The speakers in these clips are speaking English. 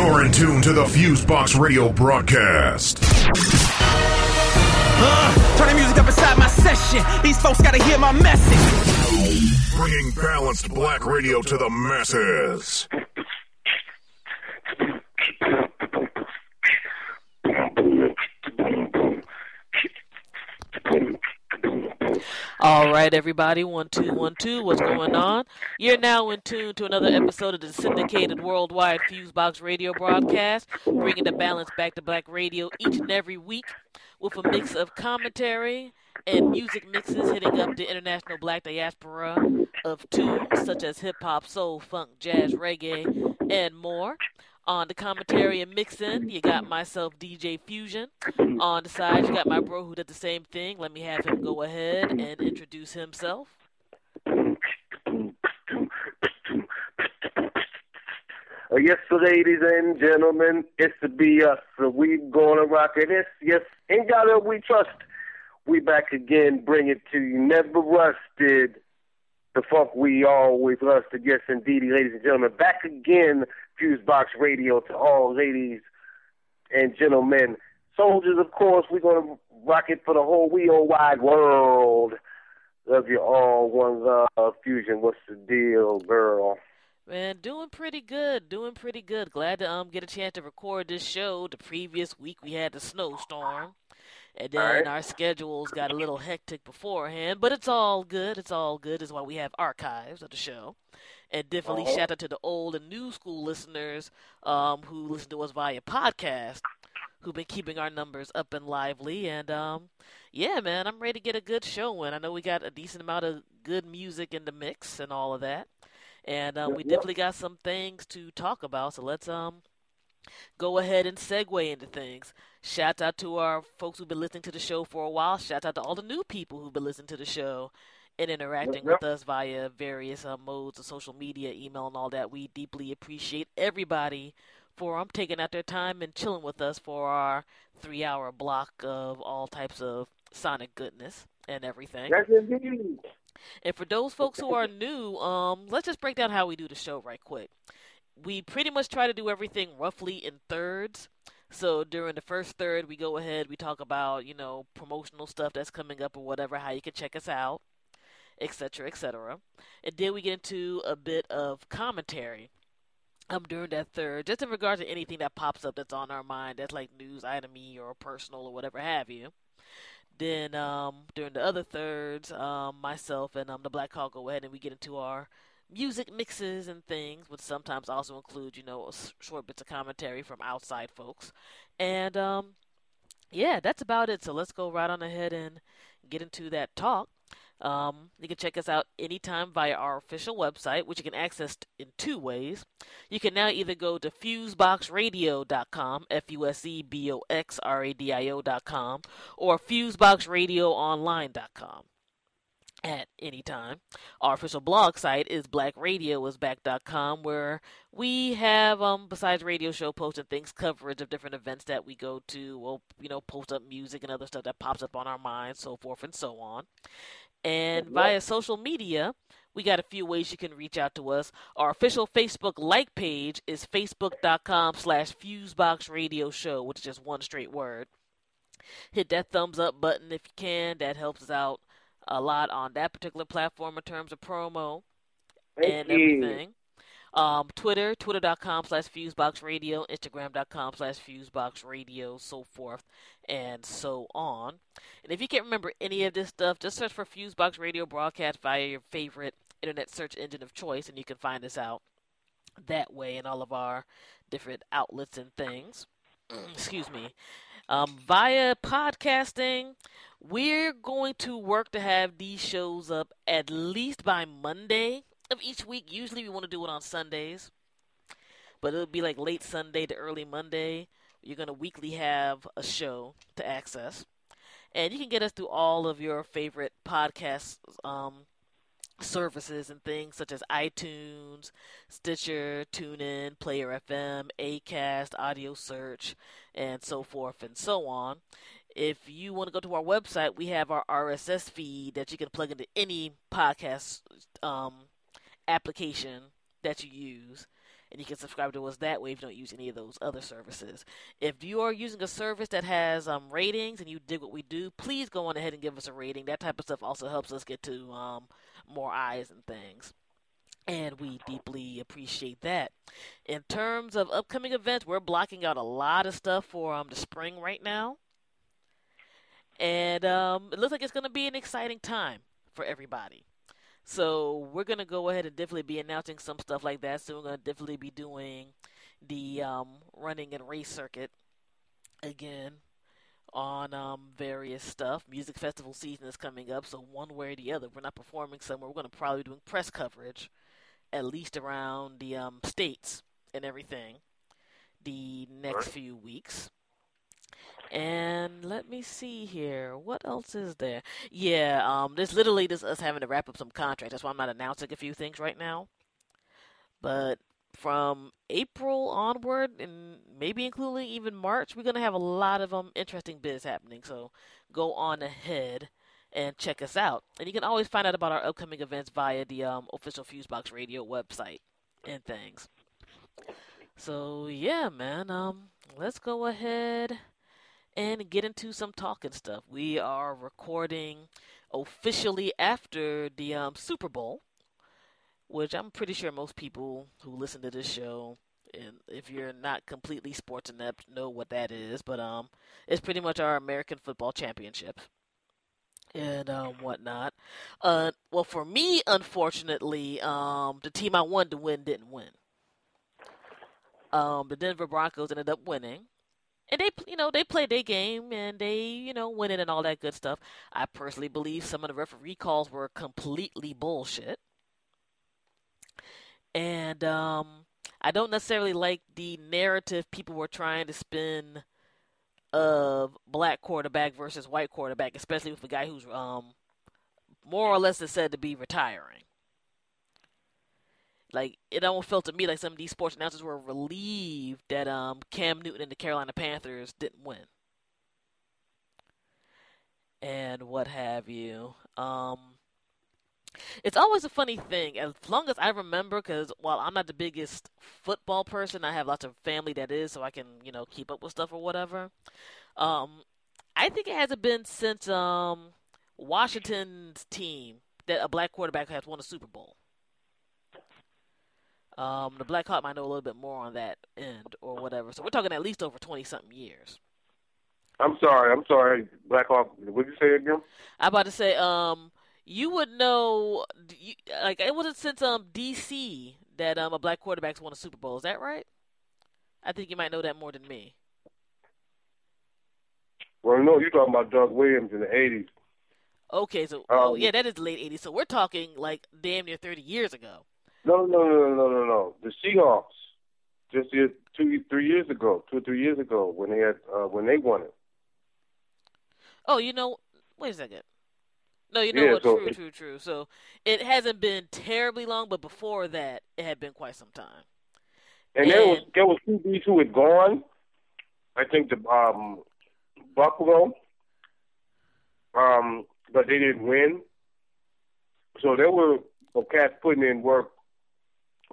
You're in tune to the Fusebox Radio broadcast. Uh, turn the music up inside my session. These folks gotta hear my message. Bringing balanced black radio to the masses. All right, everybody, one two one two. What's going on? You're now in tune to another episode of the syndicated worldwide Fusebox Radio broadcast, bringing the balance back to Black radio each and every week with a mix of commentary and music mixes hitting up the international Black diaspora of tunes such as hip hop, soul, funk, jazz, reggae, and more. On the commentary and mixing, you got myself, DJ Fusion. On the side, you got my bro who did the same thing. Let me have him go ahead and introduce himself. Uh, yes, ladies and gentlemen, it's to be us. We gonna rock it. Yes, yes, ain't got it. We trust. We back again, bring it to you. Never rusted. The funk we always rusted. Yes, indeed, ladies and gentlemen, back again. Fusebox Radio to all ladies and gentlemen. Soldiers, of course, we're gonna rock it for the whole whole wide world. Love you all. One love. Fusion, what's the deal, girl? Man, doing pretty good. Doing pretty good. Glad to um get a chance to record this show. The previous week we had the snowstorm. And then Alright. our schedules got a little hectic beforehand, but it's all good. It's all good. Is why we have archives of the show. And definitely Uh-huh. shout out to the old and new school listeners um, who listen to us via podcast, who've been keeping our numbers up and lively. And um, yeah, man, I'm ready to get a good show in. I know we got a decent amount of good music in the mix and all of that. And um, we definitely got some things to talk about. So let's um go ahead and segue into things. Shout out to our folks who've been listening to the show for a while. Shout out to all the new people who've been listening to the show and interacting Yep. with us via various uh, modes of social media, email, and all that. We deeply appreciate everybody for um, taking out their time and chilling with us for our three hour block of all types of sonic goodness and everything. Yes, indeed. And for those folks who are new, um, let's just break down how we do the show right quick. We pretty much try to do everything roughly in thirds. So during the first third, we go ahead, we talk about, you know, promotional stuff that's coming up or whatever, how you can check us out, etc., etc. And then we get into a bit of commentary um, during that third, just in regard to anything that pops up that's on our mind, that's like news, itemy, or personal, or whatever have you. Then um, during the other thirds, um, myself and um, the Black Hawk go ahead and we get into our music mixes and things, which sometimes also include, you know, short bits of commentary from outside folks. And um, yeah, that's about it. So let's go right on ahead and get into that talk. Um, you can check us out anytime via our official website, which you can access in two ways. You can now either go to fuseboxradio.com, F U S E B O X R A D I O.com, or fuseboxradioonline.com at any time. Our official blog site is blackradioisback.com where we have um besides radio show posts and things coverage of different events that we go to. We'll you know post up music and other stuff that pops up on our minds, so forth and so on. And via social media, we got a few ways you can reach out to us. Our official Facebook like page is facebook.com slash fusebox radio show, which is just one straight word. Hit that thumbs up button if you can. That helps us out a lot on that particular platform in terms of promo Thank and you. everything. Um, Twitter, twitter.com slash fuseboxradio, instagram.com slash fuseboxradio, so forth and so on. And if you can't remember any of this stuff, just search for Fusebox Radio broadcast via your favorite internet search engine of choice, and you can find us out that way in all of our different outlets and things. Excuse me. Um, via podcasting, we're going to work to have these shows up at least by Monday of each week. Usually we want to do it on Sundays, but it'll be like late Sunday to early Monday. You're going to weekly have a show to access. And you can get us through all of your favorite podcast um, services and things such as iTunes, Stitcher, TuneIn, Player FM, Acast, Audio Search, and so forth and so on. If you want to go to our website, we have our RSS feed that you can plug into any podcast um, application that you use. and you can subscribe to us that way if you don't use any of those other services. If you are using a service that has um, ratings and you dig what we do, please go on ahead and give us a rating. That type of stuff also helps us get to um, more eyes and things. And we deeply appreciate that. In terms of upcoming events, we're blocking out a lot of stuff for um, the spring right now. And um, it looks like it's going to be an exciting time for everybody. So we're gonna go ahead and definitely be announcing some stuff like that. So we're gonna definitely be doing the um, running and race circuit again on um, various stuff. Music festival season is coming up, so one way or the other, we're not performing somewhere. We're gonna probably be doing press coverage, at least around the um, states and everything, the next few weeks. And let me see here. What else is there? Yeah, um, this literally just us having to wrap up some contracts. That's why I'm not announcing a few things right now. But from April onward, and maybe including even March, we're gonna have a lot of um interesting biz happening. So go on ahead and check us out. And you can always find out about our upcoming events via the um, official Fusebox Radio website and things. So yeah, man. Um, let's go ahead and get into some talking stuff. We are recording officially after the um, Super Bowl, which I'm pretty sure most people who listen to this show, and if you're not completely sports inept, know what that is. But um, it's pretty much our American Football Championship and um, whatnot. Uh, well, for me, unfortunately, um, the team I wanted to win didn't win. Um, the Denver Broncos ended up winning and they you know they play their game and they you know win it and all that good stuff. I personally believe some of the referee calls were completely bullshit, and um, I don't necessarily like the narrative people were trying to spin of black quarterback versus white quarterback, especially with a guy who's um, more or less is said to be retiring. Like it almost felt to me like some of these sports announcers were relieved that um, Cam Newton and the Carolina Panthers didn't win, and what have you. Um, it's always a funny thing. As long as I remember, because while I'm not the biggest football person, I have lots of family that is, so I can you know keep up with stuff or whatever. Um, I think it hasn't been since um, Washington's team that a black quarterback has won a Super Bowl. Um, the Black Hawk might know a little bit more on that end or whatever. So we're talking at least over twenty something years. I'm sorry. I'm sorry. Black Hawk. What did you say again? I'm about to say. Um, you would know. You, like it wasn't since um DC that um a black quarterback's won a Super Bowl. Is that right? I think you might know that more than me. Well, no, you're talking about Doug Williams in the '80s. Okay, so oh, um, oh yeah, that is the late '80s. So we're talking like damn near 30 years ago. No, no, no, no, no, no. The Seahawks just two, three years ago, two or three years ago, when they had uh, when they won it. Oh, you know, wait a second. No, you know yeah, what? So true, it, true, true. So it hasn't been terribly long, but before that, it had been quite some time. And, and there was there was two B's who had gone. I think the um, Buffalo, um, but they didn't win. So there were cats putting in work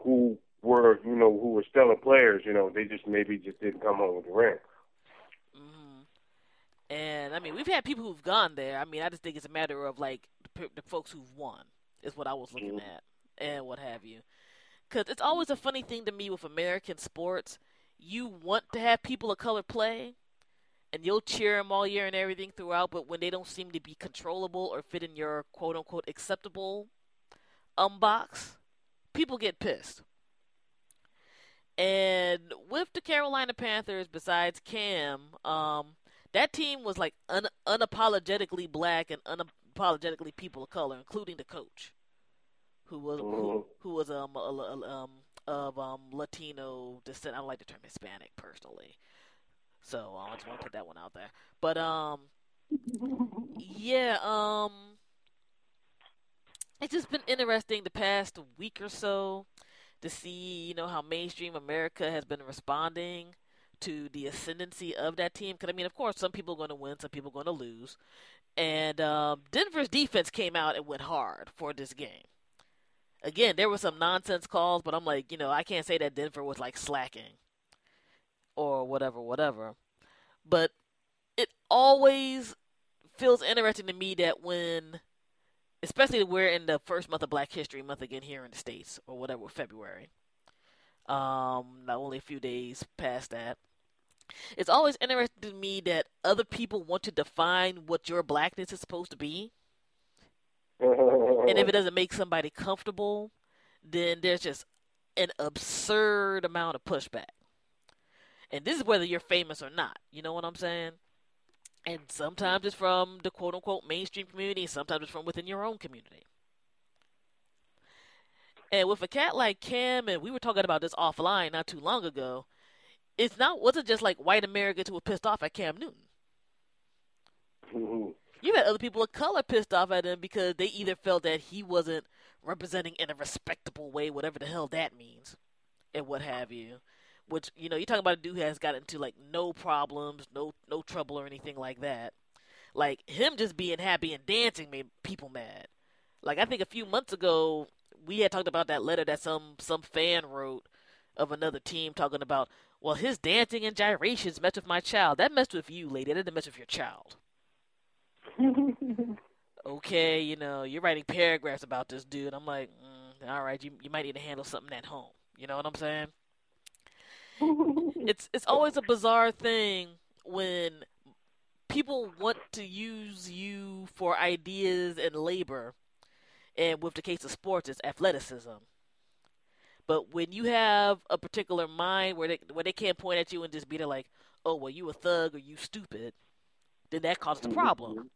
who were, you know, who were stellar players. You know, they just maybe just didn't come home with the ring. Mm-hmm. And I mean, we've had people who've gone there. I mean, I just think it's a matter of like the, the folks who've won is what I was looking mm-hmm. at, and what have you. Because it's always a funny thing to me with American sports. You want to have people of color play, and you'll cheer them all year and everything throughout. But when they don't seem to be controllable or fit in your quote unquote acceptable um box, people get pissed. And with the Carolina Panthers, besides Cam, um, that team was like un- unapologetically black and unapologetically people of color, including the coach, who was who, Mm-hmm. who was um, a, a, um of um Latino descent. I don't like the term Hispanic personally, so I just want to put that one out there. But um, yeah, um, it's just been interesting the past week or so to see, you know, how mainstream America has been responding to the ascendancy of that team. Because I mean, of course, some people are going to win, some people are going to lose, and um, Denver's defense came out and went hard for this game. again, there were some nonsense calls, but I'm like, you know, I can't say that Denver was like slacking or whatever, whatever. But it always feels interesting to me that when, especially we're in the first month of Black History Month again here in the States or whatever, February. Um, not only a few days past that. It's always interesting to me that other people want to define what your blackness is supposed to be and if it doesn't make somebody comfortable, then there's just an absurd amount of pushback. And this is whether you're famous or not. You know what I'm saying? And sometimes it's from the quote unquote mainstream community, sometimes it's from within your own community. And with a cat like Cam, and we were talking about this offline not too long ago, it's not wasn't just like white Americans who were pissed off at Cam Newton. Mm-hmm. You had other people of color pissed off at him because they either felt that he wasn't representing in a respectable way, whatever the hell that means, and what have you. Which you know, you're talking about a dude who has got into like no problems, no no trouble or anything like that. Like him just being happy and dancing made people mad. Like I think a few months ago we had talked about that letter that some some fan wrote of another team talking about, well, his dancing and gyrations messed with my child. That messed with you, lady. That didn't mess with your child okay, you know, you're writing paragraphs about this dude. I'm like, mm, all right, you you might need to handle something at home. You know what I'm saying? it's it's always a bizarre thing when people want to use you for ideas and labor, and with the case of sports, it's athleticism. But when you have a particular mind where they where they can't point at you and just be there like, oh well, you a thug or you stupid, then that causes a problem.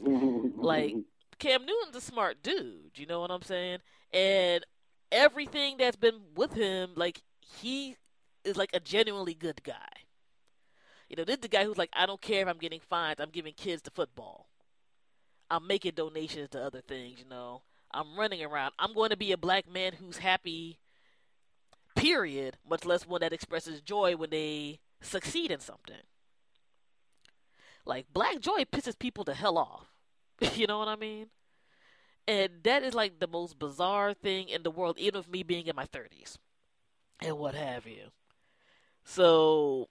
Mm-hmm. like Cam Newton's a smart dude, you know what I'm saying? And everything that's been with him, like he is like a genuinely good guy. You know, this is the guy who's like, I don't care if I'm getting fined. I'm giving kids to football. I'm making donations to other things, you know. I'm running around. I'm going to be a black man who's happy, period, much less one that expresses joy when they succeed in something. Like black joy pisses people the hell off. you know what I mean? And that is like the most bizarre thing in the world, even with me being in my thirties and what have you. So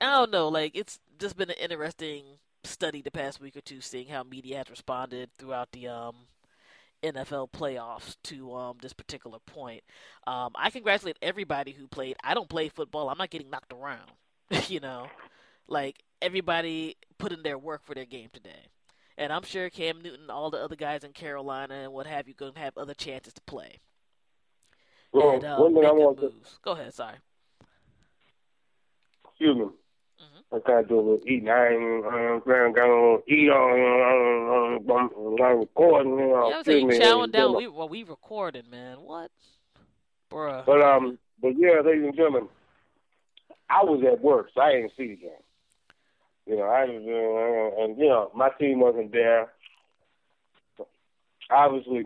I don't know, like it's just been an interesting study the past week or two, seeing how media has responded throughout the um, NFL playoffs to um, this particular point. Um, I congratulate everybody who played. I don't play football. I'm not getting knocked around. you know, like everybody put in their work for their game today. And I'm sure Cam Newton, all the other guys in Carolina and what have you, going to have other chances to play. Well, and, uh, one thing I want to. Go ahead, sorry. Excuse me. Mhm. I'm kind of doing a little eating. I ain't going to eat on, I'm recording. You know, Yeah, I was saying chowing down. We well, we recording, man. What, bruh? But um, but yeah, ladies and gentlemen, I was at work, so I didn't see the game. You know, I was, uh, and you know, my team wasn't there. Obviously,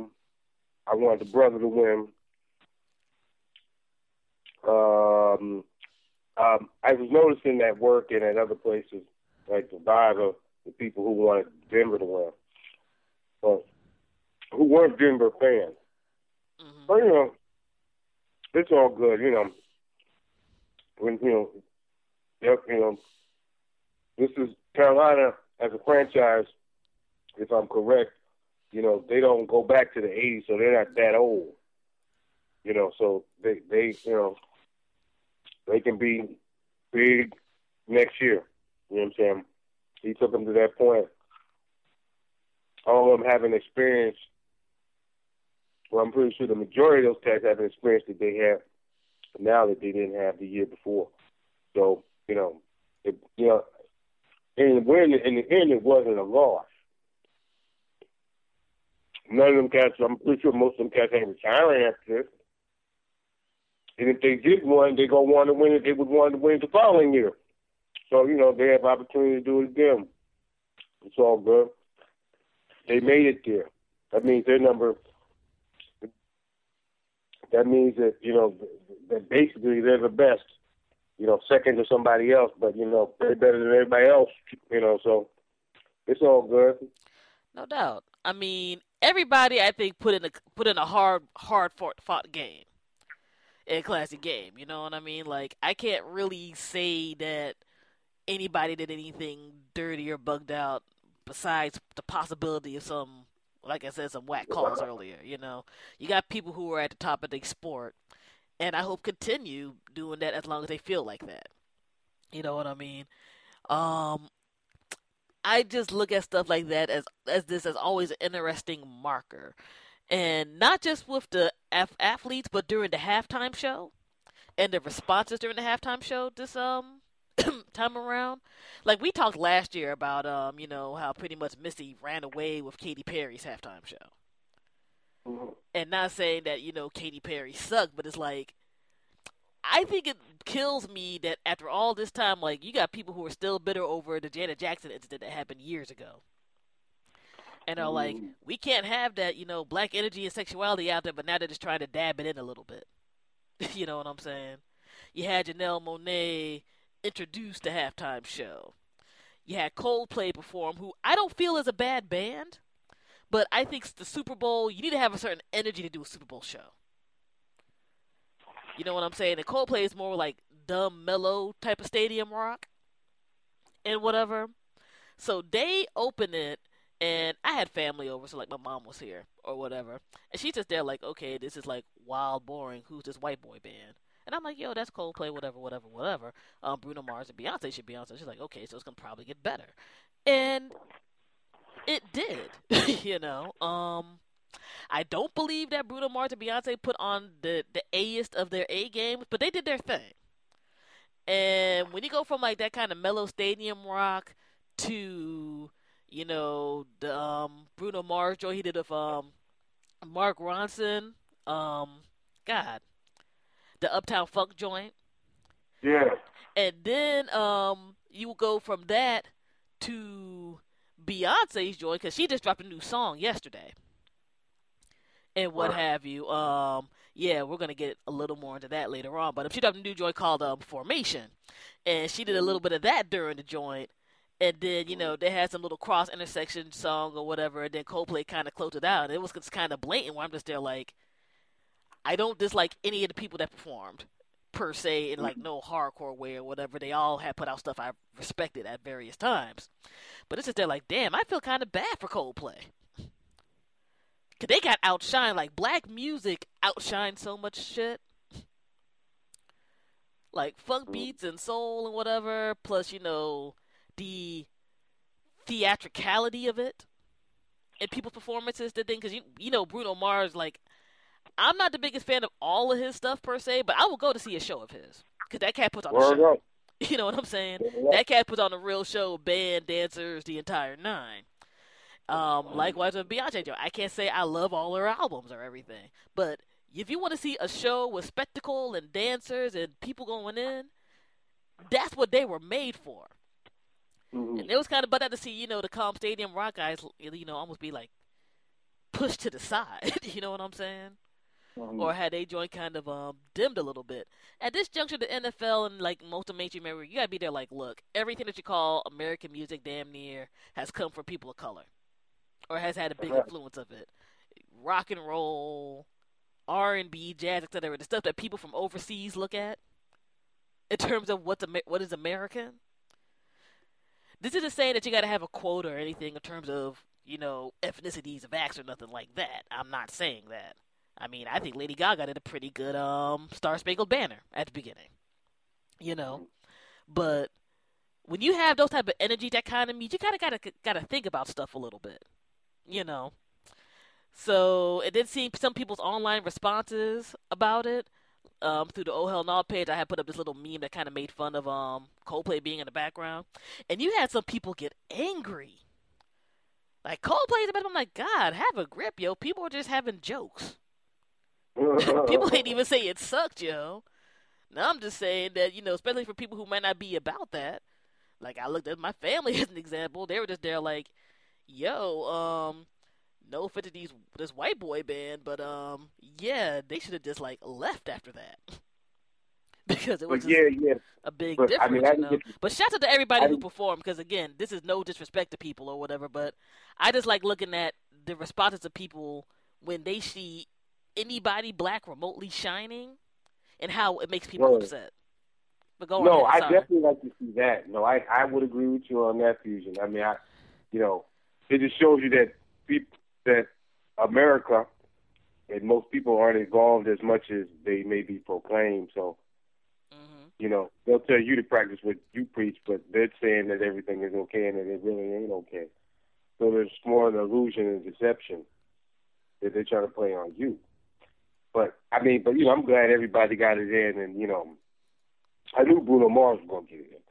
I wanted the brother to win. Um, um, I was noticing at work and at other places, like the vibe of the people who wanted Denver to win, but who weren't Denver fans. Mhm. But you know, it's all good. You know, when you know, yep, you know, this is Carolina as a franchise. If I'm correct, you know, they don't go back to the '80s, so they're not that old. You know, so they they you know they can be big next year. You know what I'm saying? He took them to that point. All of them having experience well, I'm pretty sure the majority of those cats have an experience that they have now that they didn't have the year before. So, you know, it, you know, end, in the end, it wasn't a loss. None of them cats, I'm pretty sure most of them cats ain't retiring after this. And if they did win, they gonna want to win it. They would want to win it the following year. So you know they have opportunity to do it again. It's all good. They made it there. That means their number that means that you know that basically they're the best. You know, second to somebody else, but you know they're better than everybody else. You know, so it's all good. No doubt. I mean, everybody I think put in a put in a hard hard fought, fought game, a classic game. You know what I mean? Like I can't really say that anybody did anything dirty or bugged out besides the possibility of some, like I said, some whack calls earlier. You know, you got people who are at the top of the sport, and I hope continue doing that as long as they feel like that. You know what I mean? Um, I just look at stuff like that as as this as always an interesting marker, and not just with the athletes, but during the halftime show, and the responses during the halftime show this um time around. Like we talked last year about um you know how pretty much Missy ran away with Katy Perry's halftime show, mm-hmm. and not saying that you know Katy Perry sucked, but it's like I think it kills me that after all this time, like you got people who are still bitter over the Janet Jackson incident that happened years ago, and are like, mm. we can't have that, you know, black energy and sexuality out there, but now they're just trying to dab it in a little bit. you know what I'm saying? You had Janelle Monáe introduce the halftime show. You had Coldplay perform, who I don't feel is a bad band, but I think the Super Bowl, you need to have a certain energy to do a Super Bowl show. You know what I'm saying? And Coldplay is more like dumb, mellow type of stadium rock and whatever. So they open it, and I had family over, so like my mom was here or whatever, and she's just there like, okay, this is like wild, boring. Who's this white boy band? And I'm like, yo, that's Coldplay, whatever, whatever, whatever. Um, Bruno Mars and Beyonce should be on. So she's like, okay, so it's gonna probably get better, and it did, you know. Um, I don't believe that Bruno Mars and Beyonce put on the the A-ist of their A game, but they did their thing. And when you go from like that kind of mellow stadium rock to, you know, the um, Bruno Mars joint he did with um, Mark Ronson, um, God, the Uptown Funk joint. Yeah. And then um, you go from that to Beyonce's joint because she just dropped a new song yesterday and what have you. Um, yeah, we're gonna get a little more into that later on. But she dropped a new joint called um, Formation, and she did a little bit of that during the joint. And then you mm-hmm. know they had some little cross intersection song or whatever, and then Coldplay kind of closed it out. And it was just kind of blatant. Where I'm just there like, I don't dislike any of the people that performed per se in like mm-hmm. no hardcore way or whatever. They all had put out stuff I respected at various times. But it's just they're like, damn, I feel kind of bad for Coldplay. Cause they got outshined. Like black music outshined so much shit. Like funk beats and soul and whatever, plus you know the theatricality of it and people's performances. The thing, because you you know Bruno Mars, like I'm not the biggest fan of all of his stuff per se, but I will go to see a show of his because that cat puts on a show. You know what I'm saying? That cat puts on a real show, band, dancers, the entire nine. Um, likewise with Beyonce, Joe. I can't say I love all her albums or everything, but if you want to see a show with spectacle and dancers and people going in, that's what they were made for. Mm-hmm. And it was kind of but to see, you know, the calm stadium rock guys, you know, almost be like pushed to the side. you know what I'm saying? Mm-hmm. Or had they joint kind of um, dimmed a little bit. At this juncture, the NFL and like most of mainstream America, you gotta be there. Like, look, everything that you call American music, damn near, has come from people of color or has had a big influence of it. Rock and roll, R and B, jazz, etc. The stuff that people from overseas look at in terms of what's what is American. This isn't saying that you got to have a quote or anything in terms of you know ethnicities of acts or nothing like that. I'm not saying that. I mean, I think Lady Gaga did a pretty good um, Star Spangled Banner at the beginning. You know, but when you have those type of energy, that kind of music, you kind of gotta gotta think about stuff a little bit you know. So it did see some people's online responses about it. Um, through the Oh Hell No page, I had put up this little meme that kind of made fun of um, Coldplay being in the background, and you had some people get angry. Like Coldplay's about. I'm like, God, have a grip, yo. People are just having jokes. people ain't even say it sucked, yo. Now I'm just saying that you know, especially for people who might not be about that. Like I looked at my family as an example. They were just there, like, yo, um, no offense to these this white boy band, but um, yeah, they should have just like left after that. because it was yeah, yeah. a big but, difference, I mean, you know. But shout out to everybody who performed, because again, this is no disrespect to people or whatever, but I just like looking at the responses of people when they see anybody black remotely shining, and how it makes people upset. But go no. I definitely like to see that. No, I I would agree with you on that fusion. I mean, I, you know, it just shows you that people that America and most people aren't involved as much as they may be proclaimed. So, Mhm. you know, they'll tell you to practice what you preach, but they're saying that everything is okay and that it really ain't okay. So there's more an illusion and deception that they're trying to play on you. But I mean, but you know, I'm glad everybody got it in, and you know, I knew Bruno Mars was gonna get it in,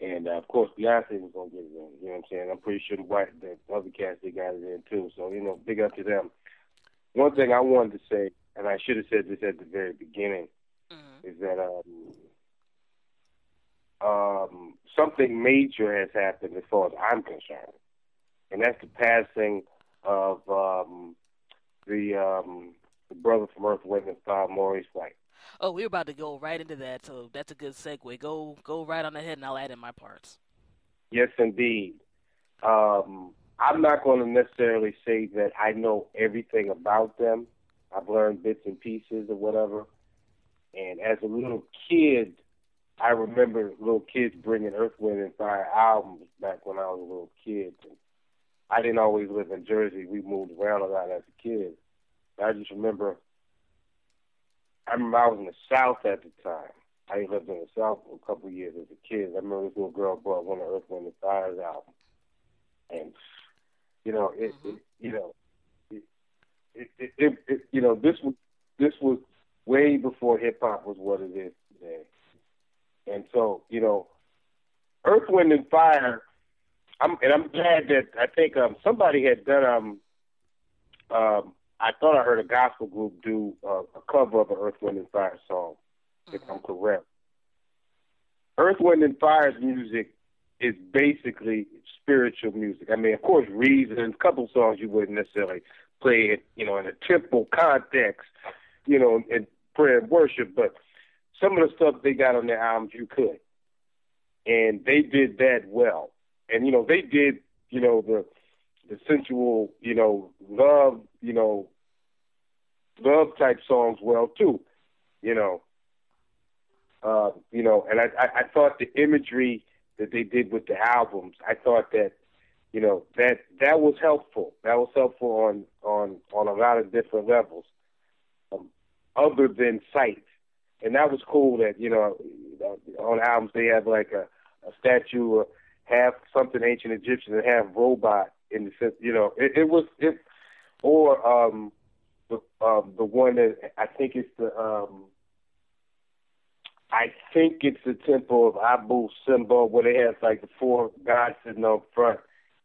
and uh, of course Beyonce was gonna get it in. You know what I'm saying? I'm pretty sure the white the other cats they got it in too. So you know, big up to them. One thing I wanted to say, and I should have said this at the very beginning, Mhm. is that um, um, something major has happened as far as I'm concerned, and that's the passing of um, the um, the brother from Earth, Wind, and Fire, Maurice White. Oh, we're about to go right into that, so that's a good segue. Go go right on ahead, and I'll add in my parts. Yes, indeed. Um, I'm not going to necessarily say that I know everything about them. I've learned bits and pieces or whatever. And as a little kid, I remember little kids bringing Earth, Wind, and Fire albums back when I was a little kid. And I didn't always live in Jersey. We moved around a lot as a kid. I just remember, I remember I was in the South at the time. I lived in the South for a couple of years as a kid. I remember this little girl brought one of Earth, Wind, and Fire's album, and you know, it, Mhm. it you know, it, it, it, it, it, you know, this was this was way before hip hop was what it is today, and so you know, Earth, Wind, and Fire. I'm and I'm glad that I think um somebody had done um um I thought I heard a gospel group do uh, a cover of an Earth, Wind, and Fire song if I'm correct. Earth, Wind, and Fire's music is basically spiritual music. I mean, of course, Reason, a couple songs you wouldn't necessarily play it, you know, in a temple context, you know, in prayer and worship, but some of the stuff they got on their albums you could. And they did that well. And, you know, they did, you know, the the sensual, you know, love, you know, love type songs well too, you know. Uh, you know, and I, I, I thought the imagery that they did with the albums, I thought that, you know, that that was helpful. That was helpful on on on a lot of different levels, um, other than sight. And that was cool that you know on albums they have like a, a statue, uh, half something ancient Egyptian and half robot in the sense, you know, it, it was it, or um, the um, the one that I think it's the um, I think it's the temple of Abu Simbel where they have like the four gods sitting up front,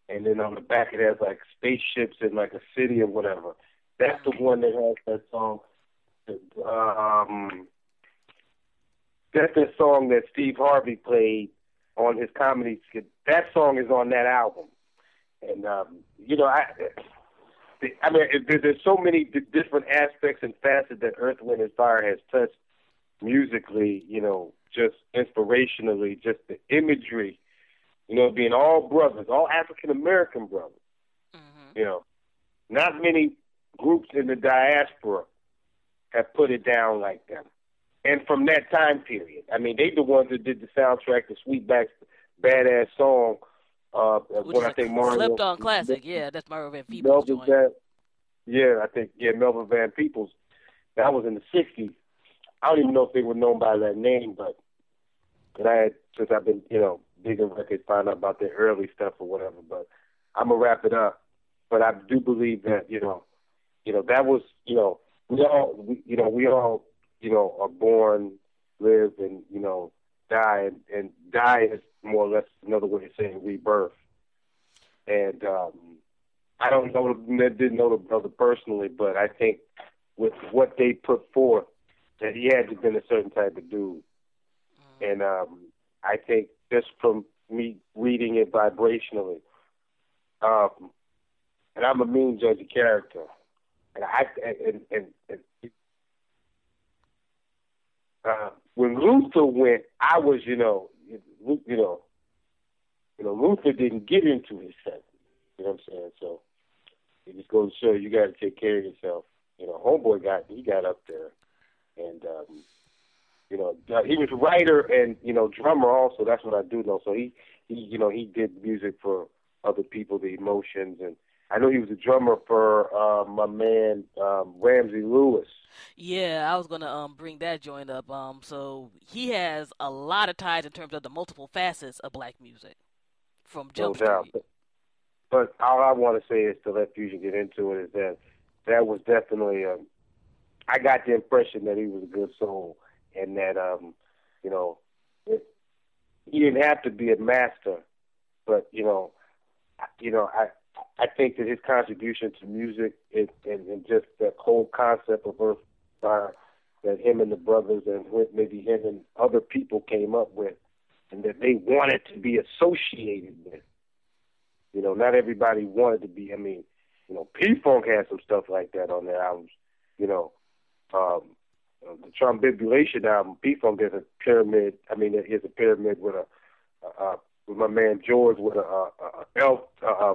and then on the back it has like spaceships and like a city or whatever. That's the one that has that song. Um, that's the song that Steve Harvey played on his comedy skit. That song is on that album, and um, you know I. I mean, there- there's so many different aspects and facets that Earth, Wind, and Fire has touched musically, you know, just inspirationally, just the imagery, you know, being all brothers, all African American brothers, Mhm. you know. Not many groups in the diaspora have put it down like them. And from that time period. I mean, they the ones that did the soundtrack to Sweetback's badass song, uh, when I think Mario slept on classic. Yeah, that's Mario Van Peebles Melvin. Van, yeah, I think yeah, Melvin Van Peebles. That was in the '60s. I don't even know if they were known by that name, but but I had since I've been you know digging records, find out about their early stuff or whatever. But I'm gonna wrap it up. But I do believe that you know, you know that was you know we all we, you know we all you know are born, live, and you know die, and, and die is more or less another way of saying rebirth. And um, I don't know, didn't know the brother personally, but I think with what they put forth, that he had to been a certain type of dude. And um, I think just from me reading it vibrationally, um, and I'm a mean judge of character, and I and and, and uh, when Luther went, I was you know you know you know Luther didn't get into his senses. You know what I'm saying? So it just goes to show you got to take care of yourself. You know, homeboy got he got up there, and um, you know uh, he was writer and you know drummer also. That's what I do know. So he he you know he did music for other people, the emotions, and I know he was a drummer for uh, my man um, Ramsey Lewis. Yeah, I was gonna um bring that joint up. Um, so he has a lot of ties in terms of the multiple facets of black music from Jump no. Street. But, but all I want to say is to let Fusion get into it is that that was definitely um, I got the impression that he was a good soul and that um, you know, it, he didn't have to be a master, but you know, you know, I I think that his contribution to music and, and, and just that whole concept of Earth Fire that him and the brothers and maybe him and other people came up with, and that they wanted to be associated with. You know, not everybody wanted to be. I mean, you know, P Funk had some stuff like that on their albums. You know, um, uh, the Trombipulation album, P Funk is a pyramid. I mean, it is a pyramid with a, uh, with my man George with a, a, a elf. Uh, yeah,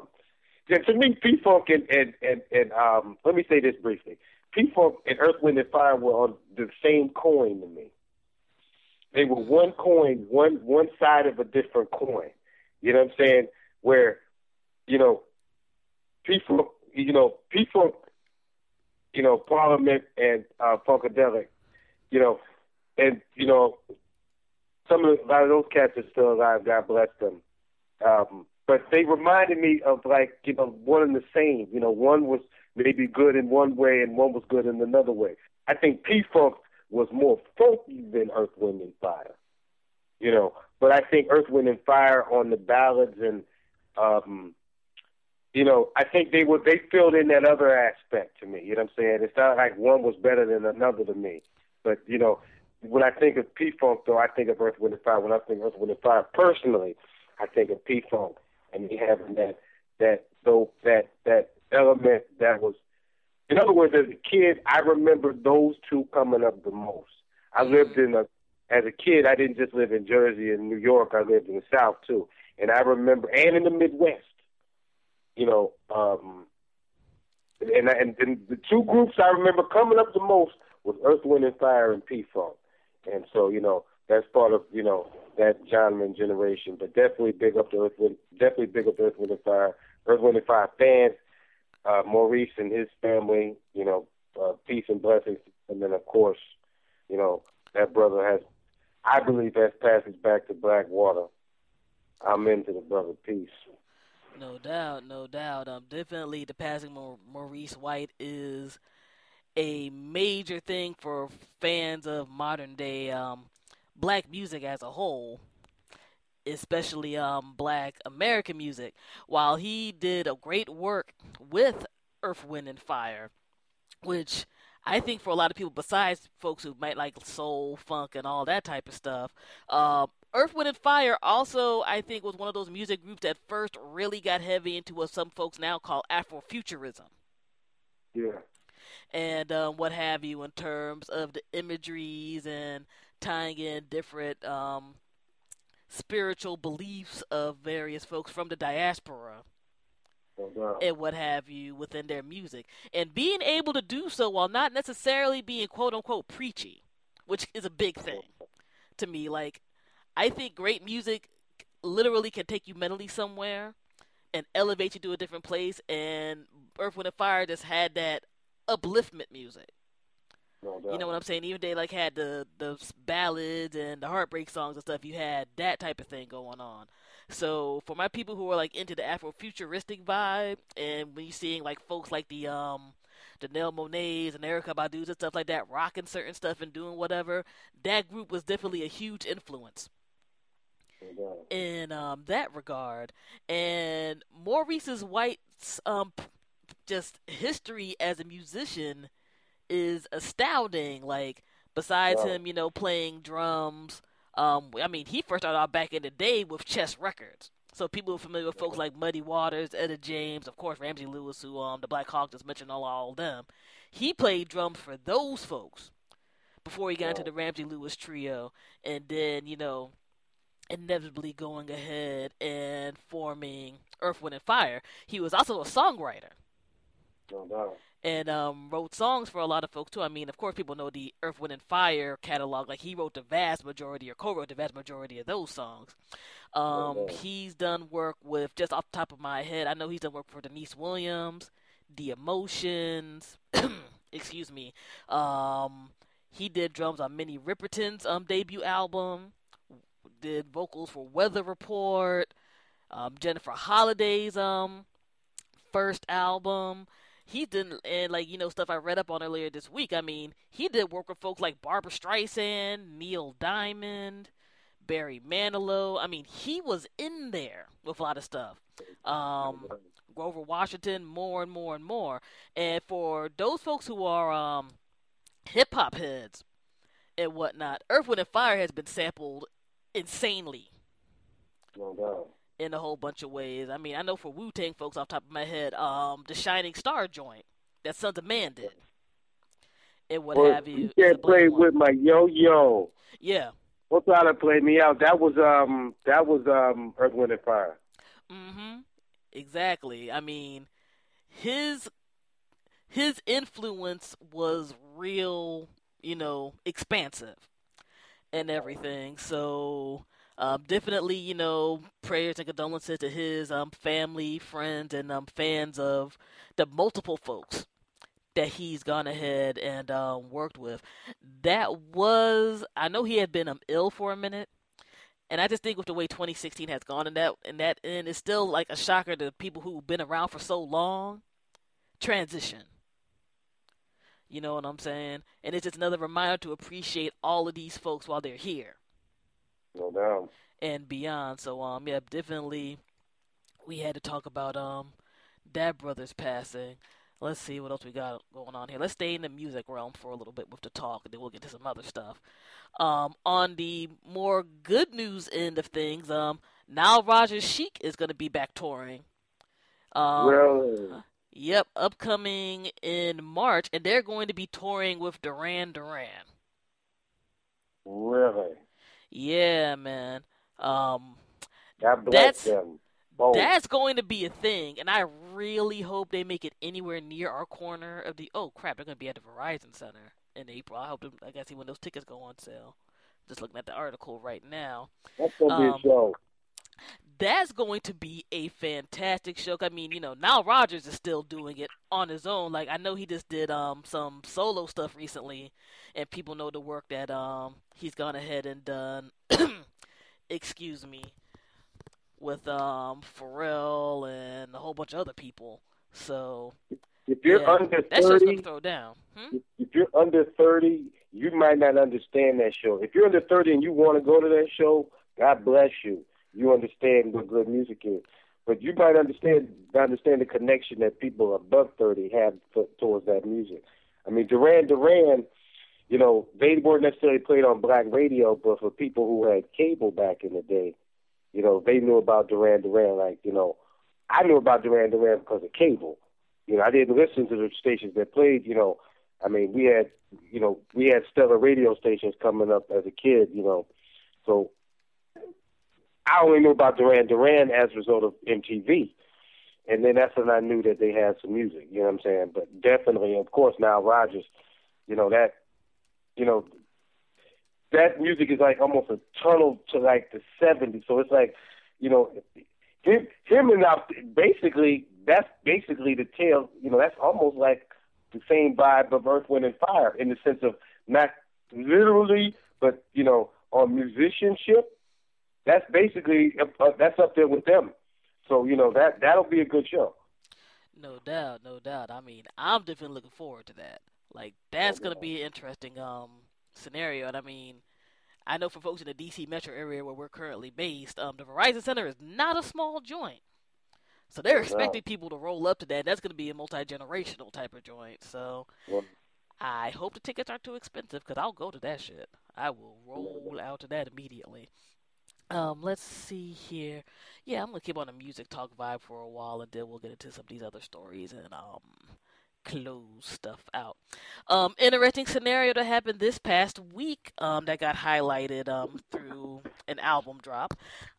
to me, P Funk and, and and and um, let me say this briefly. P Funk and Earth, Wind and Fire were on the same coin to me. They were one coin, one one side of a different coin. You know what I'm saying? Where, you know, P Funk, you know, P Funk, you know, Parliament and uh, Funkadelic, you know, and you know, some of a lot of those cats are still alive. God bless them. Um, but they reminded me of like you know one and the same. You know, one was maybe good in one way and one was good in another way. I think P Funk was more funky than Earth, Wind and Fire. You know, but I think Earth, Wind and Fire on the ballads and um you know, I think they were they filled in that other aspect to me. You know what I'm saying? It's not like one was better than another to me. But, you know, when I think of P Funk though, I think of Earth, Wind and Fire. When I think of Earth, Wind and Fire personally, I think of P Funk and me having that that so that that element that was in other words, as a kid, I remember those two coming up the most. I lived in a as a kid, I didn't just live in Jersey and New York. I lived in the South too, and I remember, and in the Midwest. You know, um, and, and and the two groups I remember coming up the most was Earth, Wind, and Fire and P Funk, and so you know that's part of you know that genre and generation. But definitely big up to Earth, definitely big up Earth, Wind, and Fire, Earth, Wind, and Fire fans uh, Maurice and his family, you know, uh, peace and blessings. And then, of course, you know, that brother has, I believe, has passage back to Blackwater. I'm into the brother. Peace. No doubt, no doubt. Um, definitely the passing of Maurice White is a major thing for fans of modern day um, black music as a whole especially um, black American music. While he did a great work with Earth, Wind, and Fire, which I think for a lot of people, besides folks who might like soul, funk, and all that type of stuff, uh, Earth, Wind, and Fire also, I think, was one of those music groups that first really got heavy into what some folks now call Afrofuturism. Yeah. And um, what have you in terms of the imageries and tying in different um, spiritual beliefs of various folks from the diaspora and what have you within their music. And being able to do so while not necessarily being quote unquote preachy, which is a big thing to me. Like, I think great music literally can take you mentally somewhere and elevate you to a different place. And Earth, Wind, and Fire just had that upliftment music. No you know what I'm saying? Even they like had the the ballads and the heartbreak songs and stuff. You had that type of thing going on. So for my people who are like into the Afrofuturistic vibe, and when you're seeing like folks like the um Janelle Monáe's and Erykah Badu's and stuff like that, rocking certain stuff and doing whatever, that group was definitely a huge influence in um, that regard. And Maurice's White's um, just history as a musician is astounding. Like besides Wow. him, you know, playing drums. Um, I mean, he first started out back in the day with Chess Records. So people are familiar with folks like Muddy Waters, Etta James, of course Ramsey Lewis, who um the Black Hawk just mentioned all, all of them. He played drums for those folks before he got into the Ramsey Lewis trio, and then you know, inevitably going ahead and forming Earth, Wind, and Fire. He was also a songwriter. No doubt. And um, wrote songs for a lot of folks too. I mean, of course, people know the Earth, Wind, and Fire catalog. Like he wrote the vast majority, or co-wrote the vast majority of those songs. Um, Okay. he's done work with just off the top of my head. I know he's done work for Deniece Williams, The Emotions. excuse me. Um, he did drums on Minnie Riperton's um debut album. Did vocals for Weather Report. Um, Jennifer Holliday's um first album he didn't and like you know stuff I read up on earlier this week. I mean, he did work with folks like Barbra Streisand, Neil Diamond, Barry Manilow. I mean, he was in there with a lot of stuff. Um, Grover Washington, more and more and more. And for those folks who are um, hip hop heads and whatnot, Earth, Wind, and Fire has been sampled insanely. In a whole bunch of ways. I mean, I know for Wu Tang folks off the top of my head, um, the Shining Star joint that Sunz of Man did, and what Well, have you. you can't play one. with my yo-yo. Yeah. What's trying to play me out? That was um that was um Earth, Wind, and Fire. Mm-hmm. Exactly. I mean, his his influence was real, you know, expansive and everything. So um, definitely, you know, prayers and condolences to his um, family, friends, and um, fans of the multiple folks that he's gone ahead and um, worked with. That was, I know he had been um, ill for a minute, and I just think with the way 2016 has gone, and that and that and it's still like a shocker to people who've been around for so long. Transition. You know what I'm saying? And it's just another reminder to appreciate all of these folks while they're here No doubt. and beyond. So um yeah, definitely we had to talk about um that brother's passing. Let's see what else we got going on here. Let's stay in the music realm for a little bit with the talk, and then we'll get to some other stuff. Um, on the more good news end of things, um, Nile Rodgers Chic is going to be back touring. Um, really? Yep, upcoming in March, and they're going to be touring with Duran Duran. Really? Yeah, man. Um, God bless That's- them. Both. That's going to be a thing, and I really hope they make it anywhere near our corner of the. Oh crap! They're going to be at the Verizon Center in April. I hope. them- I gotta see when those tickets go on sale. Just looking at the article right now. That's gonna be um, a show. That's going to be a fantastic show. I mean, you know, Nile Rodgers is still doing it on his own. Like I know he just did um some solo stuff recently, and people know the work that um he's gone ahead and done. excuse me, with um Pharrell and a whole bunch of other people. So If you're yeah, under thirty, gonna throw down. Hmm? if you're under 30, you might not understand that show. If you're under 30 and you want to go to that show, God bless you. You understand what good music is. But you might understand understand the connection that people above 30 have to, towards that music. I mean, Duran Duran, you know, they weren't necessarily played on black radio, but for people who had cable back in the day, you know, they knew about Duran Duran. Like, you know, I knew about Duran Duran because of cable. You know, I didn't listen to the stations that played, you know, I mean, we had, you know, we had stellar radio stations coming up as a kid, you know. So I only knew about Duran Duran as a result of MTV. And then that's when I knew that they had some music, you know what I'm saying? But definitely, of course, Nile Rodgers, you know, that, you know, that music is like almost a tunnel to like the 70s. So it's like, you know, him, him and now basically, that's basically the tale, you know, that's almost like the same vibe of Earth, Wind, and Fire in the sense of not literally, but you know, on musicianship. That's basically uh, that's up there with them. So you know that that'll be a good show. No doubt, no doubt. I mean, I'm definitely looking forward to that. Like, that's gonna be an interesting um scenario. And I mean, I know for folks in the DC metro area where we're currently based, um, the Verizon Center is not a small joint. So they're No. expecting people to roll up to that. That's gonna be a multi generational type of joint. So Well, I hope the tickets aren't too expensive because I'll go to that shit. I will roll out to that immediately. Um, let's see here. Yeah, I'm gonna keep on the music talk vibe for a while, and then we'll get into some of these other stories and um close stuff out. Um, interesting scenario that happened this past week. Um, that got highlighted um through an album drop.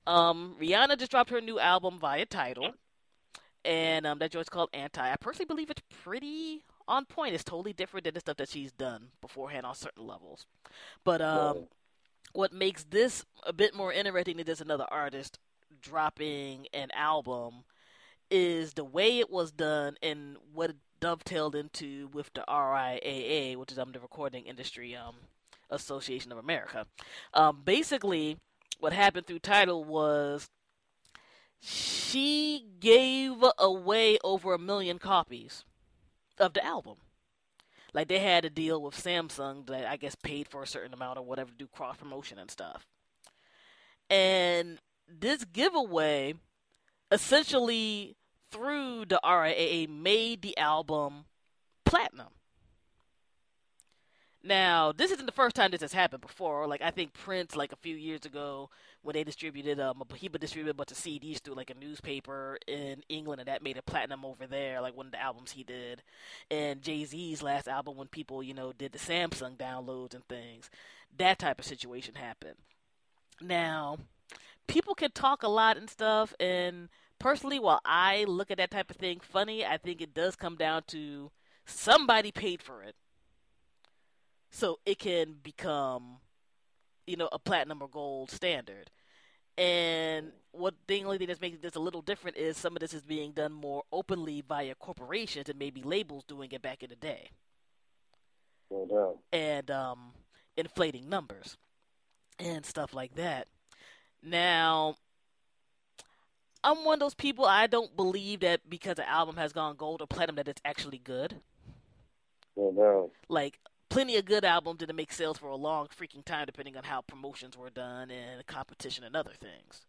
Um, Rihanna just dropped her new album via Tidal. and um, that joint's called Anti. I personally believe it's pretty on point. It's totally different than the stuff that she's done beforehand on certain levels. But um. What makes this a bit more interesting than just another artist dropping an album is the way it was done and what it dovetailed into with the RIAA, which is um, the Recording Industry um, Association of America. Um, basically, what happened through Tidal was she gave away over a million copies of the album. Like they had a deal with Samsung that I guess paid for a certain amount or whatever to do cross promotion and stuff. And this giveaway essentially through the RIAA made the album platinum. Now, this isn't the first time this has happened before. Like I think Prince, like a few years ago, when they distributed um, he would distribute a bunch of CDs through like a newspaper in England, and that made it platinum over there. Like one of the albums he did, and Jay Z's last album, when people you know did the Samsung downloads and things, that type of situation happened. Now, people can talk a lot and stuff, and personally, while I look at that type of thing funny, I think it does come down to somebody paid for it so it can become you know a platinum or gold standard and what the only thing that's making this a little different is some of this is being done more openly via corporations and maybe labels doing it back in the day No doubt. and um, inflating numbers and stuff like that. Now, I'm one of those people. I don't believe that because an album has gone gold or platinum that it's actually good. No doubt. Like plenty of good albums didn't make sales for a long freaking time, depending on how promotions were done and competition and other things.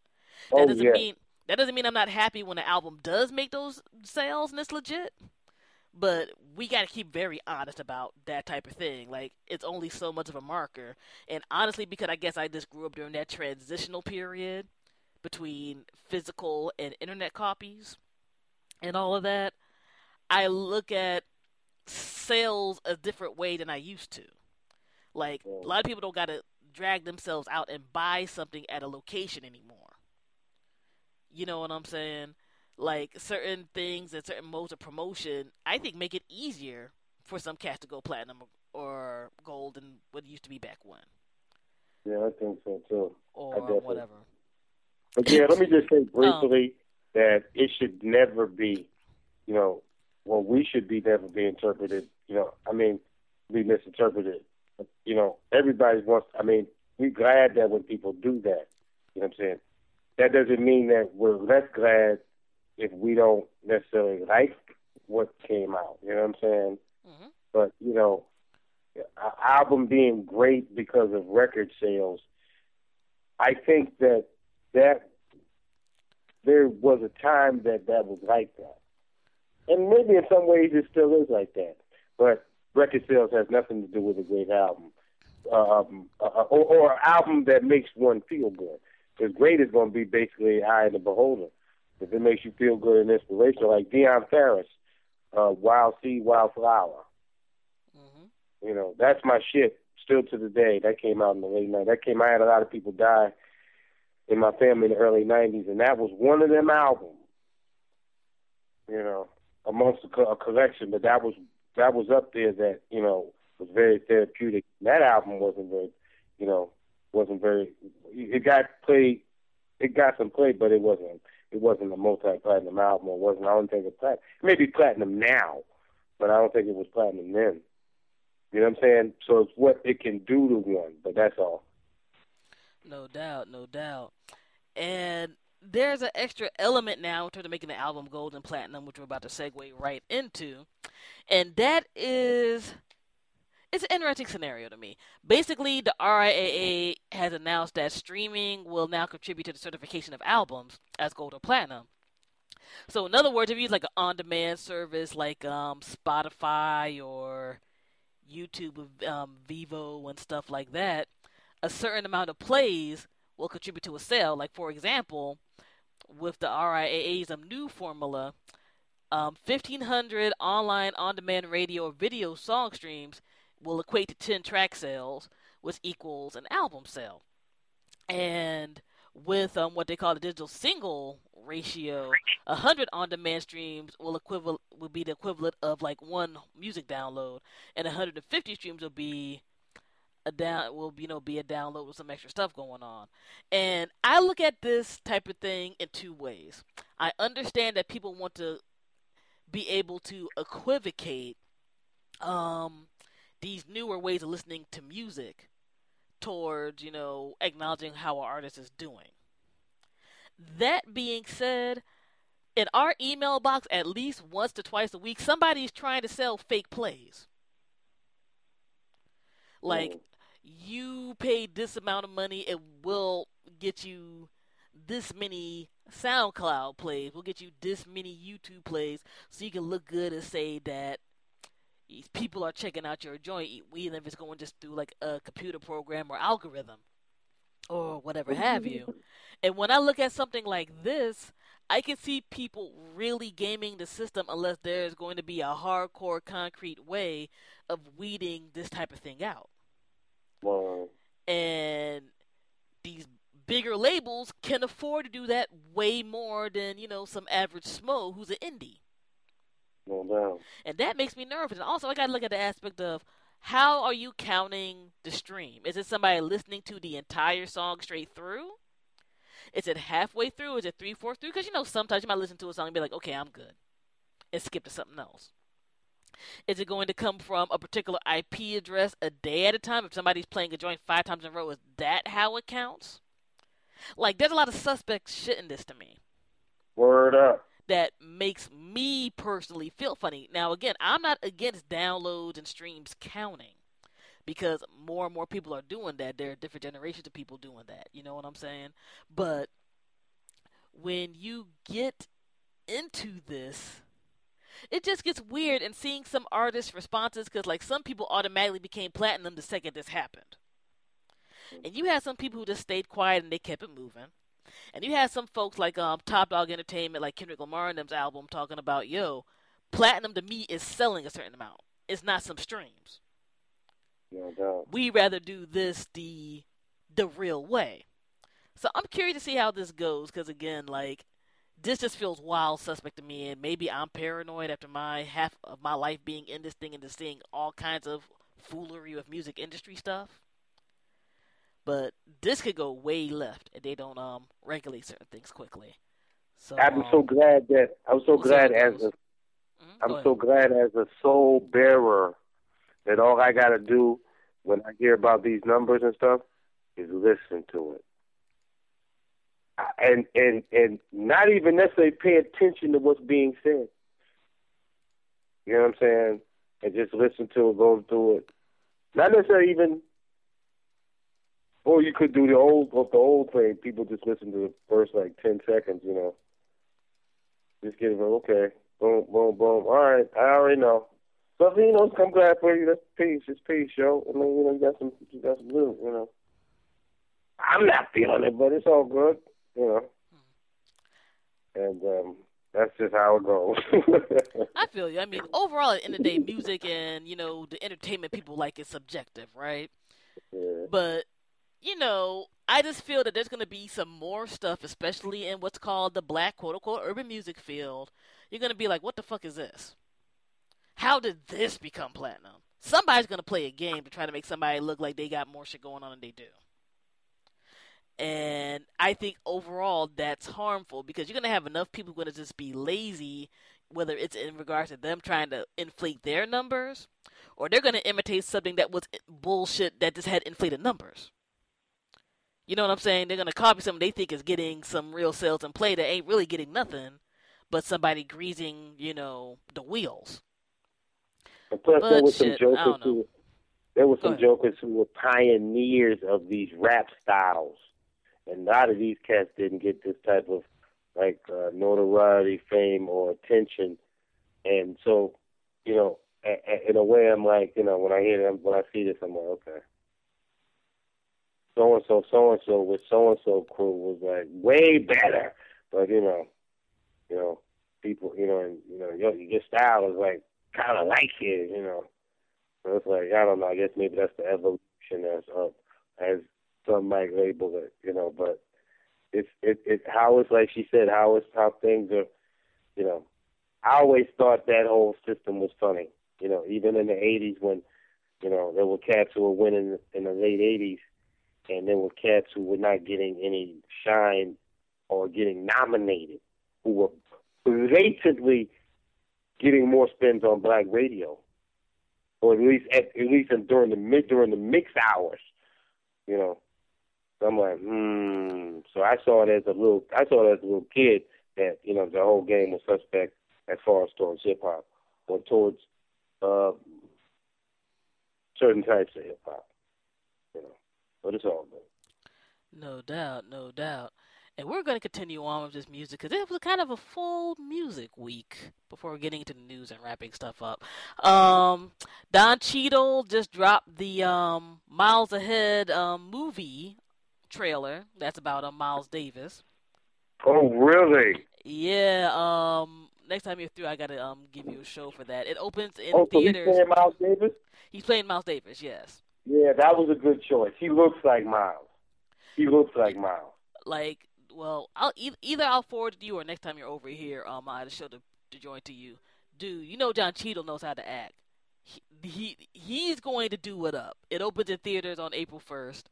That Oh doesn't yeah. mean that doesn't mean I'm not happy when an album does make those sales and it's legit. But we got to keep very honest about that type of thing. Like it's only so much of a marker, and honestly, because I guess I just grew up during that transitional period between physical and internet copies and all of that, I look at sales a different way than I used to. Like a lot of people don't got to drag themselves out and buy something at a location anymore. You know what I'm saying? Like certain things and certain modes of promotion, I think make it easier for some cats to go platinum or, gold than what used to be back when, Yeah, I think so too. or whatever. But yeah, let me just say briefly um, that it should never be, you know, well, we should be never be interpreted. You know, I mean, be misinterpreted. You know, everybody wants. I mean, we're glad that when people do that. You know what I'm saying? That doesn't mean that we're less glad if we don't necessarily like what came out. You know what I'm saying? hmm but you know, album being great because of record sales, I think that that there was a time that that was like that, and maybe in some ways it still is like that. But record sales has nothing to do with a great album, um, uh, or, or an album that makes one feel good. Because great is going to be basically eye of the beholder. If it makes you feel good and inspirational, like Dionne Farris, uh, Wild Seed, Wild Flower. hmm You know, that's my shit still to the day. That came out in the late nineties. That came I had a lot of people die in my family in the early nineties and that was one of them albums. You know, amongst a, a collection, but that was that was up there that, you know, was very therapeutic. That album wasn't very you know, wasn't very it got played it got some play but it wasn't it wasn't a multi platinum album It wasn't I don't think it platinum maybe platinum now, but I don't think it was platinum then. You know what I'm saying? So it's what it can do to one, but that's all. No doubt, no doubt. And there's an extra element now in terms of making the album gold and platinum, which we're about to segue right into. And that is it's an interesting scenario to me. Basically, the RIAA has announced that streaming will now contribute to the certification of albums as gold or platinum. So, in other words, if you use like an on-demand service like um, Spotify or YouTube, um, Vevo, and stuff like that, a certain amount of plays will contribute to a sale. Like, for example, with the RIAA's um, new formula, um, 1,500 online on demand radio or video song streams will equate to 10 track sales, which equals an album sale. And with um, what they call the digital single ratio, A hundred on-demand streams will equivalent will be the equivalent of like one music download, and 150 streams will be a down will you know be a download with some extra stuff going on. And I look at this type of thing in two ways. I understand that people want to be able to equivocate um, these newer ways of listening to music towards you know acknowledging how an artist is doing. That being said, in our email box, at least once to twice a week, somebody's trying to sell fake plays. Like. You pay this amount of money, it will get you this many SoundCloud plays. We'll get you this many YouTube plays so you can look good and say that people are checking out your joint, even if it's going just through like a computer program or algorithm or whatever have you. And when I look at something like this, I can see people really gaming the system unless there's going to be a hardcore, concrete way of weeding this type of thing out. Wow. And these bigger labels can afford to do that way more than, you know, some average smo who's an indie. No doubt. And that makes me nervous. And also, I got to look at the aspect of how are you counting the stream? Is it somebody listening to the entire song straight through? Is it halfway through? Is it three fourths through? Because you know sometimes you might listen to a song and be like, okay, I'm good, and skip to something else. Is it going to come from a particular IP address a day at a time? If somebody's playing a joint five times in a row, is that how it counts? Like, there's a lot of suspect shit in this to me. Word up. That makes me personally feel funny. Now, again, I'm not against downloads and streams counting because more and more people are doing that. There are different generations of people doing that. You know what I'm saying? But when you get into this, it just gets weird and seeing some artists' responses because, like, some people automatically became platinum the second this happened. And you had some people who just stayed quiet and they kept it moving. And you had some folks like um, Top Dawg Entertainment, like Kendrick Lamar and them's album, talking about, yo, platinum to me is selling a certain amount. It's not some streams. No. We rather do this the the real way. So I'm curious to see how this goes because again, like this just feels wild suspect to me, and maybe I'm paranoid after my half of my life being in this thing and just seeing all kinds of foolery with music industry stuff. But this could go way left if they don't um regulate certain things quickly. So I'm um, so glad that I'm so glad as a mm-hmm. I'm so glad as a soul bearer that all I got to do when I hear about these numbers and stuff is listen to it. And and and not even necessarily pay attention to what's being said. You know what I'm saying? And just listen to it, go through it. Not necessarily even. Or you could do the old, the old thing. People just listen to the first like ten seconds. You know. Just get it. Okay. Boom, boom, boom. All right. I already know. But you know, I'm glad for you. That's peace. It's peace, yo. I mean, you know, you got some, you got some blue. You know, I'm not feeling it, but it's all good. You know, and um, that's just how it goes. I feel you. I mean, overall, at the end of the day, music and you know the entertainment people like is subjective, right? Yeah. But you know, I just feel that there's going to be some more stuff, especially in what's called the black quote unquote urban music field. You're going to be like, what the fuck is this? How did this become platinum? Somebody's gonna play a game to try to make somebody look like they got more shit going on than they do. And I think overall that's harmful because you're gonna have enough people gonna just be lazy, whether it's in regards to them trying to inflate their numbers, or they're gonna imitate something that was bullshit that just had inflated numbers. You know what I'm saying? They're gonna copy something they think is getting some real sales and play that ain't really getting nothing, but somebody greasing, you know, the wheels. And plus, But there were some shit, jokers who there were some jokers who were pioneers of these rap styles, a lot of these cats didn't get this type of like uh, notoriety, fame, or attention. And so, you know, a, a, in a way, I'm like, you know, when I hear them, when I see this, I'm like, okay. So and so, so and so with so and so crew was like way better, but you know, you know, people, you know, and you know, your your style is like kind of like it, you know. So it's like I don't know. I guess maybe that's the evolution as of as some might label it, you know. But it's it it how it's like she said how it's how things are you know, I always thought that whole system was funny. You know, even in the '80s when, you know, there were cats who were winning in the late '80s, and there were cats who were not getting any shine or getting nominated, who were blatantly getting more spins on black radio, or at least at, at least during the mid during the mix hours, you know. So I'm like, hmm. So I saw it as a little, I saw it as a little kid that you know the whole game was suspect as far as towards hip hop or towards uh, certain types of hip hop, you know. But it's all good. No doubt, no doubt. And we're going to continue on with this music because it was kind of a full music week before getting into the news and wrapping stuff up. Um, Don Cheadle just dropped the um, Miles Ahead um, movie trailer. That's about uh, Miles Davis. Oh, really? Yeah. Um, next time you're through, I gotta um give you a show for that. It opens in oh, theaters. So he's playing Miles Davis. He's playing Miles Davis. Yes. Yeah, that was a good choice. He looks like Miles. He looks like Miles. Like well, I'll either I'll forward to you or next time you're over here, um, I'll show the, the joint to you. Dude, you know John Cheadle knows how to act. He, he he's going to do it up. It opens in theaters on April first,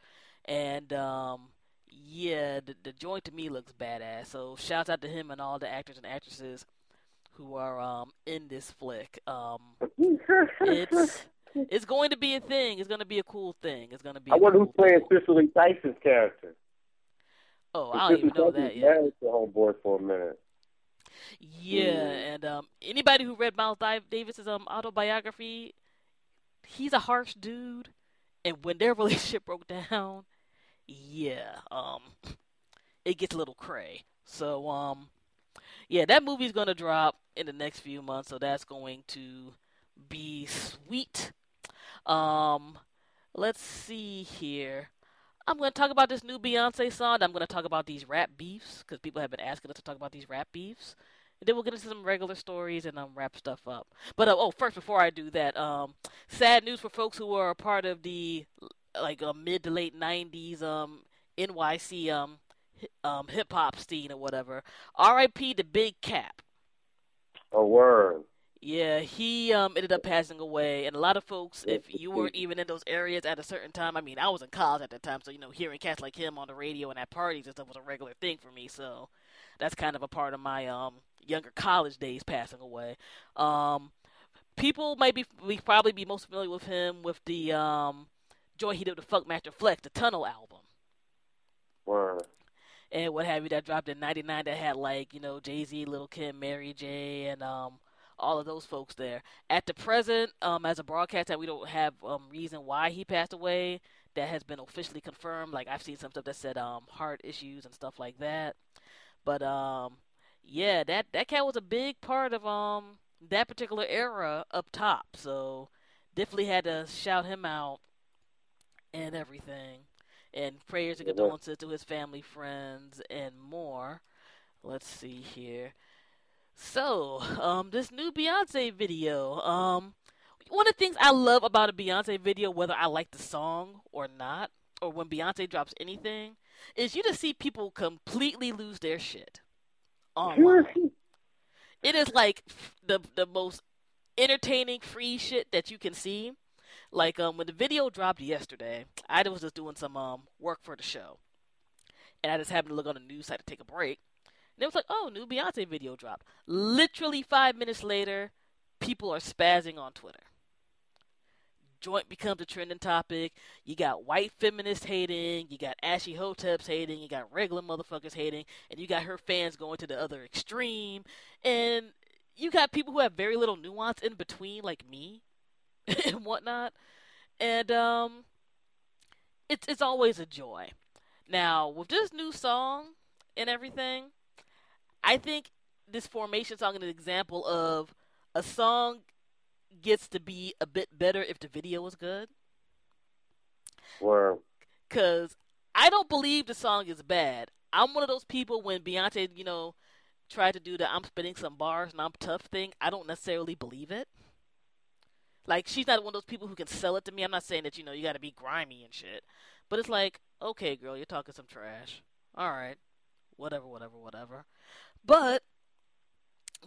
and um, yeah, the, the joint to me looks badass. So shouts out to him and all the actors and actresses who are um in this flick. Um, it's it's going to be a thing. It's going to be a cool thing. It's going to be. I wonder cool who's playing thing. Cicely Tyson's character. Oh, I don't even know that yet. Homeboy for a minute. Yeah, Mm. and um, anybody who read Miles Davis's um autobiography, he's a harsh dude, and when their relationship broke down, yeah, um, it gets a little cray. So um, yeah, that movie's gonna drop in the next few months, so that's going to be sweet. Um, let's see here. I'm going to talk about this new Beyonce song. I'm going to talk about these rap beefs because people have been asking us to talk about these rap beefs. And then we'll get into some regular stories and um wrap stuff up. But uh, oh, first before I do that, um, sad news for folks who are a part of the like a mid to late '90s um NYC um um hip hop scene or whatever. R.I.P. to Big Kap. A word. Yeah, he um ended up passing away, and a lot of folks, if you weren't even in those areas at a certain time, I mean, I was in college at the time, so you know, hearing cats like him on the radio and at parties and stuff was a regular thing for me. So that's kind of a part of my um younger college days passing away. Um, people might be we probably be most familiar with him with the um joint he Up the Funkmaster Flex, the Tunnel album Word. and what have you that dropped in '99 that had like you know Jay Z, Little Kim, Mary J, and um all of those folks there. At the present, um as a broadcast, we don't have um reason why he passed away that has been officially confirmed. Like I've seen some stuff that said um heart issues and stuff like that. But um yeah, that that cat was a big part of um that particular era up top. So definitely had to shout him out and everything. And prayers and condolences to his family, friends, and more. Let's see here. So, um, this new Beyonce video. Um, one of the things I love about a Beyonce video, whether I like the song or not, or when Beyonce drops anything, is you just see people completely lose their shit online. it is like the the most entertaining free shit that you can see. Like um when the video dropped yesterday, I was just doing some um work for the show, and I just happened to look on the news site to take a break. And it was like, oh, new Beyonce video dropped. Literally five minutes later, people are spazzing on Twitter. Joint becomes a trending topic. You got white feminists hating, you got Ashy Hoteps hating, you got regular motherfuckers hating, and you got her fans going to the other extreme. And you got people who have very little nuance in between, like me and whatnot. And um it's it's always a joy. Now, with this new song and everything, I think this formation song is an example of a song gets to be a bit better if the video is good. Word. Cause I don't believe the song is bad. I'm one of those people when Beyonce, you know, tried to do the I'm spitting some bars and I'm tough thing, I don't necessarily believe it. Like she's not one of those people who can sell it to me. I'm not saying that, you know, you gotta be grimy and shit. But it's like, okay, girl, you're talking some trash. Alright. Whatever, whatever, whatever. But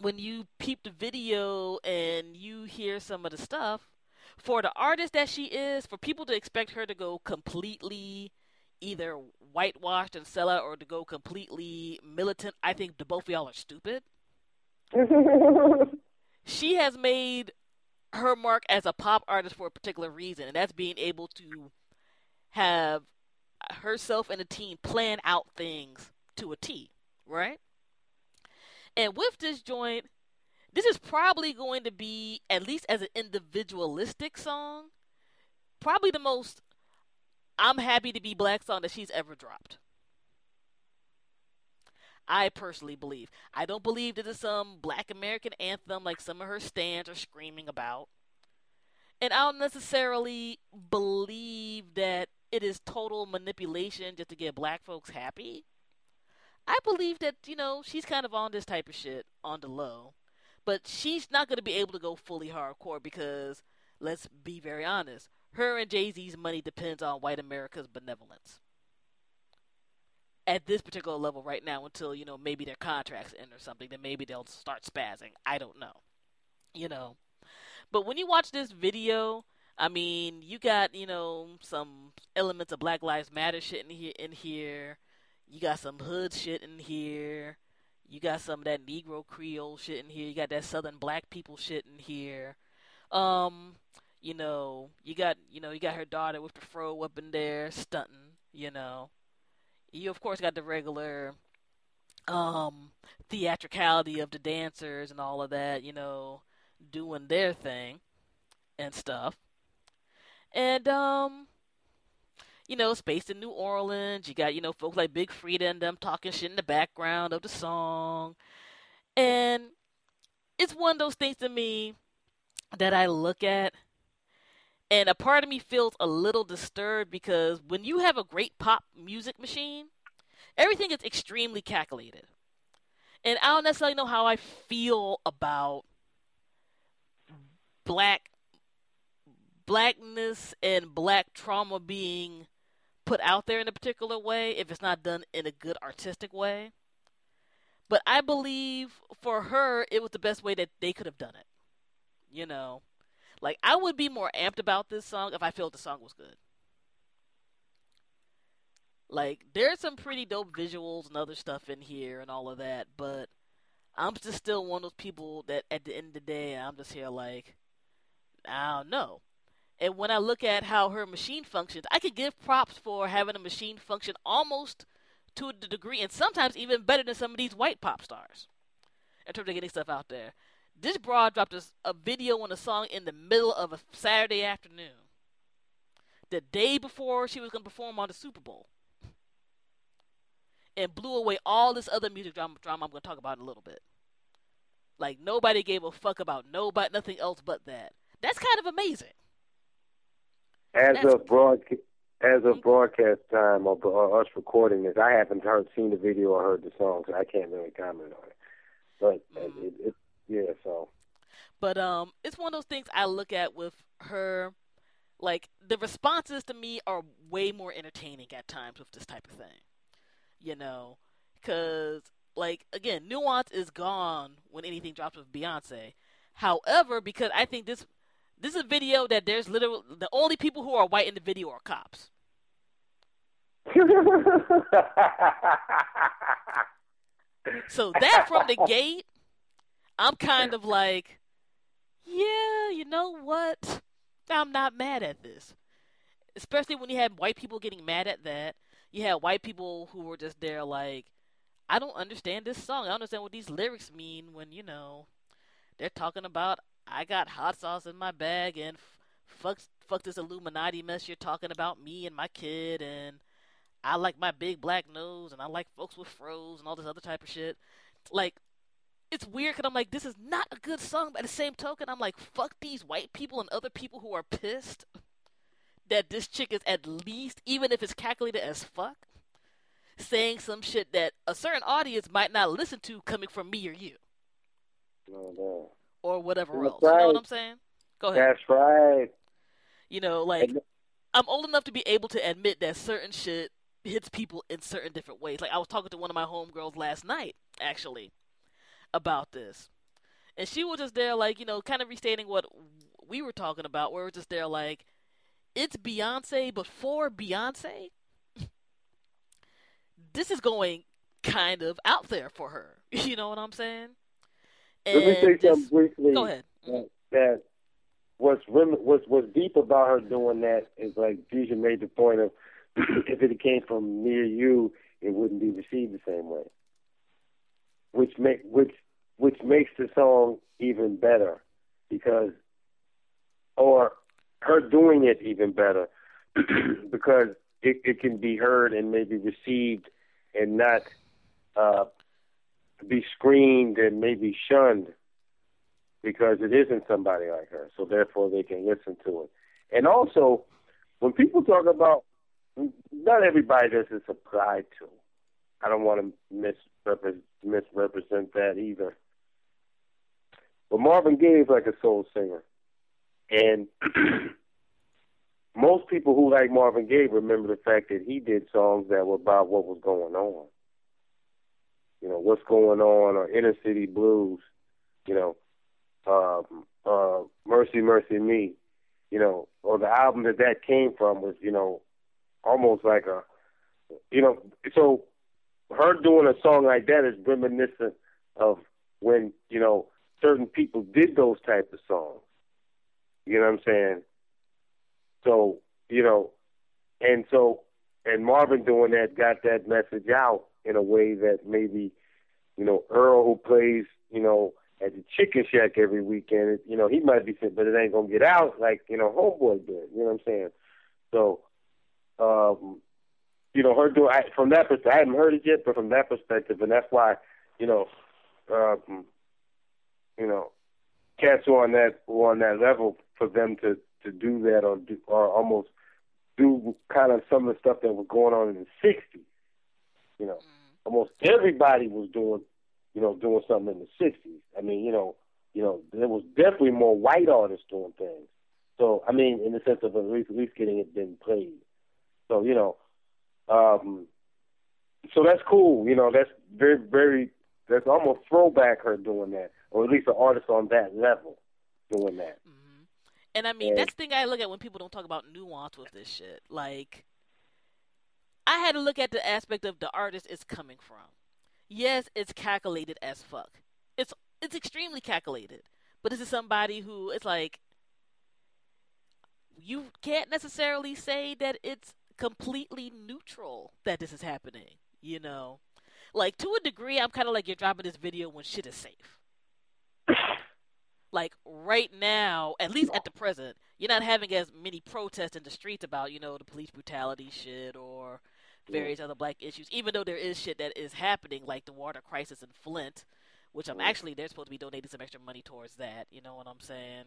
when you peep the video and you hear some of the stuff, for the artist that she is, for people to expect her to go completely either whitewashed and sell out or to go completely militant, I think the both of y'all are stupid. she has made her mark as a pop artist for a particular reason, and that's being able to have herself and the team plan out things to a T, right? And with this joint, this is probably going to be, at least as an individualistic song, probably the most I'm happy to be black song that she's ever dropped. I personally believe. I don't believe this is some black American anthem like some of her stands are screaming about. And I don't necessarily believe that it is total manipulation just to get black folks happy. I believe that, you know, she's kind of on this type of shit on the low. But she's not going to be able to go fully hardcore because, let's be very honest, her and Jay Z's money depends on white America's benevolence. At this particular level right now, until, you know, maybe their contracts end or something, then maybe they'll start spazzing. I don't know. You know. But when you watch this video, I mean, you got, you know, some elements of Black Lives Matter shit in here in here. You got some hood shit in here. You got some of that Negro Creole shit in here. You got that Southern Black people shit in here. Um, you know, you got you know, you got her daughter with the fro up in there stunting, you know. You of course got the regular um theatricality of the dancers and all of that, you know, doing their thing and stuff. And um you know, it's based in New Orleans. You got, you know, folks like Big Freedia and them talking shit in the background of the song. And it's one of those things to me that I look at and a part of me feels a little disturbed because when you have a great pop music machine, everything is extremely calculated. And I don't necessarily know how I feel about black blackness and black trauma being put out there in a particular way if it's not done in a good artistic way. But I believe for her, it was the best way that they could have done it. You know, like I would be more amped about this song if I felt the song was good. Like there's some pretty dope visuals and other stuff in here and all of that, but I'm just still one of those people that at the end of the day, I'm just here like, I don't know. And when I look at how her machine functions, I could give props for having a machine function almost to the degree, and sometimes even better than some of these white pop stars in terms of getting stuff out there. This broad dropped a, a video on a song in the middle of a Saturday afternoon, the day before she was going to perform on the Super Bowl, and blew away all this other music drama, drama I'm going to talk about in a little bit. Like nobody gave a fuck about nobody, nothing else but that. That's kind of amazing. As That's- of broadcast, as of broadcast time or, or us recording this, I haven't heard seen the video or heard the song, so I can't really comment on it. But Mhm. it, it, yeah, so But um, it's one of those things I look at with her. Like the responses to me are way more entertaining at times with this type of thing, you know, because like again, nuance is gone when anything drops with Beyonce. However, because I think this this is a video that there's literally the only people who are white in the video are cops. So that from the gate, I'm kind of like, yeah, you know what? I'm not mad at this. Especially when you had white people getting mad at that. You had white people who were just there like, I don't understand this song. I don't understand what these lyrics mean when, you know, they're talking about I got hot sauce in my bag and f- fuck fuck this Illuminati mess you're talking about me and my kid and I like my big black nose and I like folks with froze and all this other type of shit. Like it's weird because I'm like, this is not a good song. But at the same token, I'm like, fuck these white people and other people who are pissed that this chick is at least, even if it's calculated as fuck, saying some shit that a certain audience might not listen to coming from me or you no, no. or whatever That's else. You know what I'm saying? Go ahead. that's right. You know, like And- I'm old enough to be able to admit that certain shit hits people in certain different ways. Like I was talking to one of my homegirls last night, actually, about this. and she was just there, like you know, kind of restating what we were talking about, where was just there, like it's Beyonce, but for Beyonce, this is going kind of out there for her. You know what I'm saying? And Let me say this, something briefly. Go ahead. That, that what's what's what's deep about her doing that is like Deja made the point of if it came from near you, it wouldn't be received the same way. Which make which which makes the song even better because or her doing it even better because it, it can be heard and maybe received and not uh, be screened and maybe shunned because it isn't somebody like her. So therefore, they can listen to it. And also, when people talk about, not everybody does this apply to. I don't want to misrepresent, misrepresent that either. But Marvin Gaye is like a soul singer, and most people who like Marvin Gaye remember the fact that he did songs that were about what was going on. You know, what's going on, or inner city blues. You know, um, uh, Mercy, Mercy Me, you know, or the album that that came from was, you know, almost like a, you know, so her doing a song like that is reminiscent of when, you know, certain people did those type of songs. You know what I'm saying? So, you know, and so, and Marvin doing that got that message out in a way that maybe, you know, Earl who plays, you know, at the chicken shack every weekend. You know, he might be saying, but it ain't gonna get out like you know homeboy did. You know what I'm saying? So, um, you know, her doing I, from that perspective, I haven't heard it yet, but from that perspective, and that's why, you know, um, you know, cats are on that on that level for them to to do that or do, or almost do kind of some of the stuff that was going on in the '60s. You know, mm-hmm. almost everybody was doing you know, doing something in the '60s. I mean, you know, you know, there was definitely more white artists doing things. So, I mean, in the sense of at least, at least getting it been played. So, you know, um, so that's cool. You know, that's very, very, that's almost throwback her doing that, or at least an artist on that level doing that. Mm-hmm. And I mean, and, that's the thing I look at when people don't talk about nuance with this shit. Like, I had to look at the aspect of the artist is coming from yes, it's calculated as fuck. It's it's extremely calculated. But this is somebody who it's like you can't necessarily say that it's completely neutral that this is happening, you know. Like to a degree I'm kind of like you're dropping this video when shit is safe. like right now, at least at the present, you're not having as many protests in the streets about, you know, the police brutality shit or various other black issues, even though there is shit that is happening, like the water crisis in Flint, which I'm actually they're supposed to be donating some extra money towards that. You know what I'm saying?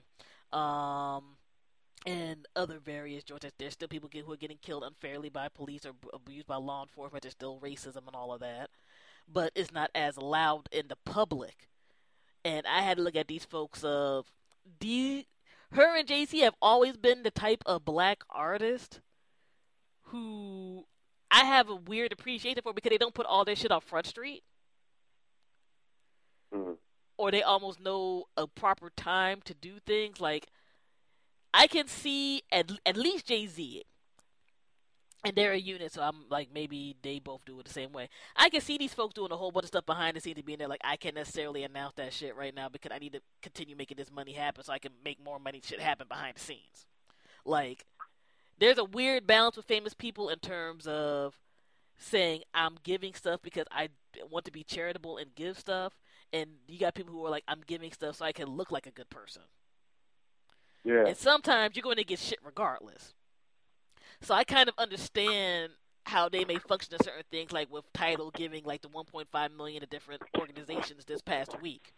Um, and other various joints. There's still people who are getting killed unfairly by police or abused by law enforcement. There's still racism and all of that, but it's not as loud in the public. And I had to look at these folks of the her and Jay Z have always been the type of black artist who I have a weird appreciation for because they don't put all their shit on Front Street. Mm-hmm. Or they almost know a proper time to do things. Like, I can see at, at least Jay Z, and they're a unit, so I'm like, maybe they both do it the same way. I can see these folks doing a whole bunch of stuff behind the scenes and being there, like, I can't necessarily announce that shit right now because I need to continue making this money happen so I can make more money shit happen behind the scenes. Like, there's a weird balance with famous people in terms of saying I'm giving stuff because I want to be charitable and give stuff, and you got people who are like I'm giving stuff so I can look like a good person. Yeah. And sometimes you're going to get shit regardless. So I kind of understand how they may function in certain things, like with Tidal giving like the 1.5 million to different organizations this past week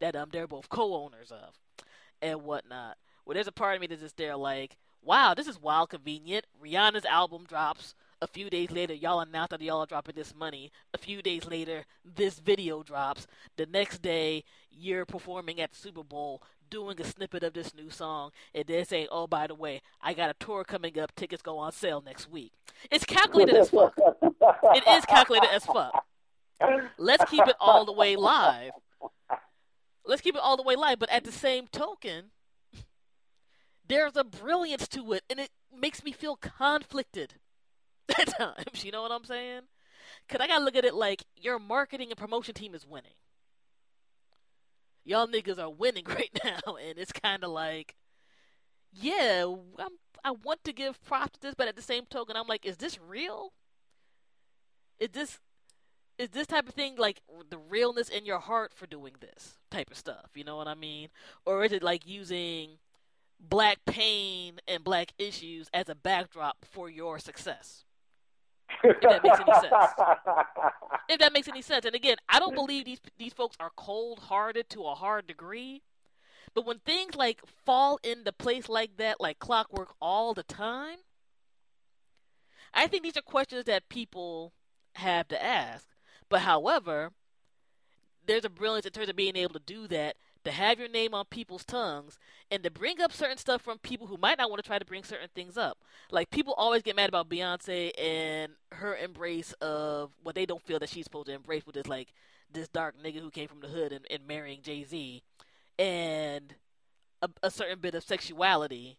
that um they're both co-owners of and whatnot. Well, there's a part of me that's just there like, wow, this is wild convenient. Rihanna's album drops. A few days later, y'all announce that y'all are dropping this money. A few days later, this video drops. The next day, you're performing at Super Bowl doing a snippet of this new song, and then saying, oh, by the way, I got a tour coming up. Tickets go on sale next week. It's calculated as fuck. It is calculated as fuck. Let's keep it all the way live. let's keep it all the way live. But at the same token, there's a brilliance to it, and it makes me feel conflicted at times. You know what I'm saying? Cause I gotta look at it like your marketing and promotion team is winning. Y'all niggas are winning right now, and it's kind of like, yeah, I'm, I want to give props to this, but at the same token, I'm like, is this real? Is this is this type of thing like the realness in your heart for doing this type of stuff? You know what I mean? Or is it like using black pain and black issues as a backdrop for your success? If that makes any sense. if that makes any sense. And again, I don't believe these these folks are cold hearted to a hard degree. But when things like fall into place like that, like clockwork all the time, I think these are questions that people have to ask. But however, there's a brilliance in terms of being able to do that, to have your name on people's tongues, and to bring up certain stuff from people who might not want to try to bring certain things up. Like people always get mad about Beyonce and her embrace of what they don't feel that she's supposed to embrace, which is like this dark nigga who came from the hood and, and marrying Jay Z, and a, a certain bit of sexuality,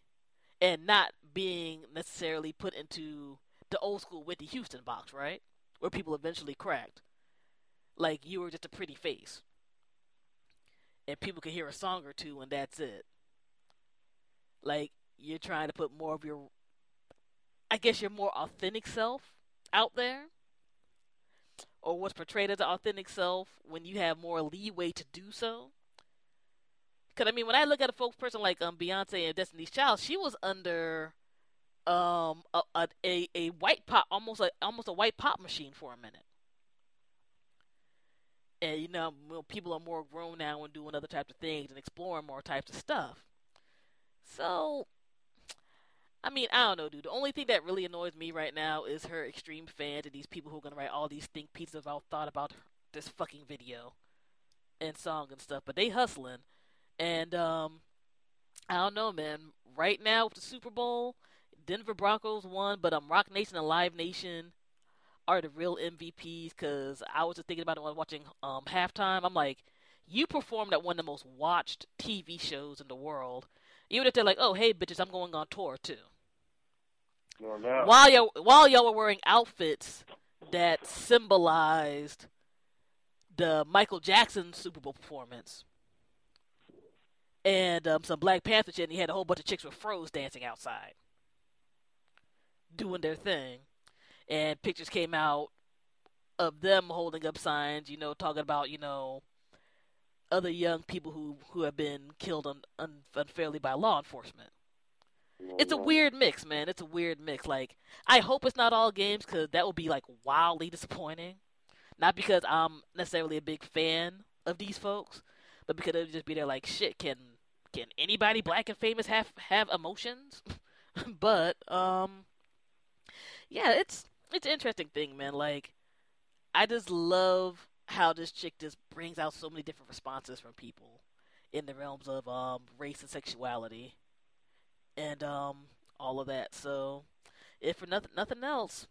and not being necessarily put into the old school Whitney Houston box, right? Where people eventually cracked like you were just a pretty face. And people can hear a song or two and that's it. Like you're trying to put more of your I guess your more authentic self out there. Or what's portrayed as an authentic self when you have more leeway to do so. Cause I mean, when I look at a folks person like um Beyonce and Destiny's Child, she was under um a a, a white pop almost like almost a white pop machine for a minute and you know people are more grown now and doing other types of things and exploring more types of stuff. So i mean i don't know dude. The only thing that really annoys me right now is her extreme fans and these people who are to write all these think pieces about thought about this fucking video and song and stuff but they hustling. And um i don't know man. Right now with the super bowl denver broncos won but um Roc Nation and live nation are the real MVPs because I was just thinking about it when I was watching um, halftime. I'm like, you performed at one of the most watched TV shows in the world. Even if they're like, oh, hey, bitches, I'm going on tour too. No. While y'all, while y'all were wearing outfits that symbolized the Michael Jackson Super Bowl performance and um, some Black Panther shit, and he had a whole bunch of chicks with fros dancing outside, doing their thing and pictures came out of them holding up signs, you know, talking about, you know, other young people who who have been killed un, un, unfairly by law enforcement. It's a weird mix, man. It's a weird mix. Like, I hope it's not all games because that would be like wildly disappointing. Not because I'm necessarily a big fan of these folks, but because it would just be there like, shit. Can can anybody black and famous have have emotions? but um, yeah, it's it's an interesting thing, man. Like, I just love how this chick just brings out so many different responses from people in the realms of um, race and sexuality, and um, all of that. So, if for nothing nothing else,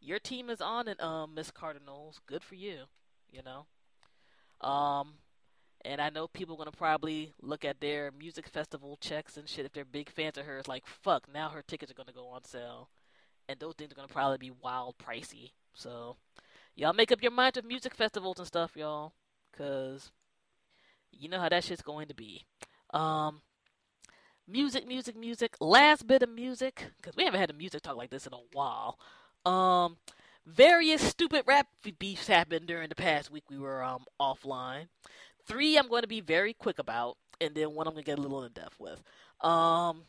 your team is on it, um, Miss Cardinals. Good for you. You know. Um, and I know people are gonna probably look at their music festival checks and shit if they're big fans of hers. Like, fuck, now her tickets are gonna go on sale and those things are gonna probably be wild pricey. So y'all make up your mind to music festivals and stuff, y'all, cause you know how that shit's going to be. Um, music, music, music. Last bit of music, cause we haven't had a music talk like this in a while. Um, various stupid rap beefs happened during the past week we were um offline. Three I'm going to be very quick about, and then one I'm to get a little in depth with. Um,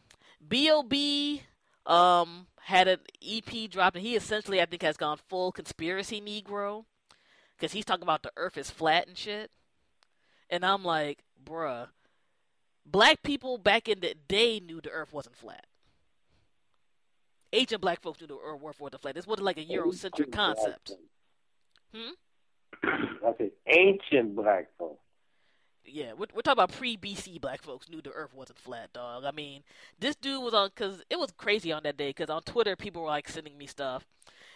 B.O.B um, had an EP dropped, and he essentially, I think, has gone full conspiracy Negro because he's talking about the Earth is flat and shit. And I'm like, bruh, black people back in the day knew the Earth wasn't flat. Ancient black folks knew the Earth wasn't flat. This wasn't like a Eurocentric concept. Hmm. Said ancient black folks yeah, we're, we're talking about pre BC black folks knew the Earth wasn't flat, dog. I mean, this dude was on because it was crazy on that day. Because on Twitter, people were like sending me stuff,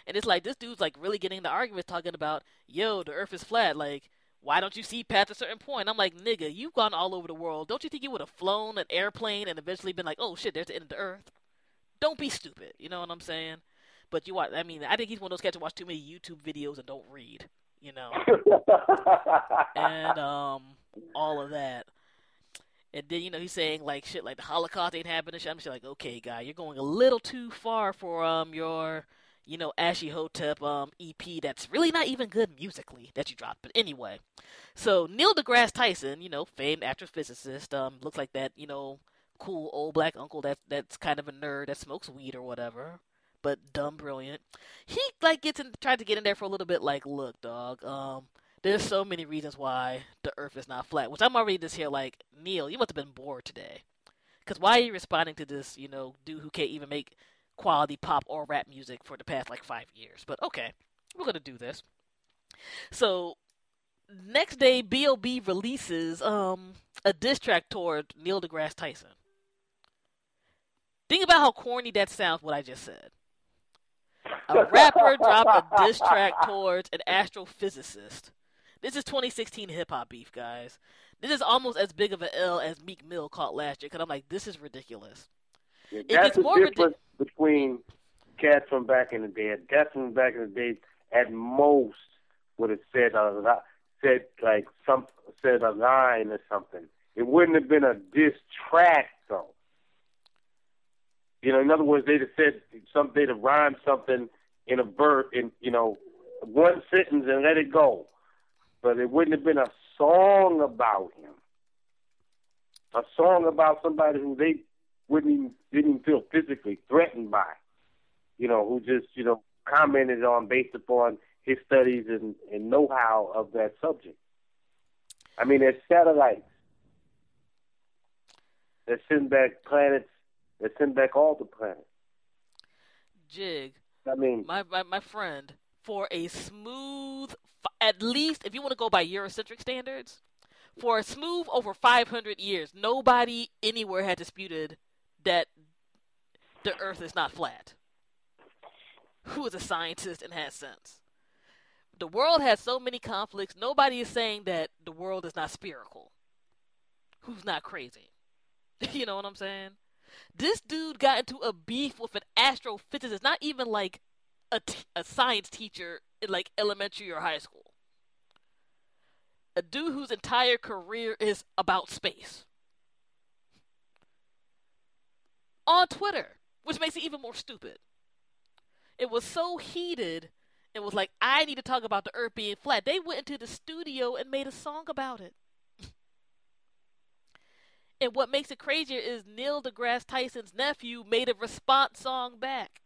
and it's like this dude's like really getting the argument talking about, yo, the Earth is flat. Like, why don't you see past a certain point? I'm like, nigga, you've gone all over the world. Don't you think you would have flown an airplane and eventually been like, oh shit, there's the end of the earth? Don't be stupid. You know what I'm saying? But you watch. I mean, I think he's one of those cats who watch too many YouTube videos and don't read. You know, and um, all of that. And then you know he's saying like shit like the Holocaust ain't happening. I'm just like, okay, guy, you're going a little too far for um your you know Ashy Hotep um EP that's really not even good musically that you dropped. But anyway, so Neil deGrasse Tyson, you know, famed astrophysicist, um, looks like that you know cool old black uncle that that's kind of a nerd that smokes weed or whatever, but dumb brilliant. He like gets in, tried to get in there for a little bit. Like, look, dog, um, there's so many reasons why the Earth is not flat. Which I'm already just here like Neil, you must have been bored today, because why are you responding to this? You know, dude who can't even make quality pop or rap music for the past like five years. But okay, we're gonna do this. So next day, B.O.B. releases um a diss track toward Neil deGrasse Tyson. Think about how corny that sounds. What I just said. A rapper dropped a diss track towards an astrophysicist. This is 2016 hip hop beef, guys. This is almost as big of an L as Meek Mill caught last year. Because I'm like, this is ridiculous. Yeah, It that's gets the more difference between cats from back in the day. Cats from back in the day at most would have said a li- said like some said a line or something. It wouldn't have been a diss track though. You know, in other words, they'd have said some they'd have rhymed something in a verse in you know one sentence and let it go. But it wouldn't have been a song about him. A song about somebody who they wouldn't even didn't even feel physically threatened by. You know, who just, you know, commented on based upon his studies and, and know how of that subject. I mean there's satellites that send back planets that send back all the planets. Jig, I mean my, my my friend, for a smooth, at least if you want to go by Eurocentric standards, for a smooth over 500 years, nobody anywhere had disputed that the Earth is not flat. Who is a scientist and has sense? The world has so many conflicts. Nobody is saying that the world is not spherical. Who's not crazy? you know what I'm saying? This dude got into a beef with an astrophysicist, It's not even like a, t- a science teacher in like elementary or high school. A dude whose entire career is about space. On Twitter, which makes it even more stupid. It was so heated, it was like, I need to talk about the earth being flat. They went into the studio and made a song about it. And what makes it crazier is Neil deGrasse Tyson's nephew made a response song back.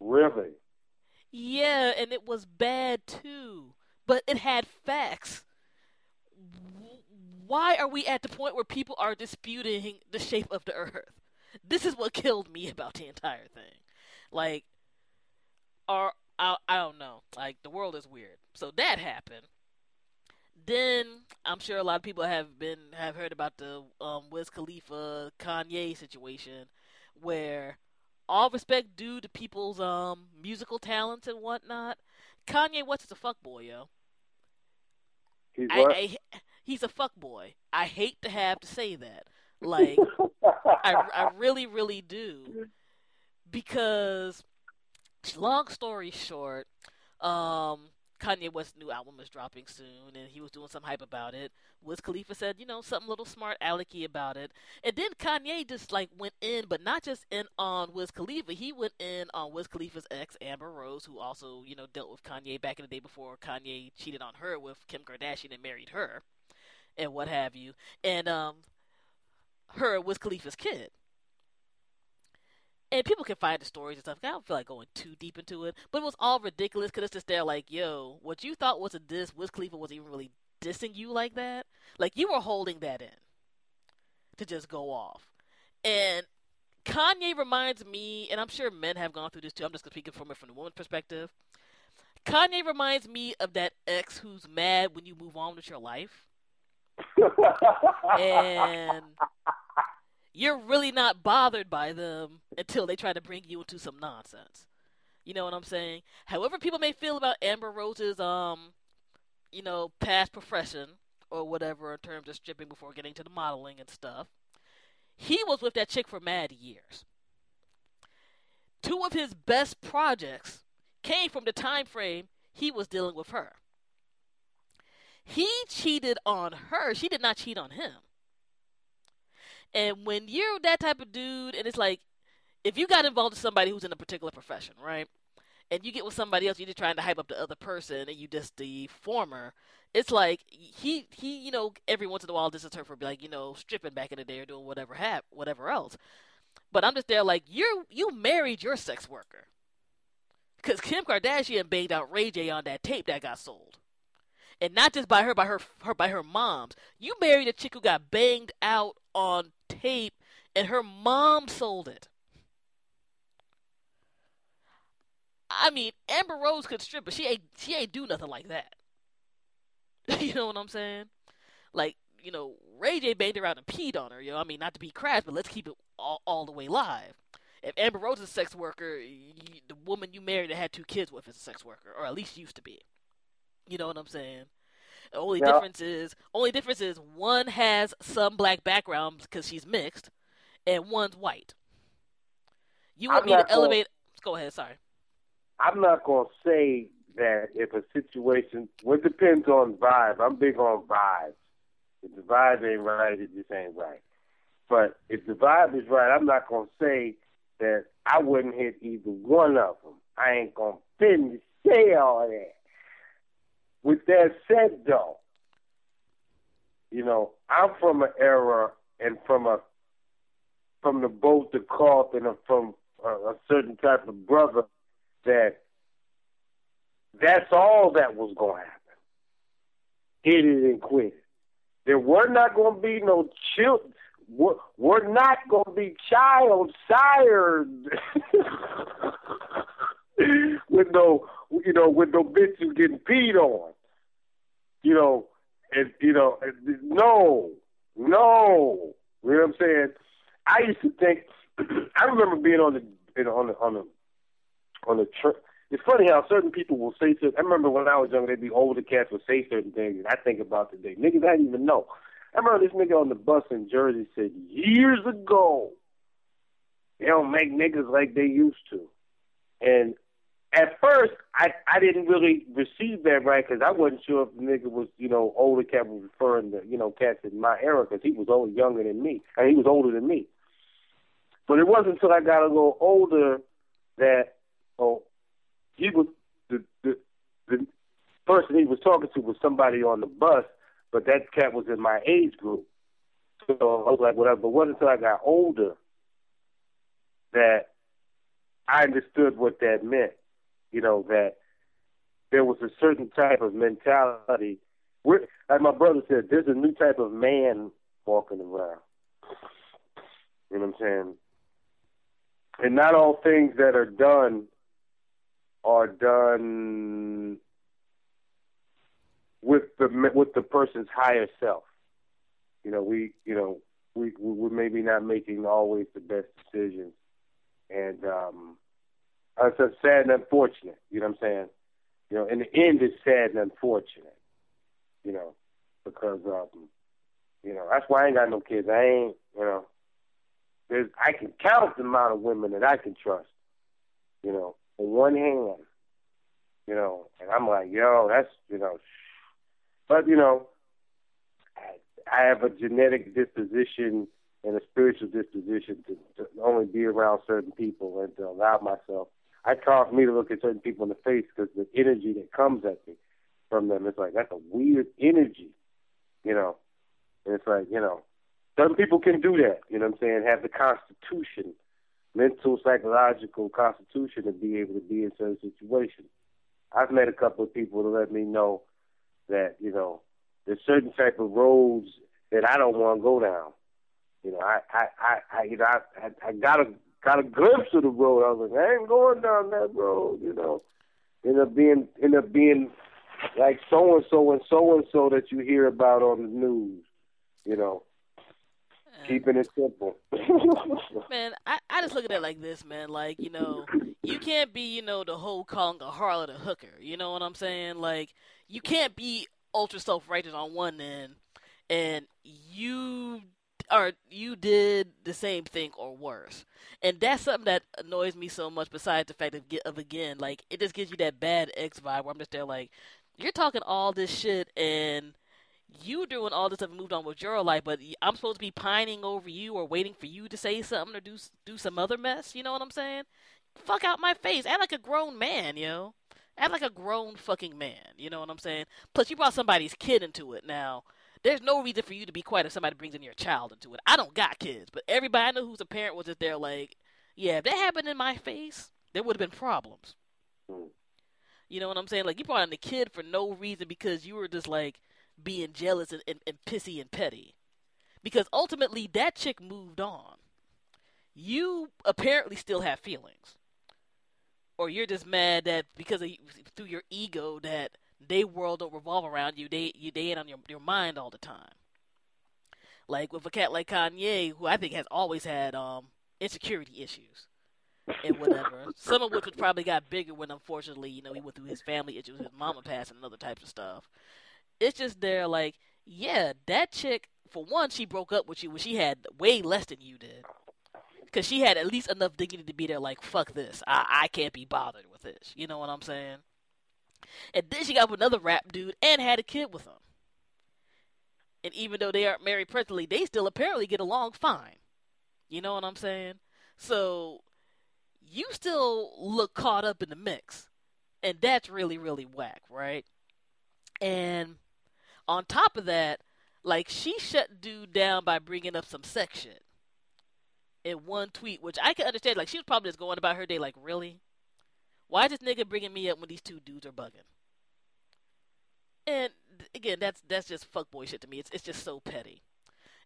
Really. Yeah, and it was bad too, but it had facts. Why are we at the point where people are disputing the shape of the earth? This is what killed me about the entire thing. Like, or I, I don't know. Like the world is weird. So that happened. Then I'm sure a lot of people have been have heard about the um, Wiz Khalifa Kanye situation, where all respect due to people's um musical talents and whatnot, Kanye West is a fuckboy, yo. He's I, what? I, he's a fuckboy. I hate to have to say that. Like, I, I really, really do. Because, long story short, um, Kanye West's new album is dropping soon, and he was doing some hype about it. Wiz Khalifa said, you know, something a little smart alecky about it. And then Kanye just, like, went in, but not just in on Wiz Khalifa. He went in on Wiz Khalifa's ex, Amber Rose, who also, you know, dealt with Kanye back in the day before Kanye cheated on her with Kim Kardashian and married her, and what have you. And, um, her Wiz Khalifa's kid and people can find the stories and stuff. I don't feel like going too deep into it, but it was all ridiculous because it's just there like, yo, what you thought was a diss, Wiz Khalifa wasn't even really dissing you like that. Like you were holding that in to just go off. And Kanye reminds me, and I'm sure men have gone through this too. I'm just speaking from it from the woman's perspective. Kanye reminds me of that ex who's mad when you move on with your life, and you're really not bothered by them until they try to bring you into some nonsense. You know what I'm saying? However, people may feel about Amber Rose's um you know, past profession or whatever in terms of stripping before getting to the modeling and stuff. He was with that chick for mad years. Two of his best projects came from the time frame he was dealing with her. He cheated on her. She did not cheat on him. And when you're that type of dude, and it's like, if you got involved with somebody who's in a particular profession, right? And you get with somebody else, you're just trying to hype up the other person, and you just the former. It's like he he, you know, every once in a while, this is her for like, you know, stripping back in the day or doing whatever hap whatever else. But I'm just there like you you married your sex worker, because Kim Kardashian banged out Ray J on that tape that got sold and not just by her, by her, her by her mom's. You married a chick who got banged out on tape, and her mom sold it. I mean, Amber Rose could strip, but she ain't she ain't do nothing like that. you know what I'm saying? Like, you know, Ray J banged her out and peed on her. You know, I mean, not to be crass, but let's keep it all, all the way live. If Amber Rose is a sex worker, you, the woman you married and had two kids with is a sex worker, or at least used to be. You know what I'm saying? The only yeah. difference is only difference is one has some black background because she's mixed, and one's white. You want I'm me to elevate? Gonna, go ahead. Sorry. I'm not gonna say that if a situation. Well, it depends on vibe. I'm big on vibes. If the vibe ain't right, it just ain't right. But if the vibe is right, I'm not gonna say that I wouldn't hit either one of them. I ain't gonna finish say all that. With that said, though, you know, I'm from an era and from a from the boat to call and from a, a certain type of brother that that's all that was going to happen. Hit it and quit it. There were not going to be no children. We're, we're not going to be child sired with no, you know, with no bitches getting peed on. You know, and you know, no, no. You know what I'm saying? I used to think. I remember being on the, you know, on the on the on the trip. It's funny how certain people will say certain. I remember when I was young, they'd be older cats would say certain things, and I think about today. Niggas I didn't even know. I remember this nigga on the bus in Jersey said years ago, they don't make niggas like they used to. And at first, I I didn't really receive that right because I wasn't sure if the nigga was, you know, older cat was referring to, you know, cats in my era because he was older, younger than me, and he was older than me. But it wasn't until I got a little older that, oh, he was the the the person he was talking to was somebody on the bus, but that cat was in my age group. So I was like, whatever. But it wasn't until I got older that I understood what that meant you know, that there was a certain type of mentality. We're, like my brother said, there's a new type of man walking around. You know what I'm saying? And not all things that are done are done with the with the person's higher self. You know, we you know we we're maybe not making always the best decisions, and um, uh, it's sad and unfortunate. You know what I'm saying? You know, in the end, it's sad and unfortunate. You know, because um, you know that's why I ain't got no kids. I ain't, you know, there's I can count the amount of women that I can trust. You know, in one hand. You know, and I'm like, yo, that's you know, but you know, I, I have a genetic disposition and a spiritual disposition to, to only be around certain people and to allow myself I cause me to look at certain people in the face because the energy that comes at me from them, it's like that's a weird energy, you know. And it's like you know, certain people can do that. You know what I'm saying? Have the constitution, mental, psychological constitution to be able to be in certain situations. I've met a couple of people to let me know that you know there's certain type of roads that I don't want to go down. You know, I I I, I you know I I, I gotta got a glimpse of the road. I was like, I ain't going down that road, you know. End up being end up being like so and so and so and so that you hear about on the news, you know. Keeping it simple. man, I, I just look at it like this, man. Like, you know, you can't be, you know, the whole calling a harlot a hooker. You know what I'm saying? Like, you can't be ultra self righteous on one end, and you or you did the same thing or worse. And that's something that annoys me so much. Besides the fact of, of again, like it just gives you that bad ex vibe where I'm just there like, you're talking all this shit and you doing all this stuff and moved on with your life, but I'm supposed to be pining over you or waiting for you to say something or do do some other mess. You know what I'm saying? Fuck out my face. Act like a grown man, yo. Act like a grown fucking man. You know what I'm saying? Plus, you brought somebody's kid into it. Now, there's no reason for you to be quiet if somebody brings in your child into it. I don't got kids, but everybody I know who's a parent was just there like, yeah, if that happened in my face, there would have been problems. Hmm. You know what I'm saying? Like, you brought in the kid for no reason because you were just like being jealous and, and, and pissy and petty. Because ultimately, that chick moved on. You apparently still have feelings or you're just mad that because of through your ego that they world don't revolve around you. They you they ain't on your your mind all the time. Like with a cat like Kanye, who I think has always had um insecurity issues and whatever. Some of which probably got bigger when unfortunately, you know, he went through his family issues, his mama passing and other types of stuff. It's just there like, yeah, that chick for one, she broke up with you when she had way less than you did because she had at least enough dignity to be there. Like, fuck this, I, I can't be bothered with this. You know what I'm saying? And then she got with another rap dude and had a kid with him. And even though they aren't married presently, they still apparently get along fine. You know what I'm saying? So you still look caught up in the mix. And that's really, really whack, right? And on top of that, like she shut dude down by bringing up some sex shit in one tweet, which I can understand. Like she was probably just going about her day, like, really? Why is this nigga bringing me up when these two dudes are bugging? And again, that's that's just fuckboy shit to me. It's it's just so petty.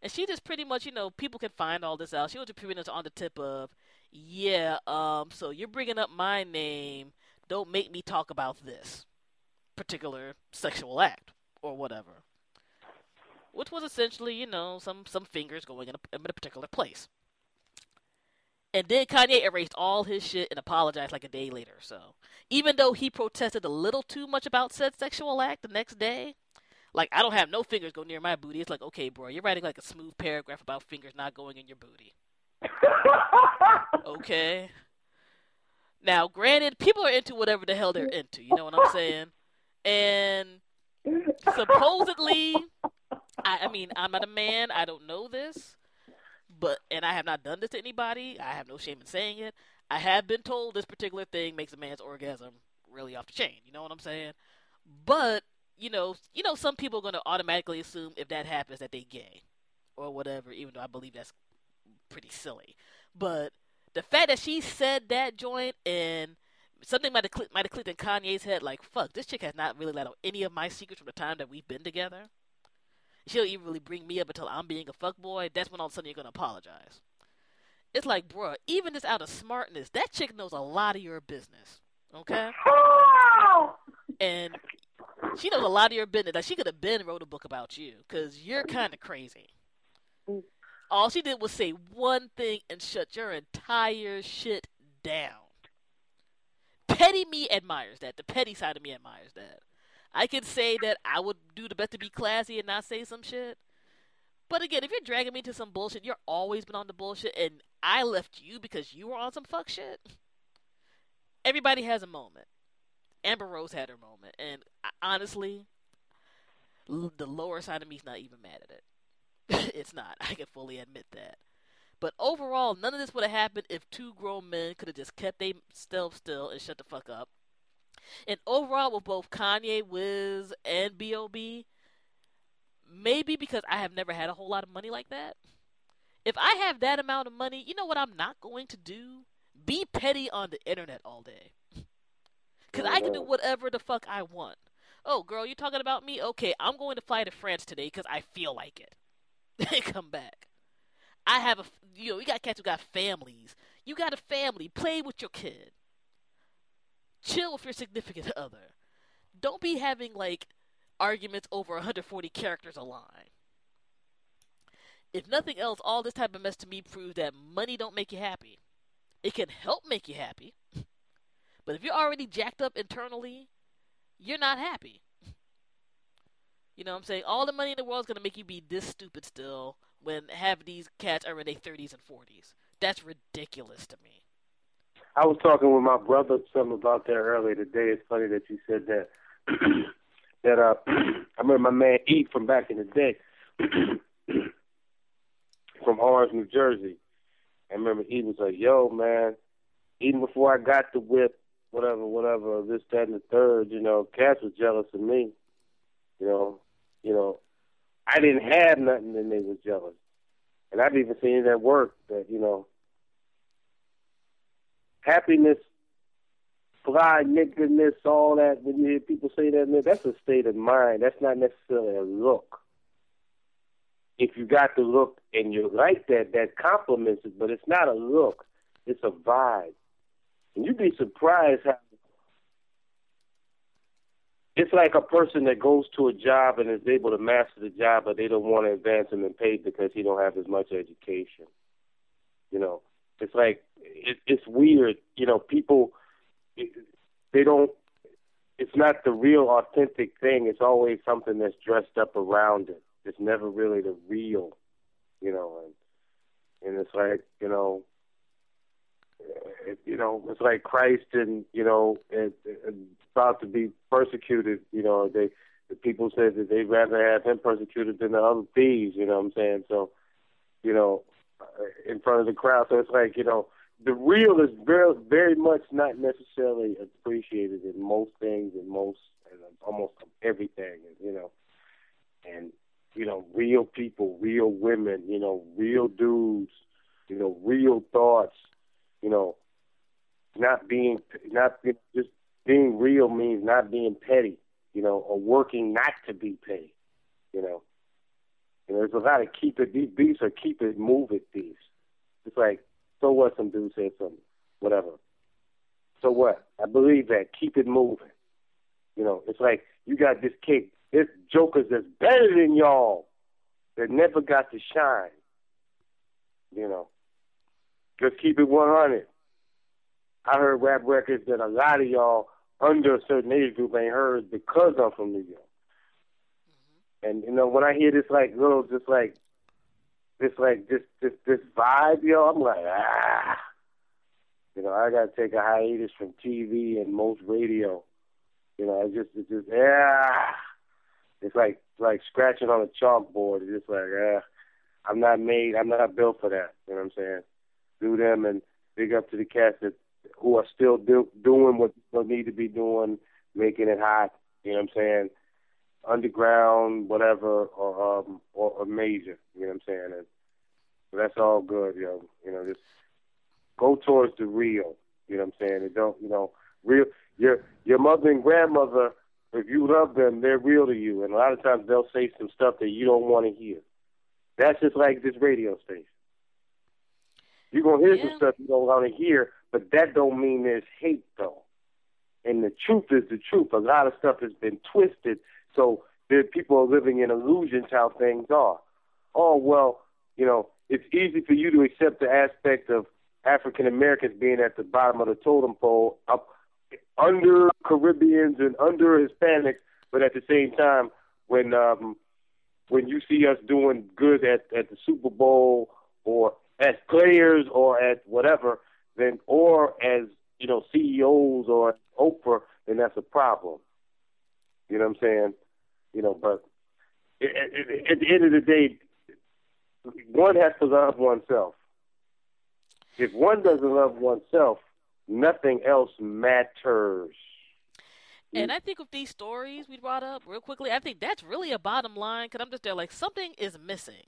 And she just pretty much, you know, people can find all this out. She was just pretty much on the tip of, yeah, um, so you're bringing up my name. Don't make me talk about this particular sexual act or whatever. Which was essentially, you know, some some fingers going in a, in a particular place. And then Kanye erased all his shit and apologized like a day later. So even though he protested a little too much about said sexual act the next day, like I don't have no fingers go near my booty. It's like, okay, bro, you're writing like a smooth paragraph about fingers not going in your booty. okay. Now, granted, people are into whatever the hell they're into. You know what I'm saying? And supposedly, I, I mean, I'm not a man. I don't know this but and I have not done this to anybody. I have no shame in saying it. I have been told this particular thing makes a man's orgasm really off the chain. You know what I'm saying? But you know, you know, some people are going to automatically assume if that happens that they gay or whatever. Even though I believe that's pretty silly. But the fact that she said that joint and something might have clicked, might have clicked in Kanye's head, like, fuck, this chick has not really let out any of my secrets from the time that we've been together she don't even really bring me up until I'm being a fuckboy, that's when all of a sudden you're gonna apologize. It's like, bruh, even just out of smartness, that chick knows a lot of your business. Okay? and she knows a lot of your business. Like she could have been wrote a book about you because you're kind of crazy. All she did was say one thing and shut your entire shit down. Petty me admires that. The petty side of me admires that. I can say that I would do the best to be classy and not say some shit. But again, if you're dragging me to some bullshit, you're always been on the bullshit, and I left you because you were on some fuck shit. Everybody has a moment. Amber Rose had her moment, and I, honestly, the lower side of me is not even mad at it. it's not. I can fully admit that. But overall, none of this would have happened if two grown men could have just kept their self still and shut the fuck up and overall, with both Kanye, Wiz, and B.O.B., maybe because I have never had a whole lot of money like that. If I have that amount of money, you know what I'm not going to do? Be petty on the internet all day. Because I can do whatever the fuck I want. Oh, girl, you talking about me? Okay, I'm going to fly to France today because I feel like it. Then come back. I have a, you know, you got cats who got families. You got a family. Play with your kid chill with your significant other. Don't be having like arguments over 140 characters a line. If nothing else, all this type of mess to me proves that money don't make you happy. It can help make you happy. But if you're already jacked up internally, you're not happy. You know what I'm saying? All the money in the world is going to make you be this stupid still when half these cats are in their 30s and 40s. That's ridiculous to me. I was talking with my brother something about that earlier today. It's funny that you said that. that uh, I remember my man E from back in the day, from Orange, New Jersey. I remember he was like, "Yo, man, even before I got the whip, whatever, whatever, this, that, and the third, you know, cats was jealous of me. You know, you know, I didn't have nothing, and they was jealous. And I've even seen that work that you know, happiness, fly nigginess, all that. When you hear people say that, that's a state of mind. That's not necessarily a look. If you got the look and you like that, that compliments it, but it's not a look. It's a vibe. And you'd be surprised how it's like a person that goes to a job and is able to master the job, but they don't want to advance him in pay because he don't have as much education. You know, it's like it, it's weird. You know, people they don't. It's not the real authentic thing. It's always something that's dressed up around it. It's never really the real. You know, and and it's like you know it, you know, it's like Christ and you know, and, and about to be persecuted. You know, they the people said that they'd rather have him persecuted than the other thieves. You know what I'm saying? So, you know, Uh, in front of the crowd. So it's like you know, the real is very very much not necessarily appreciated in most things and most and almost everything. You know, and you know, real people, real women, you know, real dudes, you know, real thoughts, you know, not being not just being real means not being petty, you know, or working not to be petty, you know. You know, there's a lot of keep it these beats are keep it move it beats. It's like, so what some dude said something, whatever. So what? I believe that. Keep it moving. You know, it's like you got this kid, this jokers that's better than y'all that never got to shine. You know. Just keep it 100. I heard rap records that a lot of y'all under a certain age group ain't heard because I'm from New York. And you know, when I hear this like little, just like this, like this, this, this vibe, yo, I'm like, ah. You know, I gotta take a hiatus from TV and most radio. You know, I just, it's just, yeah. It's like, like scratching on a chalkboard. It's just like, ah. I'm not made. I'm not built for that. You know what I'm saying? Do them and big up to the cast that who are still do, doing what they need to be doing, making it hot. You know what I'm saying? Underground, whatever, or um, or, or major. You know what I'm saying? And so that's all good, yo. You know, just go towards the real. You know what I'm saying? And don't, you know, real. Your your mother and grandmother, if you love them, they're real to you. And a lot of times they'll say some stuff that you don't want to hear. That's just like this radio station. You're gonna hear yeah. some stuff you don't want to hear, but that don't mean there's hate though. And the truth is the truth. A lot of stuff has been twisted, so there people are living in illusions how things are. Oh well, you know, it's easy for you to accept the aspect of African Americans being at the bottom of the totem pole, up under Caribbeans and under Hispanics, but at the same time, when um, when you see us doing good at at the Super Bowl or as players or as whatever, then or as you know CEOs or Oprah, then that's a problem. You know what I'm saying? You know, but at, at, at the end of the day, one has to love oneself. If one doesn't love oneself, nothing else matters. And I think with these stories we brought up real quickly, I think that's really a bottom line because I'm just there like something is missing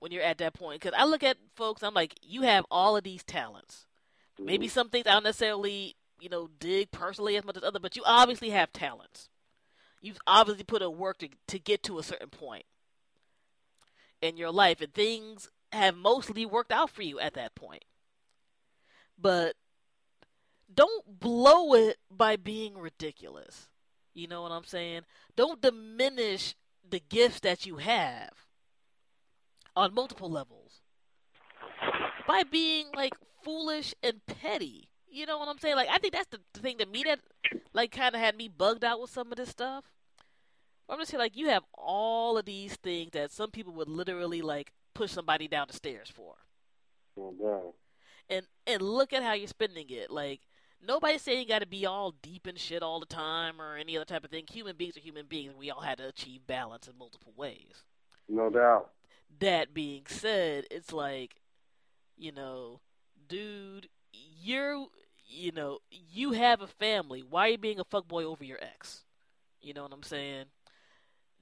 when you're at that point. Because I look at folks, I'm like, you have all of these talents. Maybe mm-hmm. some things I don't necessarily, you know, dig personally as much as other, but you obviously have talents. You've obviously put in work to to get to a certain point in your life, and things have mostly worked out for you at that point. But don't blow it by being ridiculous. You know what I'm saying? Don't diminish the gifts that you have on multiple levels by being like foolish and petty. You know what I'm saying? Like I think that's the, the thing that me that like kind of had me bugged out with some of this stuff. I'm just saying, like, you have all of these things that some people would literally like push somebody down the stairs for. Oh, no doubt. And and look at how you're spending it. Like, nobody's saying you got to be all deep in shit all the time or any other type of thing. Human beings are human beings. We all had to achieve balance in multiple ways. No doubt. That being said, it's like, you know, dude, you're, you know, you have a family. Why are you being a fuckboy over your ex? You know what I'm saying?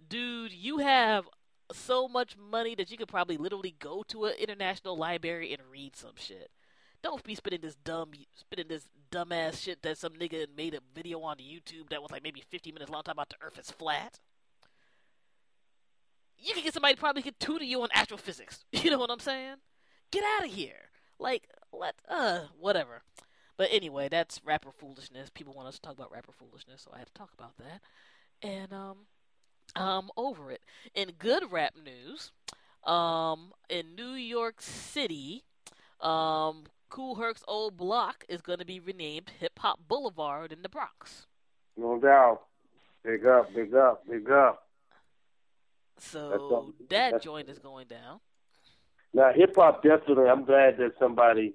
Dude, you have so much money that you could probably literally go to an international library and read some shit. Don't be spitting this dumb, spitting this dumbass shit that some nigga made a video on YouTube that was like maybe 50 minutes long talking about the Earth is flat. You could get somebody probably could tutor you on astrophysics. You know what I'm saying? Get out of here. Like, let, uh, whatever. But anyway, that's rapper foolishness. People want us to talk about rapper foolishness, so I had to talk about that. And, um, I'm over it. In good rap news, um, in New York City, um, Kool Herc's old block is going to be renamed Hip Hop Boulevard in the Bronx. No doubt. Big up, big up, big up. So that joint is going down. Now, hip hop definitely. I'm glad that somebody,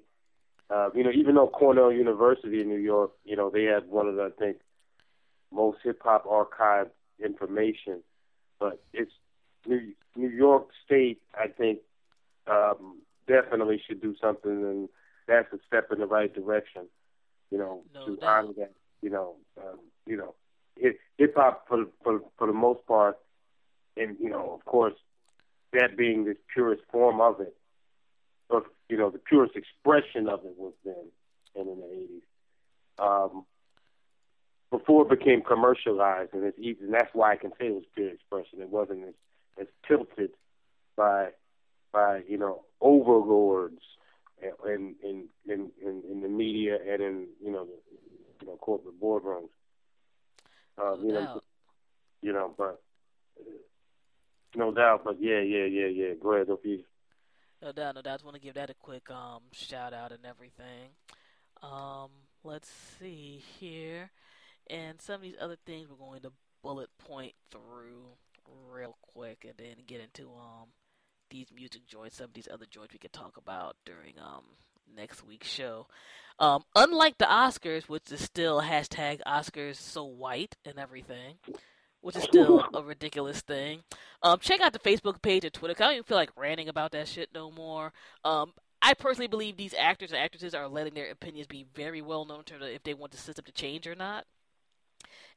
uh, you know, even though Cornell University in New York, you know, they had one of the I think most hip hop archive information, but it's New New York State. I think um, definitely should do something, and that's a step in the right direction. You know, No to doubt. honor that. You know, um, you know, hip hop for for for the most part, and you know, of course, that being the purest form of it, or you know, the purest expression of it was then and in the eighties. Um, before it became commercialized, and it's easy, and that's why I can say it was pure expression. It wasn't as, as tilted by by you know overlords in in in in, in the media and in you know the, you know corporate boardrooms. No you know, you know, but no doubt. But yeah, yeah, yeah, yeah. Go ahead, Opie. No doubt, no doubt. I just want to give that a quick um, shout out and everything. Um, let's see here. And some of these other things we're going to bullet point through real quick and then get into um these music joints, some of these other joints we could talk about during um next week's show. Um, unlike the Oscars, which is still hashtag Oscars so white and everything, which is still a ridiculous thing. Um, check out the Facebook page and Twitter. I don't even feel like ranting about that shit no more. Um, I personally believe these actors and actresses are letting their opinions be very well known terms of if they want the system to change or not.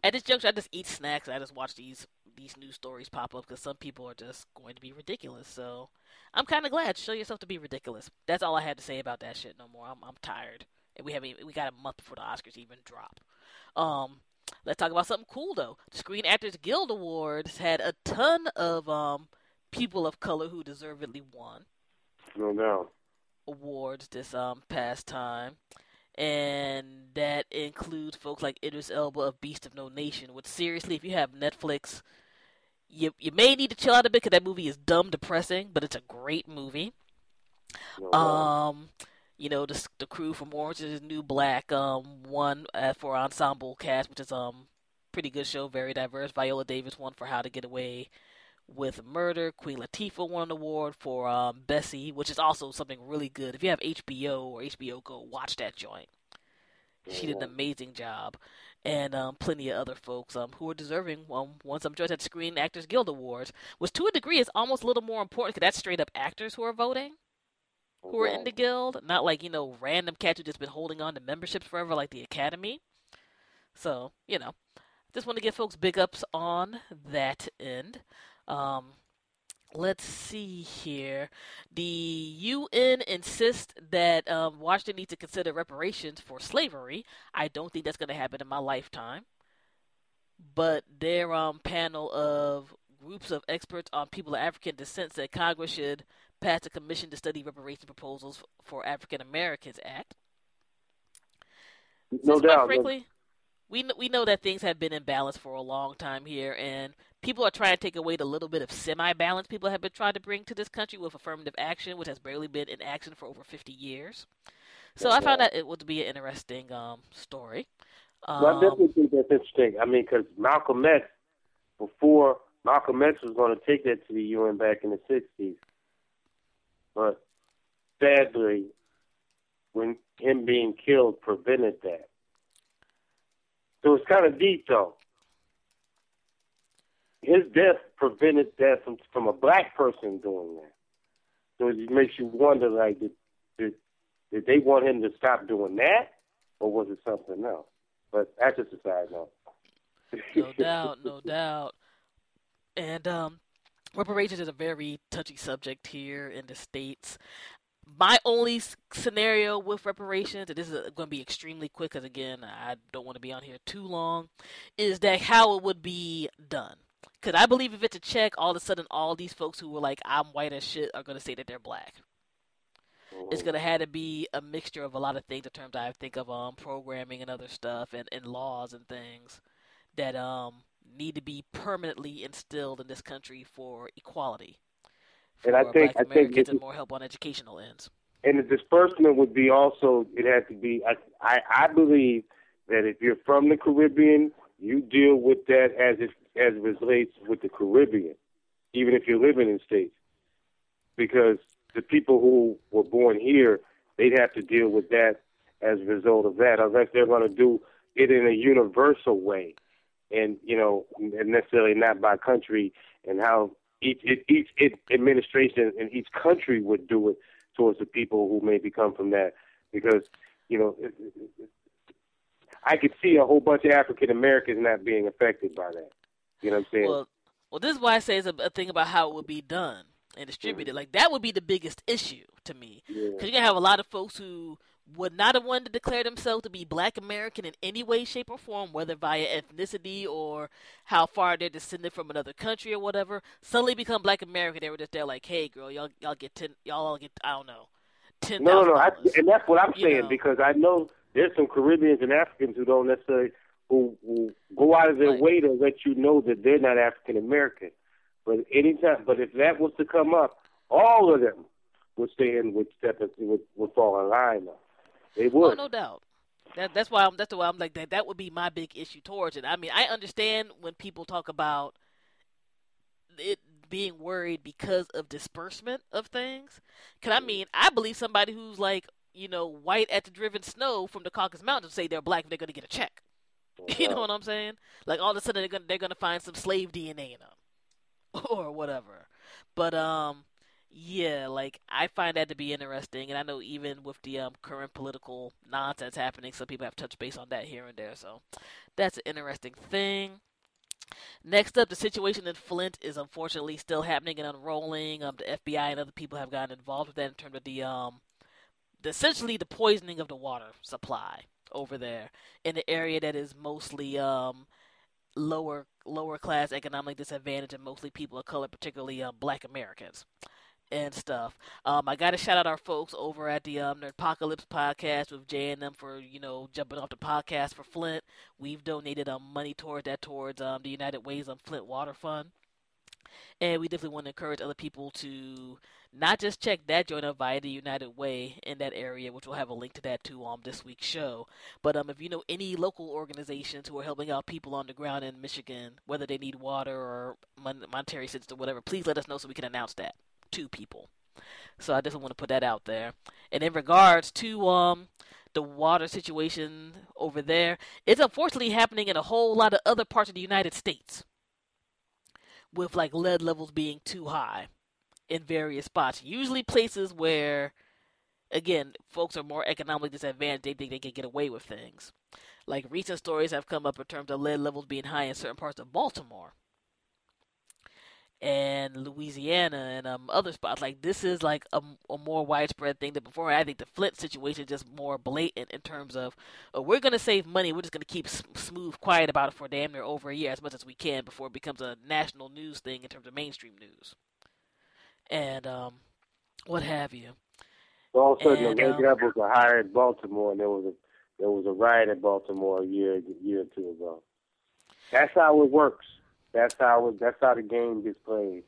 At this juncture, I just eat snacks. I just watch these these news stories pop up because some people are just going to be ridiculous. So I'm kind of glad. Show yourself to be ridiculous. That's all I had to say about that shit. No more. I'm I'm tired. And we even- We got a month before the Oscars even drop. Um, let's talk about something cool though. The Screen Actors Guild Awards had a ton of um people of color who deservedly won No doubt. awards this um past time, and that includes folks like Idris Elba of Beast of No Nation. Which seriously, if you have Netflix, you you may need to chill out a bit because that movie is dumb depressing, but it's a great movie. No doubt. You know the the crew from Orange is New Black um won uh, for ensemble cast, which is um pretty good show, very diverse. Viola Davis won for How to Get Away with Murder. Queen Latifah won an award for um Bessie, which is also something really good. If you have HBO or HBO Go, watch that joint. She did an amazing job, and um, plenty of other folks um, who are deserving um, won some joints at the Screen Actors Guild Awards, which to a degree is almost a little more important because that's straight up actors who are voting who are in the guild, not like you know random cats who just been holding on to memberships forever, like the Academy. So you know, just want to give folks big ups on that end. Um, let's see here. The UN insists that um, Washington needs to consider reparations for slavery. I don't think that's going to happen in my lifetime. But their um, panel of groups of experts on people of African descent said Congress should pass a commission to study reparation proposals for African Americans Act. No Since, doubt. frankly, we we know that things have been imbalanced for a long time here, and people are trying to take away the little bit of semi-balance people have been trying to bring to this country with affirmative action, which has barely been in action for over 50 years. So I found that it would be an interesting um, story. Um, Well, I definitely think that's interesting. I mean, because Malcolm X, before Malcolm X was going to take that to the UN back in the '60s, but sadly, when him being killed prevented that. So it's kind of deep, though. His death prevented that from from a black person doing that. So it makes you wonder, like, did, did did they want him to stop doing that, or was it something else? But that's just a side note. no doubt, no doubt. And um, reparations is a very touchy subject here in the states. My only scenario with reparations, and this is going to be extremely quick because, again, I don't want to be on here too long, is that how it would be done. Because I believe if it's a check, all of a sudden all these folks who were like, I'm white as shit, are going to say that they're black. It's going to have to be a mixture of a lot of things in terms I think of um, programming and other stuff and, and laws and things that um, need to be permanently instilled in this country for equality. For and I think I think and more help on educational ends. And the disbursement would be also it had to be. I I, I believe that if you're from the Caribbean, you deal with that as it as it relates with the Caribbean, even if you're living in states, because the people who were born here, they'd have to deal with that as a result of that, unless they're going to do it in a universal way and you know and necessarily not by country and how each each, each administration in each country would do it towards the people who maybe come from that because you know I could see a whole bunch of African Americans not being affected by that. You know what I'm saying? Well, well, this is why I say it's a, a thing about how it would be done and distributed. Mm-hmm. Like that would be the biggest issue to me because yeah. you're gonna have a lot of folks who would not have wanted to declare themselves to be black American in any way, shape, or form, whether via ethnicity or how far they're descended from another country or whatever, suddenly become black American. They were just there like, hey, girl, y'all, y'all get ten, y'all all get, I don't know, ten. No, no, no, I, and that's what I'm saying know? because I know there's some Caribbeans and Africans who don't necessarily who, who go out of their right. way to let you know that they're not African American. But anytime, but if that was to come up, all of them would stand, would step, would, would fall in line. Though. They would. Oh, no doubt. That, that's why I'm. That's why I'm like that. That would be my big issue towards it. I mean, I understand when people talk about it being worried because of disbursement of things. Cause I mean, I believe somebody who's like you know white at the driven snow from the Caucasus Mountains say they're black, they're going to get a check. You know what I'm saying? Like all of a sudden they're gonna they're gonna find some slave DNA in them, or whatever. But um, yeah, like I find that to be interesting, and I know even with the um, current political nonsense happening, some people have touched base on that here and there. So that's an interesting thing. Next up, the situation in Flint is unfortunately still happening and unrolling. Um, the FBI and other people have gotten involved with that in terms of the um, the, essentially the poisoning of the water supply over there in the area that is mostly um lower lower class economically disadvantaged and mostly people of color, particularly um, Black Americans and stuff. Um, I got to shout out our folks over at the um, Apocalypse podcast with J and M for you know jumping off the podcast for Flint. We've donated um, money towards that towards um, the United Ways on Flint Water Fund, and we definitely want to encourage other people to not just check that joint out via the United Way in that area, which we'll have a link to that too on this week's show. But um, if you know any local organizations who are helping out people on the ground in Michigan, whether they need water or monetary assistance or whatever, please let us know so we can announce that two people. So I just want to put that out there. And in regards to um the water situation over there, it's unfortunately happening in a whole lot of other parts of the United States. With like lead levels being too high in various spots. Usually places where again, folks are more economically disadvantaged, they think they can get away with things. Like recent stories have come up in terms of lead levels being high in certain parts of Baltimore and Louisiana and um, other spots. Like this is like a, a, more widespread thing than before. I think the Flint situation is just more blatant in terms of uh, we're going to save money. We're just going to keep s- smooth quiet about it for damn near over a year as much as we can before it becomes a national news thing in terms of mainstream news and um, what have you. all of a sudden, and, the um, Devils are higher in Baltimore, and there was a there was a riot in Baltimore a year a year or two ago. That's how it works. That's how it, that's how the game gets played.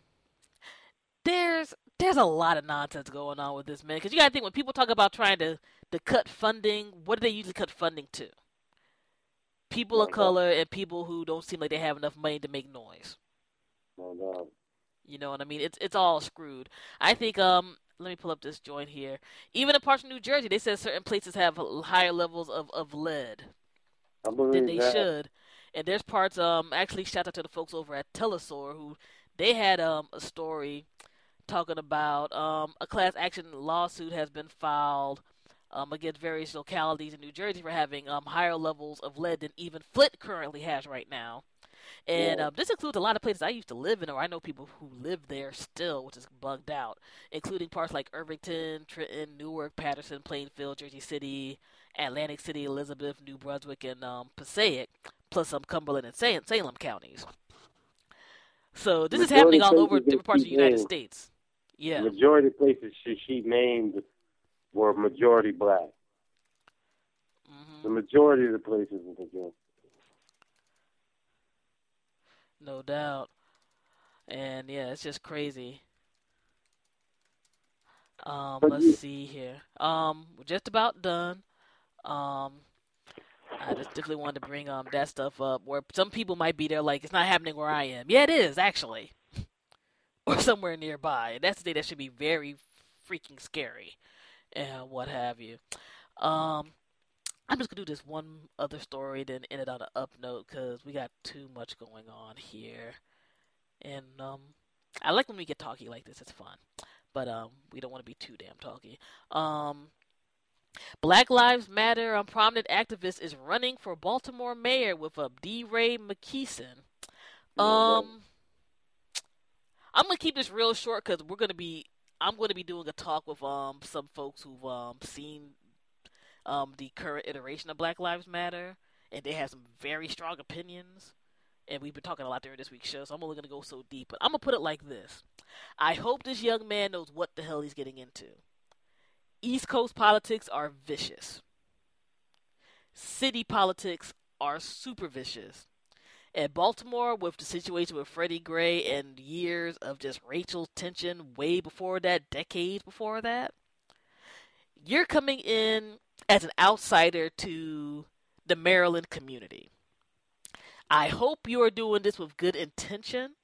There's there's a lot of nonsense going on with this man because you got to think when people talk about trying to to cut funding, what do they usually cut funding to? People of color and people who don't seem like they have enough money to make noise. No You know what I mean? It's it's all screwed. I think um let me pull up this joint here. Even in parts of New Jersey, they said certain places have higher levels of, of lead than they that. should. And there's parts um actually shout out to the folks over at teleSUR who they had um a story talking about um a class action lawsuit has been filed um against various localities in New Jersey for having um higher levels of lead than even Flint currently has right now. And Yeah. um, this includes a lot of places I used to live in, or I know people who live there still, which is bugged out, including parts like Irvington, Trenton, Newark, Paterson, Plainfield, Jersey City, Atlantic City, Elizabeth, New Brunswick, and um, Passaic, plus some Cumberland and Salem, Salem counties. So this is happening all over different parts of the United named. States. Yeah. The majority of places she, she named were majority black. hmm The majority of the places were majority. No doubt. And yeah, it's just crazy. Um, But let's you- see here. Um, we're just about done. Um, I just definitely wanted to bring um that stuff up where some people might be there like it's not happening where I am. Yeah, it is actually, or somewhere nearby. And that's the thing that should be very freaking scary, and what have you. Um, I'm just gonna do this one other story, then end it on an up note because we got too much going on here, and um, I like when we get talky like this. It's fun, but um, we don't want to be too damn talky. Um, Black Lives Matter, a prominent activist, is running for Baltimore mayor with a DeRay Mckesson. Um, I'm gonna keep this real short because we're gonna be. I'm gonna be doing a talk with um some folks who've um seen um the current iteration of Black Lives Matter, and they have some very strong opinions. And we've been talking a lot during this week's show, so I'm only gonna go so deep. But I'm gonna put it like this: I hope this young man knows what the hell he's getting into. East Coast politics are vicious. City politics are super vicious. At Baltimore, with the situation with Freddie Gray and years of just racial tension way before that, decades before that, you're coming in as an outsider to the Maryland community. I hope you are doing this with good intention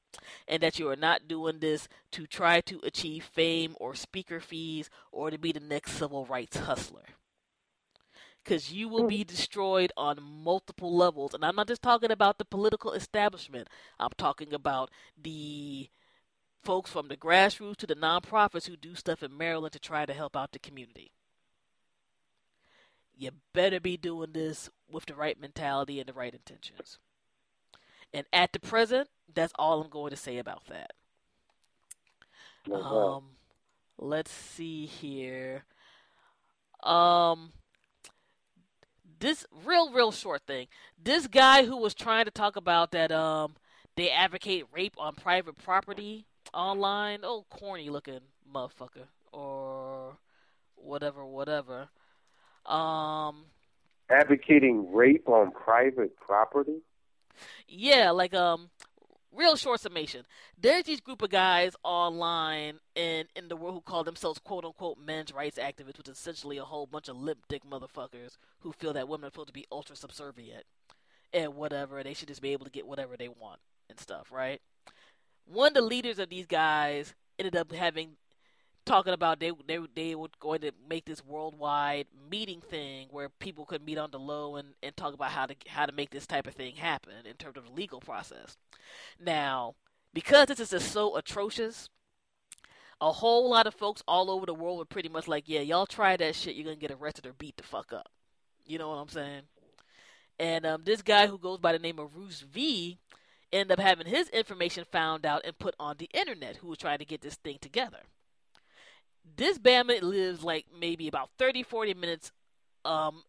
and that you are not doing this to try to achieve fame or speaker fees or to be the next civil rights hustler. Because you will be mm. destroyed on multiple levels. And I'm not just talking about the political establishment, I'm talking about the folks from the grassroots to the nonprofits who do stuff in Maryland to try to help out the community. You better be doing this with the right mentality and the right intentions. And at the present, that's all I'm going to say about that. Doubt. Um, let's see here. Um, this real, real short thing. This guy who was trying to talk about that, um, they advocate rape on private property online. Oh, corny looking motherfucker, or whatever, whatever. Um, Advocating rape on private property? Yeah, like um real short summation. There's these group of guys online in in the world who call themselves quote unquote men's rights activists, which is essentially a whole bunch of limp dick motherfuckers who feel that women are supposed to be ultra subservient and whatever, they should just be able to get whatever they want and stuff, right? One of the leaders of these guys ended up having talking about they they they were going to make this worldwide meeting thing where people could meet on the low and, and talk about how to how to make this type of thing happen in terms of the legal process. Now, because this is just so atrocious, a whole lot of folks all over the world were pretty much like, "Yeah, y'all try that shit, you're gonna get arrested or beat the fuck up." You know what I'm saying? And um, this guy who goes by the name of Roosh V ended up having his information found out and put on the internet. Who was trying to get this thing together? This Bama lives like maybe about 30, 40 minutes um,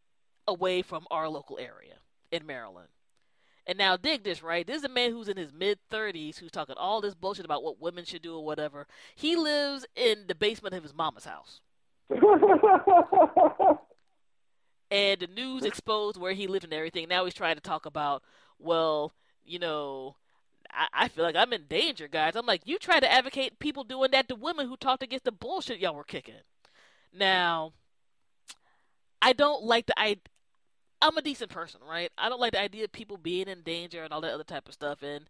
away from our local area in Maryland. And now dig this, right? This is a man who's in his mid 30s who's talking all this bullshit about what women should do or whatever. He lives in the basement of his mama's house. And the news exposed where he lived and everything. Now he's trying to talk about, well, you know, I, I feel like I'm in danger, guys. I'm like, you try to advocate people doing that to women who talked against the bullshit y'all were kicking. Now, I don't like the I. I'm a decent person, right? I don't like the idea of people being in danger and all that other type of stuff. And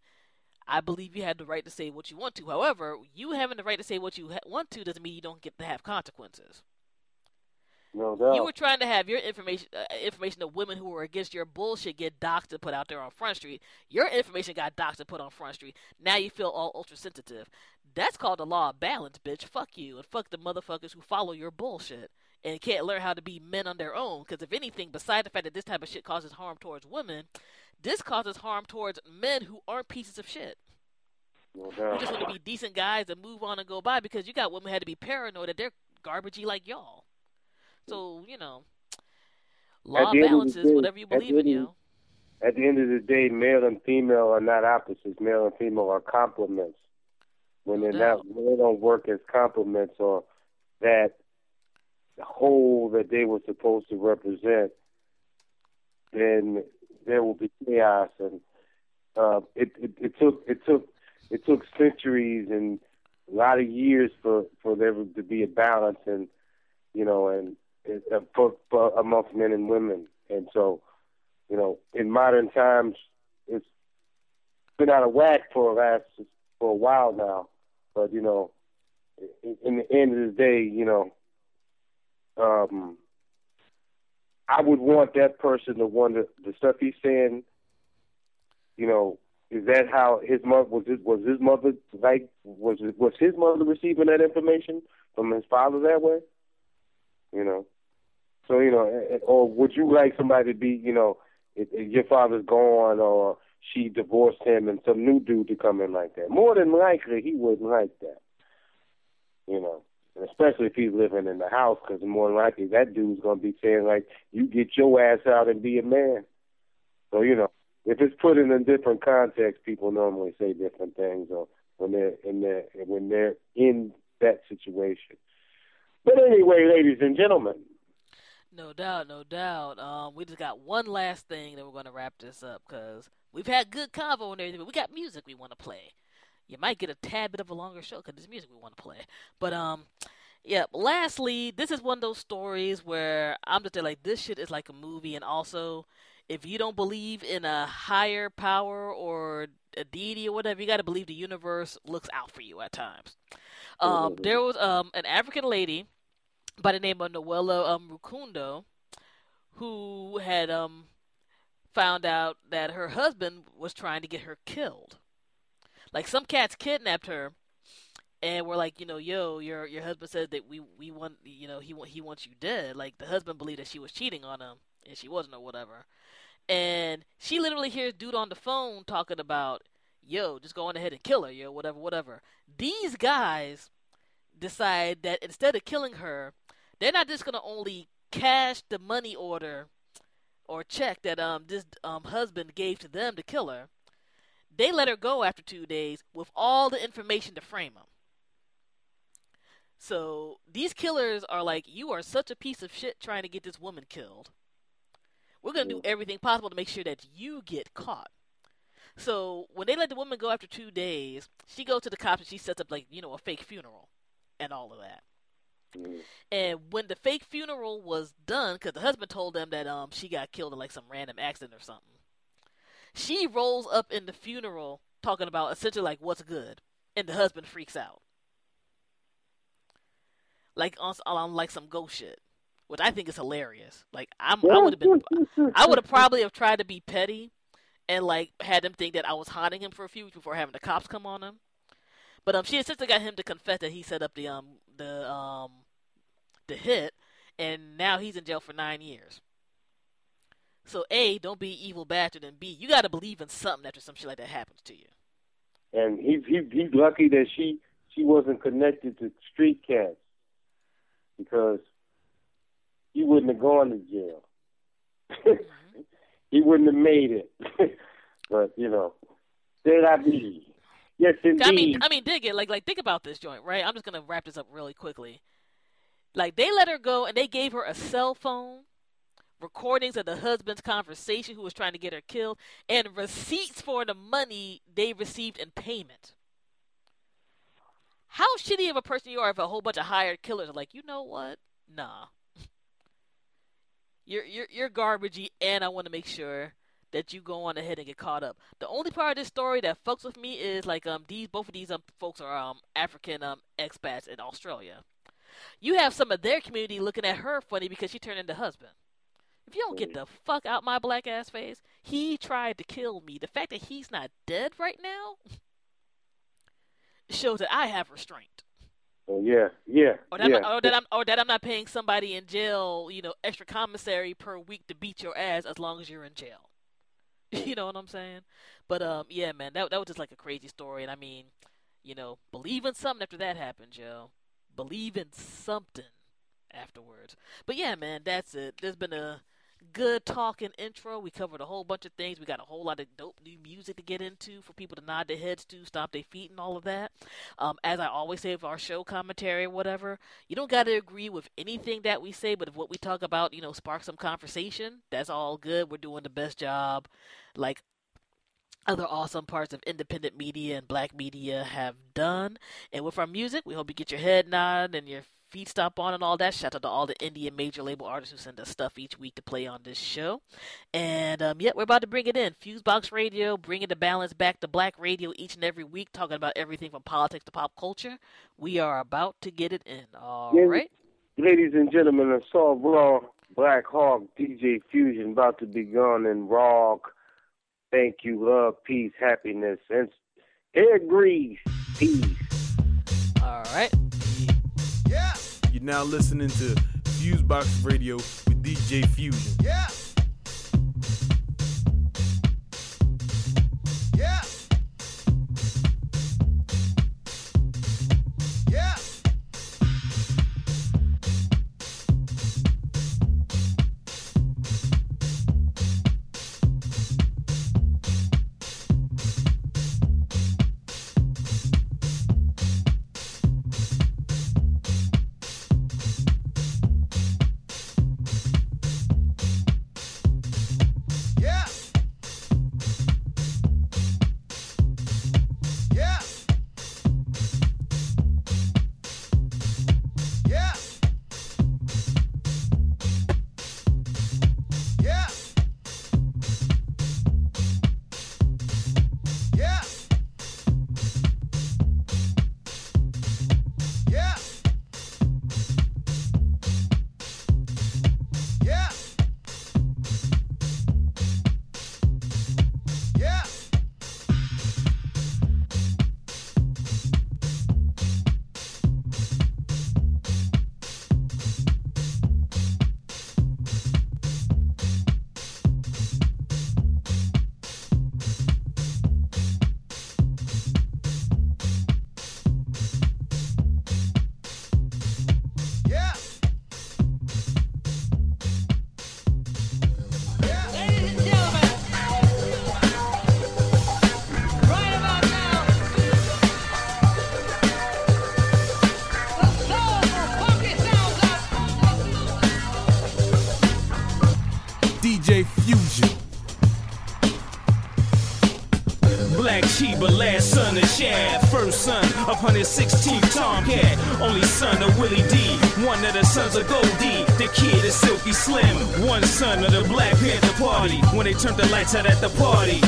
I believe you had the right to say what you want to. However, you having the right to say what you ha- want to doesn't mean you don't get to have consequences. No doubt. You were trying to have your information uh, information of women who were against your bullshit get doxed and put out there on Front Street. Your information got doxed and put on Front Street. Now you feel all ultra sensitive. That's called the law of balance, bitch. Fuck you and fuck the motherfuckers who follow your bullshit and can't learn how to be men on their own. Because if anything, beside the fact that this type of shit causes harm towards women, this causes harm towards men who aren't pieces of shit. no Who doubt. just want to be decent guys and move on and go by because you got women who had to be paranoid that they're garbagey like y'all. So, you know, law of the end of the balance is day- whatever you believe in, You At the end of the day, male and female are not opposites. Male and female are complements. When they're doubt. not, when they don't work as complements or that whole that they were supposed to represent, then there will be chaos. And uh, it, it, it took it took it took centuries and a lot of years for for there to be a balance and you know and, for, for amongst men and women. And so, you know, in modern times, it's been out of whack for last for a while now. But you know, in, in the end of the day, you know, um, I would want that person to wonder the stuff he's saying. You know, is that how his mother was? His, was his mother like? Was was his mother receiving that information from his father that way? You know, so you know, or would you like somebody to be? You know, if, if your father's gone or she divorced him and some new dude to come in like that. More than likely, he wouldn't like that. You know, and especially if he's living in the house, because more than likely that dude's gonna be saying like, "You get your ass out and be a man." So you know, if it's put in a different context, people normally say different things, or when they're in their when they're in that situation. But anyway, ladies and gentlemen, No doubt, no doubt. Um, we just got one last thing that we're going to wrap this up because we've had good convo and everything, but we got music we want to play. You might get a tad bit of a longer show because there's music we want to play. But um, yeah. Lastly, this is one of those stories where I'm just like this shit is like a movie, and also if you don't believe in a higher power or a deity or whatever, you got to believe the universe looks out for you at times. Um, there was um an African lady by the name of Noela um, Rukundo, who had um, found out that her husband was trying to get her killed. Like some cats kidnapped her, and were like, you know, yo, your your husband said that we we want, you know, he wa- he wants you dead. Like the husband believed that she was cheating on him, and she wasn't or whatever. And she literally hears dude on the phone talking about, yo, just go on ahead and kill her, yo, whatever, whatever. These guys decide that instead of killing her, they're not just gonna only cash the money order or check that um this um husband gave to them to kill her. They let her go after two days with all the information to frame him. So these killers are like, you are such a piece of shit trying to get this woman killed. We're gonna do everything possible to make sure that you get caught. So when they let the woman go after two days, she goes to the cops and she sets up like you know a fake funeral and all of that. And when the fake funeral was done, because the husband told them that um she got killed in like some random accident or something, she rolls up in the funeral talking about essentially like what's good, and the husband freaks out, like on, on like some ghost shit, which I think is hilarious. Like I'm, I would have been, I would have probably have tried to be petty, and like had them think that I was haunting him for a few weeks before having the cops come on him. But um, she essentially got him to confess that he set up the um the um the hit, and now he's in jail for nine years. So A, don't be evil bastard, and B, you got to believe in something after some shit like that happens to you. and he's he's he's lucky that she she wasn't connected to street cats because he wouldn't have gone to jail. Mm-hmm. he wouldn't have made it. but you know, did I be? Yes, indeed. I mean, I mean, dig it. Like, like, think about this joint, right? I'm just gonna wrap this up really quickly. Like, they let her go, and they gave her a cell phone, recordings of the husband's conversation, who was trying to get her killed, and receipts for the money they received in payment. How shitty of a person you are if a whole bunch of hired killers are like, you know what? Nah. You're you're you're garbagey, and I want to make sure that you go on ahead and get caught up. The only part of this story that fucks with me is like um these both of these um folks are um African um expats in Australia. You have some of their community looking at her funny because she turned into husband. If you don't get the fuck out my black ass face, he tried to kill me. The fact that he's not dead right now shows that I have restraint. Oh yeah, yeah, Or that, yeah. I'm, or that I'm or that I'm not paying somebody in jail, you know, extra commissary per week to beat your ass as long as you're in jail. you know what I'm saying? But um, yeah, man, that that was just like a crazy story, and I mean, you know, believe in something after that happened, Joe. Believe in something afterwards. But yeah, man, that's it. There's been a good talking intro. We covered a whole bunch of things. We got a whole lot of dope new music to get into for people to nod their heads to, stomp their feet, and all of that. Um, as I always say with our show commentary or whatever, you don't got to agree with anything that we say, but if what we talk about, you know, sparks some conversation, that's all good. We're doing the best job. Like other awesome parts of independent media and black media have done. And with our music, we hope you get your head nodded and your feet stomp on and all that. Shout out to all the indie and major label artists who send us stuff each week to play on this show. And um, yeah, we're about to bring it in. Fusebox Radio, bringing the balance back to black radio each and every week, talking about everything from politics to pop culture. We are about to get it in. All Yeah. right. Ladies and gentlemen, I saw Raw Black Hawk DJ Fusion about to be gone in Raw. Thank you, love, peace, happiness, and hair grease. Peace. All right. Yeah. You're now listening to Fusebox Radio with DJ Fusion. Yeah. Yeah. Yeah. Kid is Silky Slim, one son of the Black Panther Party, when they turned the lights out at the party.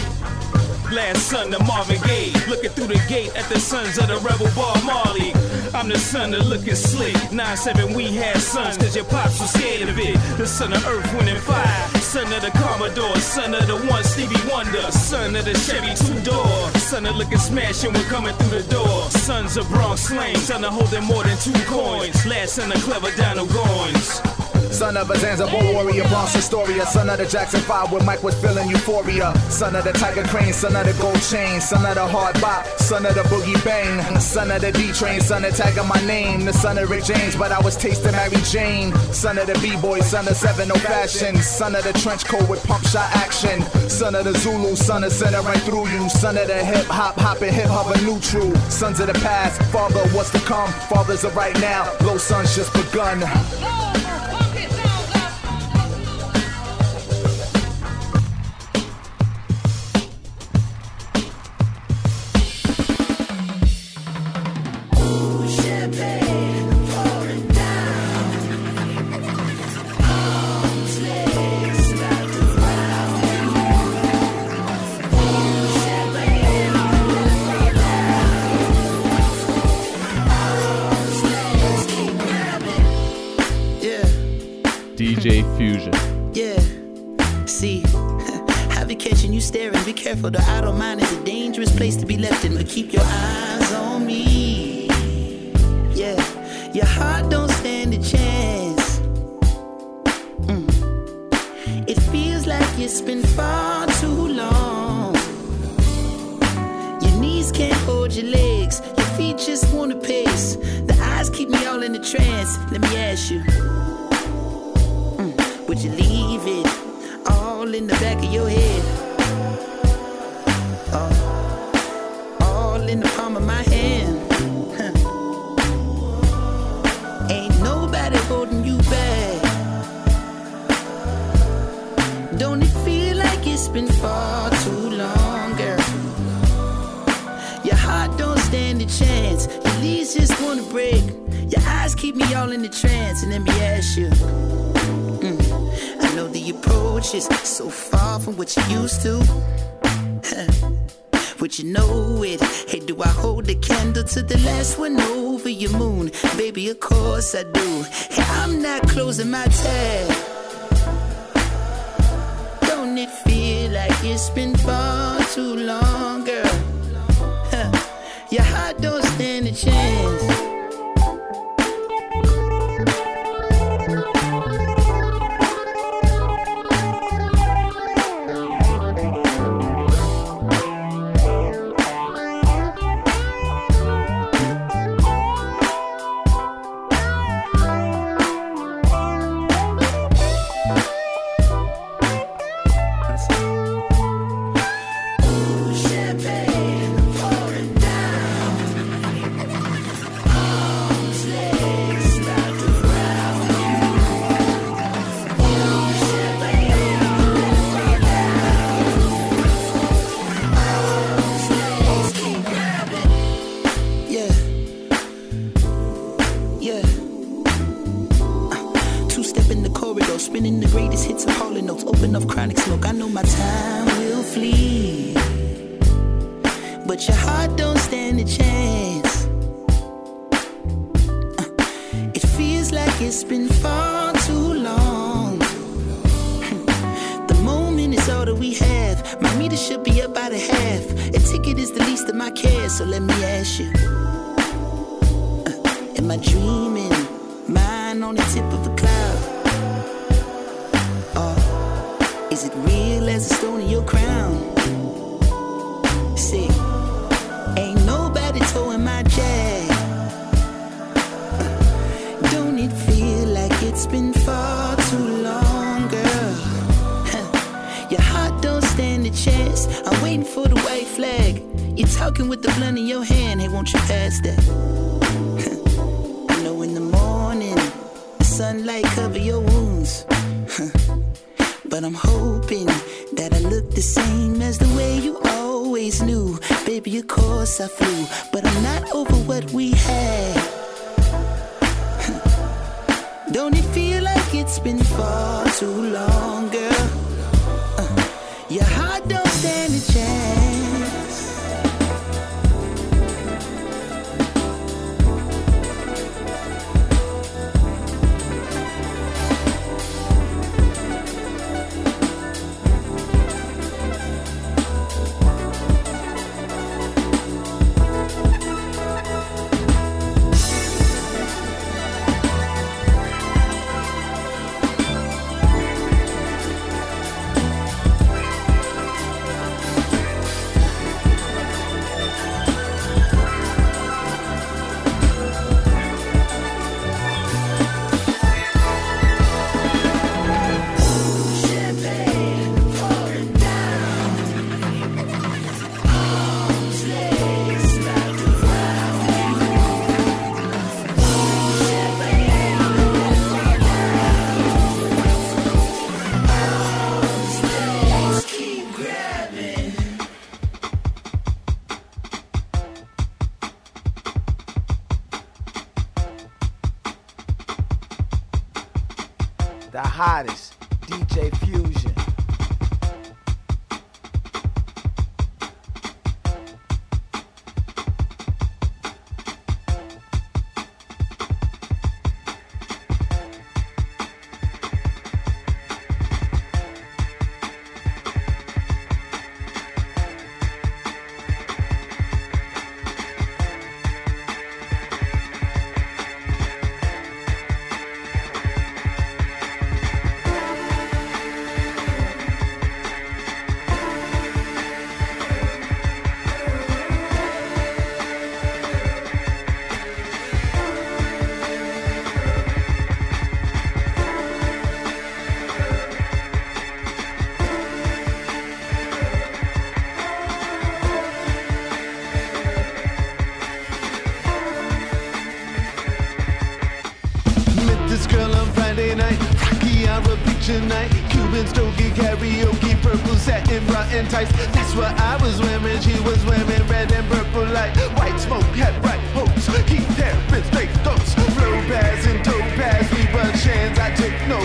Last son of Marvin Gaye, looking through the gate at the sons of the rebel Bob Marley. I'm the son of looking slick. 9-7, we had sons, cause your pops was scared of it. The son of Earth, Wind, and Fire. Son of the Commodore, son of the one Stevie Wonder. Son of the Chevy two-door. Son of looking smashing when coming through the door. Sons of Bronx Slang, son of holding more than two coins. Last son of clever Donald Goines. Son of a Zanzibar warrior, Bronx Astoria. Son of the Jackson 5 where Mike was feeling euphoria. Son of the Tiger Crane, son of the Gold Chain. Son of the Hard Bop, son of the Boogie Bang. Son of the D Train, son of Tagger my name. The son of Rick James, but I was tasting Mary Jane. Son of the B-Boy, son of 7 0 Fashion. Son of the trench coat with pump shot action. Son of the Zulu, son of center right through you. Son of the hip hop, hopping hip hop a neutral. Sons of the past, father what's to come. Fathers of right now, low sun's just begun. Keep your my bra and tights. That's what I was wearing. She was wearing red and purple light. White smoke had bright hopes. Heat hair and straight ghosts. Flow pass and toe pass. We were chance I took no.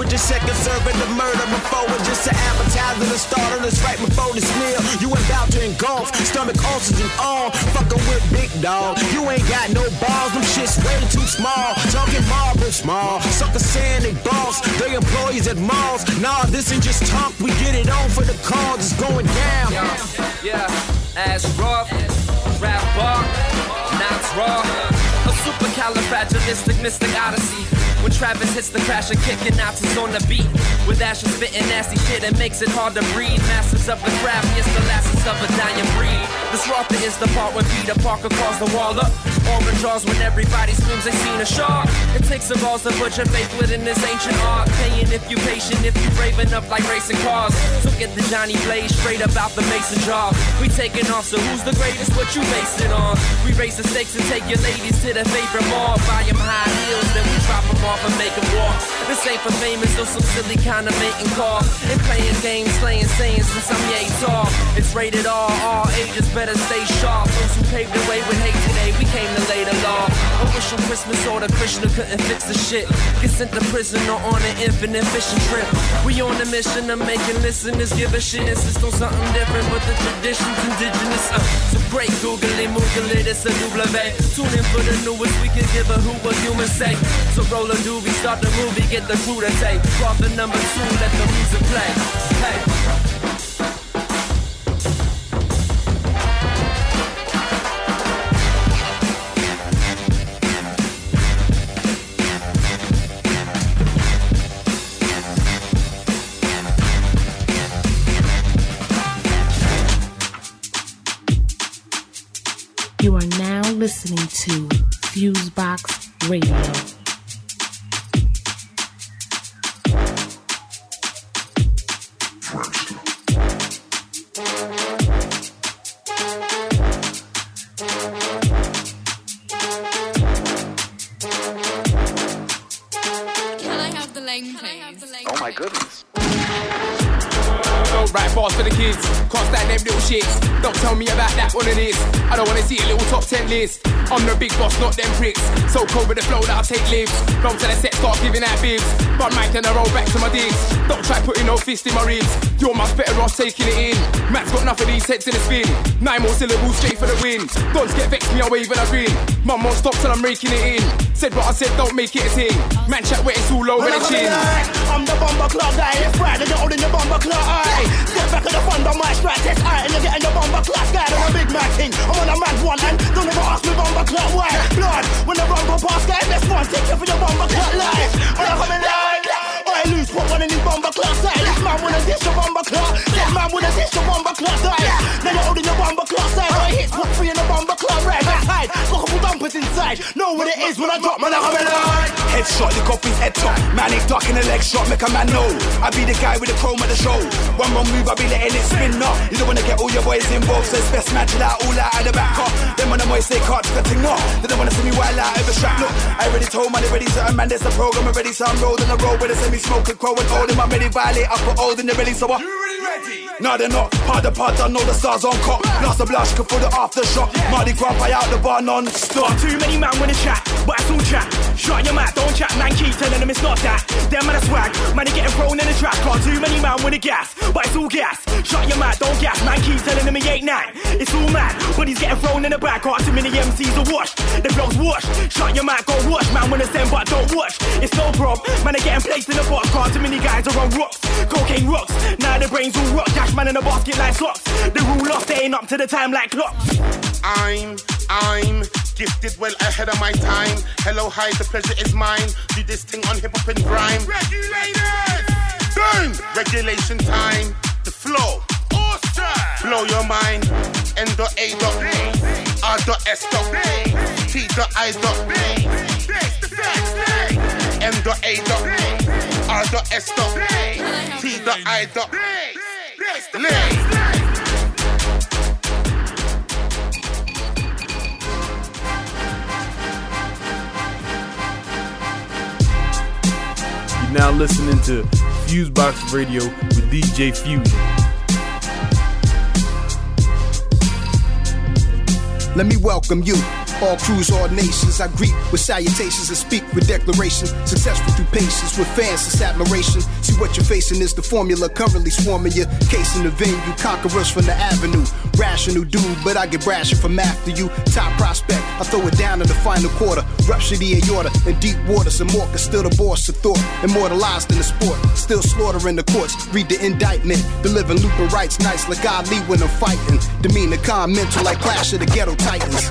With your second serving the murder before it's just an appetizer to start on this right before this meal. You about to engulf, stomach ulcers and all. Fucking with big dog. You ain't got no balls, them shit's way too small. Talking marble small. Suckers saying they boss, they employees at malls. Nah, this ain't just talk, we get it on for the cause. It's going down. Yeah, ass rough, rap bar, knots raw. A supercalifragilistic mystic odyssey. When Travis hits the crash and kicking Nazis on the beat. With ashes spitting nasty shit, it makes it hard to breathe. Masters of the craft, yes, the last of a dying breed. This Rotha is the part when Peter Parker calls the wall up. Orange draws when everybody screams they seen a shark. It takes some balls to put your faith within this ancient art. Paying if you patient, if you brave enough like racing cars. So get the Johnny Blaze straight up out the mason jar. We taking off, so who's the greatest? What you base it on? We raise the stakes and take your ladies to the favorite mall. Buy them high heels, then we drop them off and make them walk. This ain't for famous or some silly kind of mating call. And playing games, slaying saying since I'm yay tall. It's rated all, all ages better stay sharp. Those who paved the way with hate today, we came to lay the law. A wish on Christmas or the Krishna couldn't fix the shit. Get sent to prison or on an infinite fishing trip. We on a mission of making listeners give a shit. Insist on something different, but the tradition's indigenous. Uh, so great googly moogly, it's a W. Tune in for the newest, we can give a who a human say. So roll a doobie, start the movie, get the crew to take. Off the number two, let the music play. Hey. Cold with the flow that I take lives. Roll to the set, start giving out bibs. But mic then I roll back to my digs. Don't try putting no fist in my ribs. You're much better off taking it in. Matt's got enough of these heads in the spin. Nine more syllables straight for the win. Don't get vexed me, I wave and I grin. Mum won't stop till I'm raking it in. Said what I said, don't make it a thing. Man chat wet, it's all over the chin. I'm the bomber club guy. It's Friday, you're holding the bomber club. Back at the front on my strike test. Aye, and you're getting the bomber class guy. I'm a big man king. I'm on a mad one and don't ever ask me bomber club why. Blood, when the rumble pass guy, best one. Take you for your bomber club life. When I come in line, I lose put one in these bomber club side. This man with a dish of bomber club. That man with a dish of bomber club side. Now you're holding the bomber club side. I hits put three in the bomber club right back a couple bumpers inside. Know what it is when I drop, man. I come. Headshot, the off his head top. Man ain't ducking a leg shot, make a man know. I be the guy with the chrome at the show. One wrong move, I be letting it spin up. You don't wanna get all your boys involved, so it's best match it out all out of the back up. Them on the boys say can't the thing up. They don't wanna see me wild out of a strap. Look, I already told man, they ready to man, there's a program already, so I'm rolling the road with a semi smoking crow and old. I'm ready violate, I put old in the belly, so I. No, they're not. Part the part, I know the stars on cop. Lost a blush, could for the aftershock. Mardi Gras, I out the bar non stop. Too many man wanna chat, but it's all chat. Shut your mouth, don't chat, man. Keep telling them it's not that. Them man a swag, man, they getting thrown in the trash. Car too many man wanna gas, but it's all gas. Shut your mouth, don't gas, man. Keep telling them he ain't nine. It's all mad, but he's getting thrown in the back. Car too many MCs are washed. The flow's washed. Shut your mouth, go wash, man. Wanna send, but don't watch. It's no prob, man. They getting placed in the box. Car too many guys are on rocks. Cocaine rocks. Now the brains all rock. Dash man in the basket like socks. The rule of staying up to the time like clocks. I'm, I'm gifted well ahead of my time. Hello, hi, the pleasure is mine. Do this thing on hip hop and grime. Regulators! Boom! Regulation time. The flow. Awesome! Blow your mind. N dot A dot R dot S dot T dot I dot M dot A dot R dot S dot T dot I dot Lay. You're now listening to Fusebox Radio with DJ Fusion. Let me welcome you. All crews, all nations, I greet with salutations and speak with declaration. Successful through patience, with fans, it's admiration. See what you're facing is the formula currently swarming your case in the venue. Conquerors from the avenue. Rational dude, but I get brash brasher from after you. Top prospect, I throw it down in the final quarter. Rupture the aorta in deep water. Some more still the boss of thought. Immortalized in the sport, still slaughtering the courts. Read the indictment, delivering looper rights nice like Ali when I'm fighting. Demeanor calm, mental like Clash of the Ghetto Titans.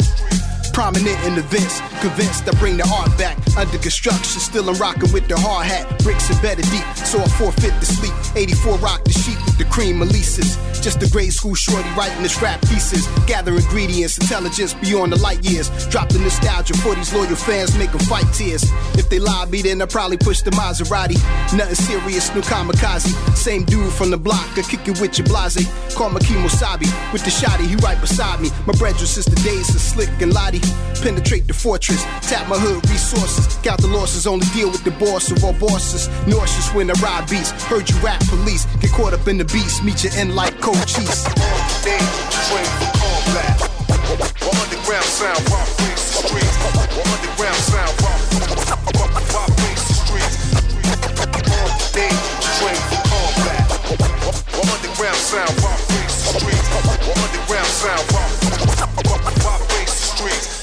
Prominent in events, convinced I bring the art back. Under construction, still I'm rocking with the hard hat. Bricks embedded deep, so I forfeit the sleep. 84 rock the sheet with the cream releases. Just a grade school shorty writing this rap pieces. Gather ingredients, intelligence beyond the light years. Drop the nostalgia for these loyal fans, make them fight tears. If they lobby, then I probably push the Maserati. Nothing serious, no kamikaze. Same dude from the block, I kick it with your blase. Call Makimo Sabi with the shotty, he right beside me. My brethren since the days of Slick and Lottie. Penetrate the fortress, tap my hood resources. Count the losses, only deal with the boss of all bosses. Nauseous when the ride beats. Heard you rap police, get caught up in the beats, meet you in like cold cheese. Train for combat. Underground sound, rock face the streets. Underground sound, rock, face the streets. They train for combat. Underground sound, rock face the streets. Underground sound, rock, streets.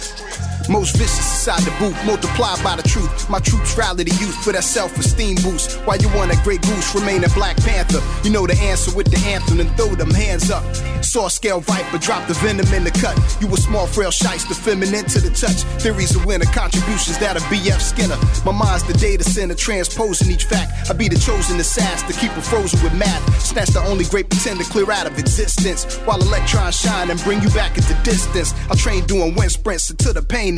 Most vicious inside the booth, multiplied by the truth. My troops rally the youth for that self-esteem boost. Why you want a great goose, remain a Black Panther? You know the answer with the anthem, and throw them hands up. Saw scale viper, drop the venom in the cut. You a small, frail shyster, feminine to the touch. Theories of winner, contributions that a BF Skinner. My mind's the data center, transposing each fact. I be the chosen assassin to keep it frozen with math. Snatch the only great pretender clear out of existence. While electrons shine and bring you back into distance. I train doing wind sprints until the pain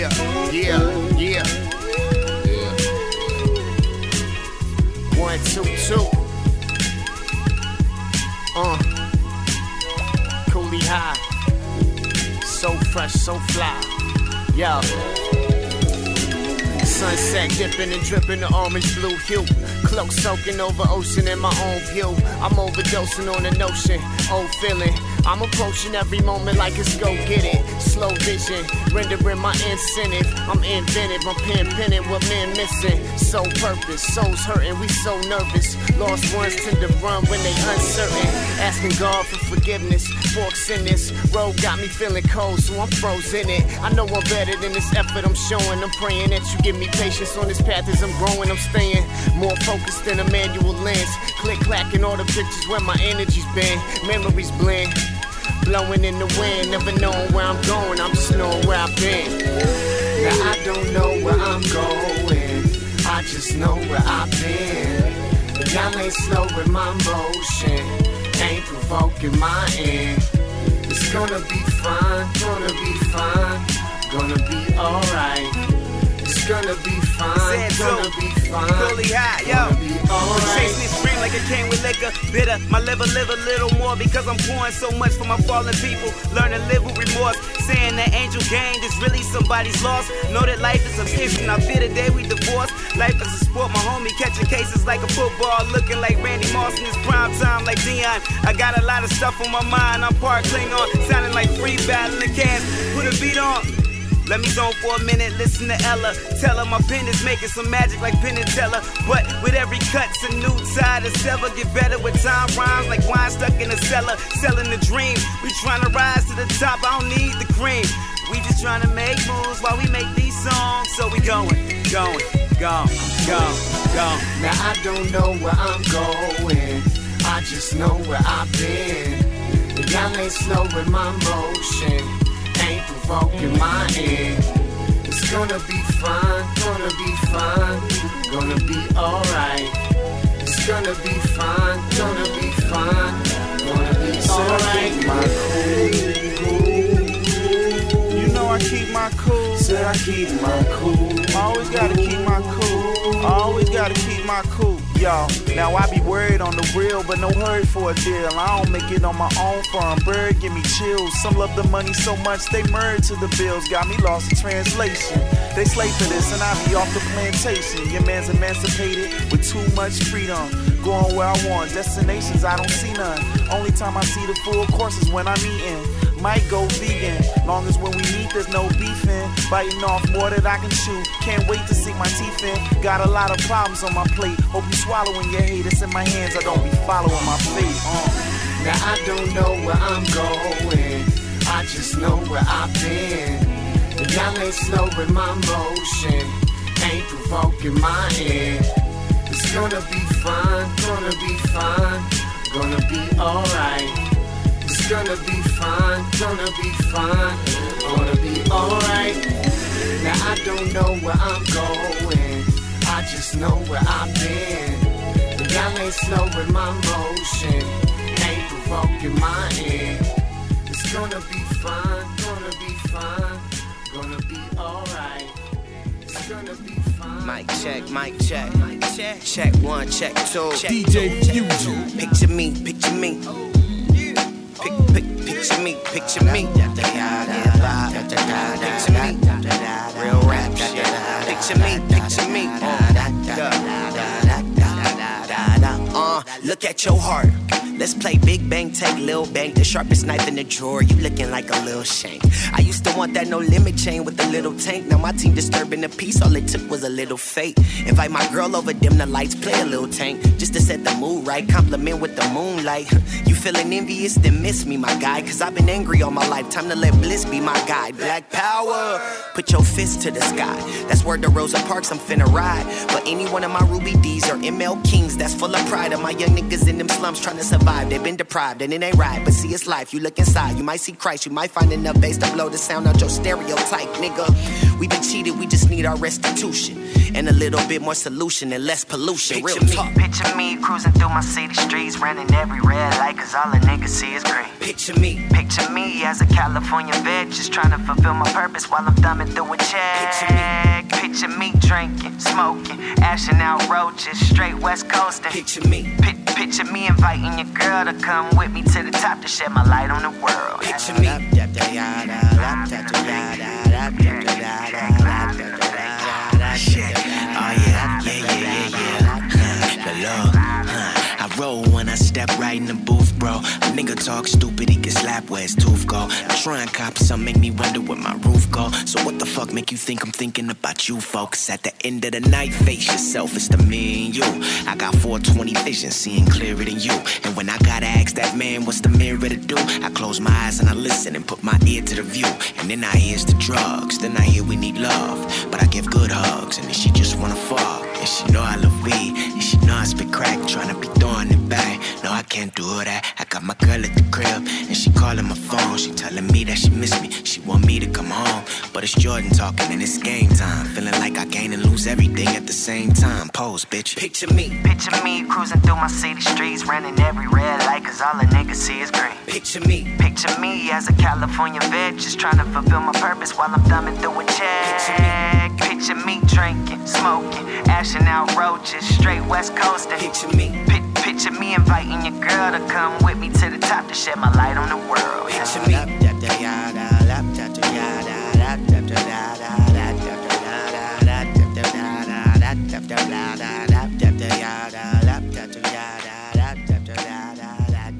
Yeah, yeah, yeah. Yeah. One, two, two. Uh. Cooley High. So fresh, so fly. Yo. Sunset dipping and dripping the orange blue hue. Cloak soaking over ocean in my own view. I'm overdosing on the notion, old feeling. I'm approaching every moment like it's go get it. Slow vision, rendering my incentive. I'm inventive, I'm pen penning what men missing. So purpose, souls hurting, we so nervous. Lost ones tend to run when they uncertain. Asking God for forgiveness, forks in this road got me feeling cold, so I'm frozen it. I know I'm better than this effort I'm showing. I'm praying that you give me patience on this path as I'm growing. I'm staying more focused than a manual lens. Click clacking all the pictures where my energy's been. Memories blend. Blowing in the wind, never knowing where I'm going, I'm just knowing where I've been. Now I don't know where I'm going, I just know where I've been. Y'all ain't slow with my motion, ain't provoking my end. It's gonna be fine, gonna be fine, gonna be alright. Gonna be fine, gonna be fine. Fully hot, yo. Gonna be alright. Chasing this spring like it came with liquor. Bitter, my liver live a little more because I'm pouring so much for my fallen people. Learn to live with remorse. Saying that angel gained is really somebody's loss. Know that life is a gift and I fear the day we divorce. Life is a sport, my homie catching cases like a football. Looking like Randy Moss in his prime time like Deion. I got a lot of stuff on my mind. I'm part Klingon, sounding like free battling cast. Put a beat on. Let me zone for a minute, listen to Ella. Tell her my pen is making some magic like Penn and Teller. But with every cut's a new side to sever. Get better with time rhymes like wine stuck in a cellar. Selling the dream. We trying to rise to the top, I don't need the cream. We just trying to make moves while we make these songs. So we going, going, going, going, going. Now I don't know where I'm going. I just know where I've been. Y'all ain't slow with my motion. Ain't provoking my end. It's gonna be fine, gonna be fine, gonna be alright. It's gonna be fine, gonna be fine, gonna be alright. My You know I keep my cool. Said I keep my cool. Always gotta keep my cool. Always gotta keep my cool. Y'all, now I be worried on the real, but no hurry for a deal. I don't make it on my own firm. Bird give me chills. Some love the money so much they married to the bills. Got me lost in translation. They slave for this, and I be off the plantation. Your man's emancipated with too much freedom. Going where I want, destinations I don't see none. Only time I see the full course is when I'm eating. Might go vegan, long as when we meet there's no beefing. Biting off more than I can chew. Can't wait to sink my teeth in. Got a lot of problems on my plate. Hope you swallowing your hate. It's in my hands. I don't be following my fate. Uh. Now I don't know where I'm going. I just know where I've been. Y'all ain't slowing my motion. Ain't provoking my end. It's gonna be fine, gonna be fine, gonna be alright. It's gonna be fine, gonna be fine, gonna be alright. Now I don't know where I'm going, I just know where I've been. And y'all ain't slowing my motion, ain't provoking my end. It's gonna be fine, gonna be fine, gonna be alright. It's gonna be fine. Mic check, mic check. Check, check one, check two. Check DJ Fusion. Picture me, picture me. Oh, pic, pic, picture me, picture me. Picture me. Oh, Real rap shit. Picture me, picture me. Oh, Look at your heart. Let's play Big Bang, take Lil Bang, the sharpest knife in the drawer. You looking like a little shank. I used to want that no limit chain with a little tank. Now my team disturbing the peace. All it took was a little fate. Invite my girl over, dim the lights, play a little tank. Just to set the mood right. Compliment with the moonlight. You feeling envious? Then miss me, my guy. Cause I've been angry all my life. Time to let bliss be my guide. Black power. Put your fist to the sky. That's where the Rosa Parks I'm finna ride. But any one of my Ruby Dee's or ML Kings that's full of pride. Of my young niggas in them slums trying to survive. They've been deprived and it ain't right. But see, it's life. You look inside, you might see Christ. You might find enough bass to blow the sound out your stereotype, nigga. We been cheated, we just need our restitution. And a little bit more solution and less pollution. Real talk. Picture me cruising through my city streets, running every red light, cause all a nigga see is green. Picture me. Picture me as a California vet, just trying to fulfill my purpose while I'm thumbing through a check. Picture me drinking, smoking, ashing out roaches, straight west coasting. Picture me. Picture me inviting your girl to come with me to the top to shed my light on the world. Picture me. Shit. Oh yeah, yeah, yeah, yeah, yeah. The love. Huh. I roll when I step right in the booth, bro. A nigga talk stupid, he get slapped where his tooth go. I try and cop some, make me wonder where my roof go. So what the fuck make you think I'm thinking about you, folks? At the end of the night, face yourself, it's the me and you. I got 420 vision, seeing clearer than you. And when I gotta ask that man, what's the mirror to do? I close my eyes and I listen and put my ear to the view. And then I hear the drugs, then I hear we need love. But I give good hugs, and then she just wanna fuck. And she know I love weed, and she know I spit crack, tryna be throwing it back. No, I can't do that. I got my girl at the crib, and she calling my phone. She telling me that she miss me, she want me to come home. But it's Jordan talking, and it's game time. Feeling like I gain and lose everything at the same time. Pose, bitch. Picture me. Picture me cruising through my city streets, running every red light, cause all a nigga see is green. Picture me. Picture me as a California vet, just trying to fulfill my purpose while I'm thumbing through a check. Picture me Picture me drinking, smoking, ashing out roaches, straight west coasting. Picture me. picture me inviting your girl to come with me to the top to shed my light on the world? Picture me.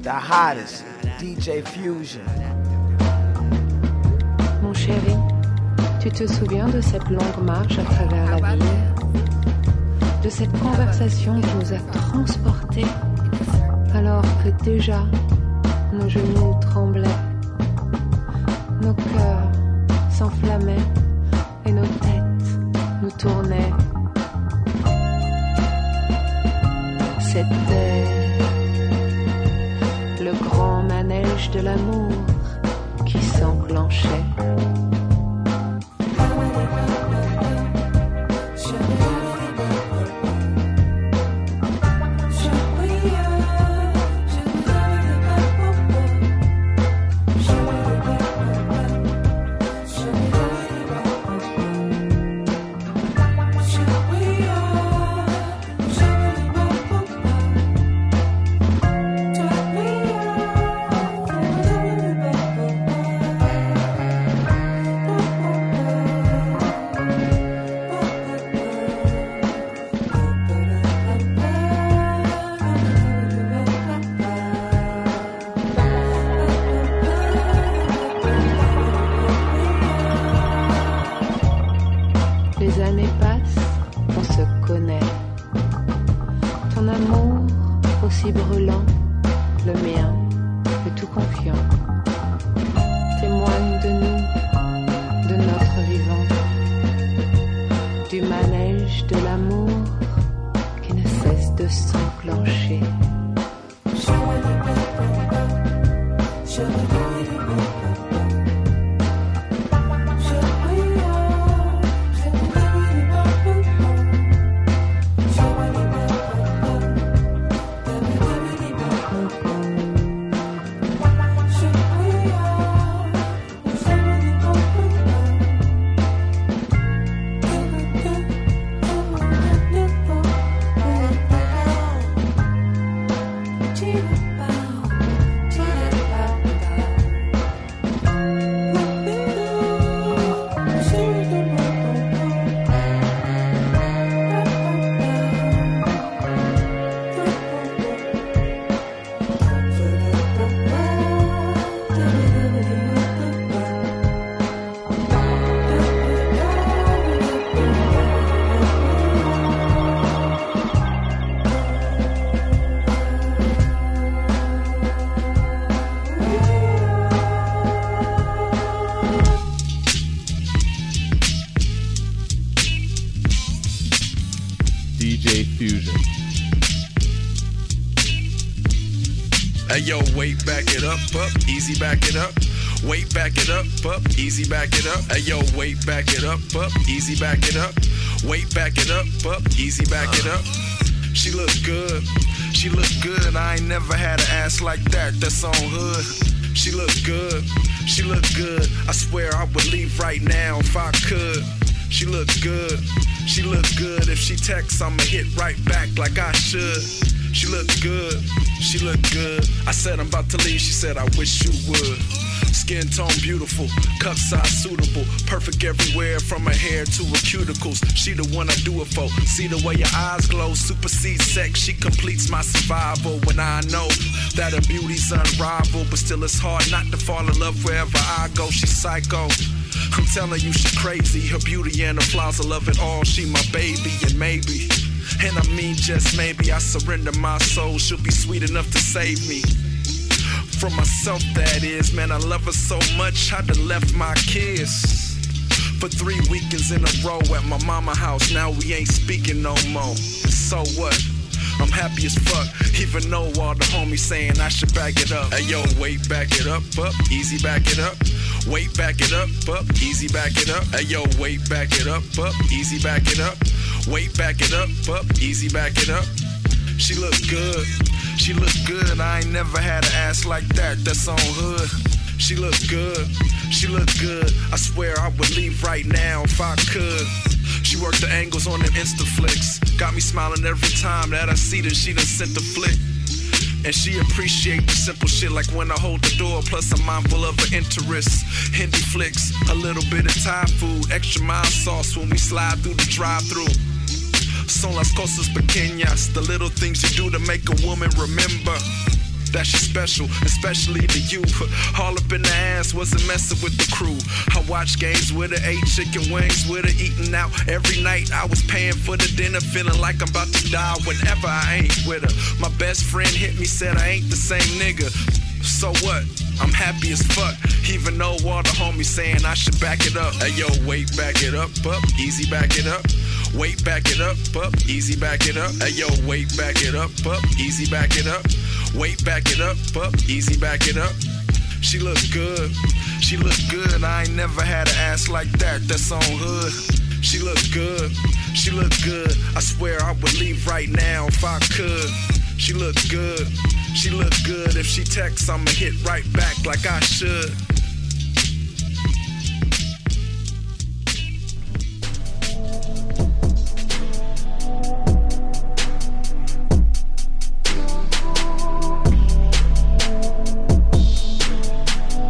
The hottest, DJ Fusion. Mon chéri, tu te souviens de cette longue marche à travers la ville? De cette conversation qui nous a transportés alors que déjà nos genoux tremblaient, nos cœurs s'enflammaient et nos têtes nous tournaient. C'était le grand manège de l'amour qui s'enclenchait. possible back it up, up, easy, back it up. Wait, back it up, up, easy, back it up. Hey yo, wait, back it up, up, easy, back it up. Wait, back it up, up, easy, back it up. She look good, she look good. I ain't never had an ass like that. That's on hood. She look good, she look good. I swear I would leave right now if I could. She look good, she look good. If she texts, I'ma hit right back like I should. She look good, she look good. I said I'm about to leave, she said I wish you would. Skin tone beautiful, cup size suitable, perfect everywhere from her hair to her cuticles. She the one I do it for. See the way your eyes glow, supersede sex. She completes my survival when I know that her beauty's unrivaled, but still it's hard not to fall in love wherever I go. She's psycho. I'm telling you, she crazy. Her beauty and her flaws, I love it all. She my baby, and maybe, and I mean just maybe, I surrender my soul. She'll be sweet enough to save me. From myself, that is, man, I love her so much, I done left my kids. For three weekends in a row at my mama house, now we ain't speaking no more. So what? I'm happy as fuck, even though all the homies saying I should back it up. Hey yo, wait, back it up, up, easy, back it up. Wait, back it up, up, easy, back it up. Hey yo, wait, back it up, up, easy, back it up. Wait, back it up, up, easy, back it up. She look good, she look good. I ain't never had an ass like that. That's on hood. She look good, she look good. I swear I would leave right now if I could. She worked the angles on them Insta flicks. Got me smiling every time that I see that she done sent the flick. And she appreciate the simple shit like when I hold the door. Plus I'm mindful of her interests. Hindi flicks, a little bit of Thai food, extra mild sauce when we slide through the drive-through. Son las cosas pequeñas, the little things you do to make a woman remember that she's special, especially to you. All up in the ass, wasn't messing with the crew. I watched games with her, ate chicken wings with her, eating out every night. I was paying for the dinner, feeling like I'm about to die whenever I ain't with her. My best friend hit me, said I ain't the same nigga. So what? I'm happy as fuck, even though all the homies saying I should back it up. Hey yo, wait, back it up, up, easy, back it up. Wait, back it up, up, easy, back it up. Hey yo, wait, back it up, up, easy, back it up. Wait, back it up, up, easy, back it up. She look good, she look good. I ain't never had an ass like that. That's on hood. She look good, she look good. I swear I would leave right now if I could. She look good, she look good. If she texts, I'ma hit right back like I should.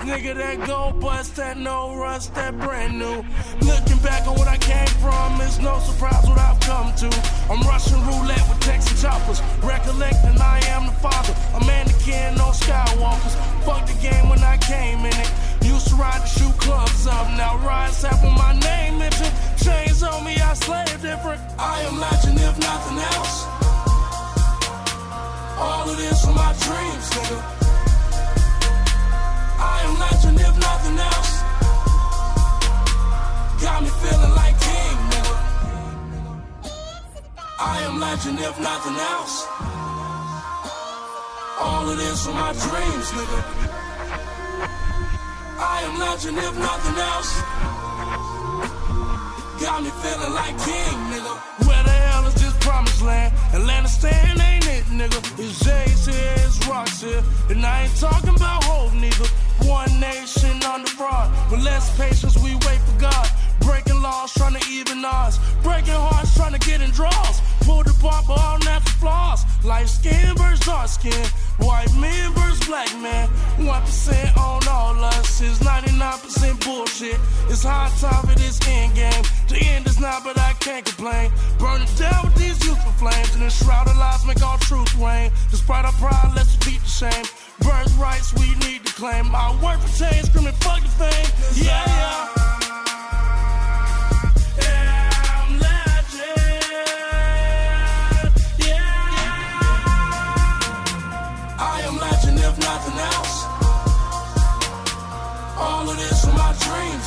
nigga that go bust, that no rust, that brand new. 100% bullshit. It's high time it is end game. The end is not, but I can't complain. Burn it down with these youthful flames, and enshrouded lies make all truth wane. Despite our pride, let's beat the shame. Birthrights we need to claim. I work for change, screaming fuck the fame. Yeah, yeah.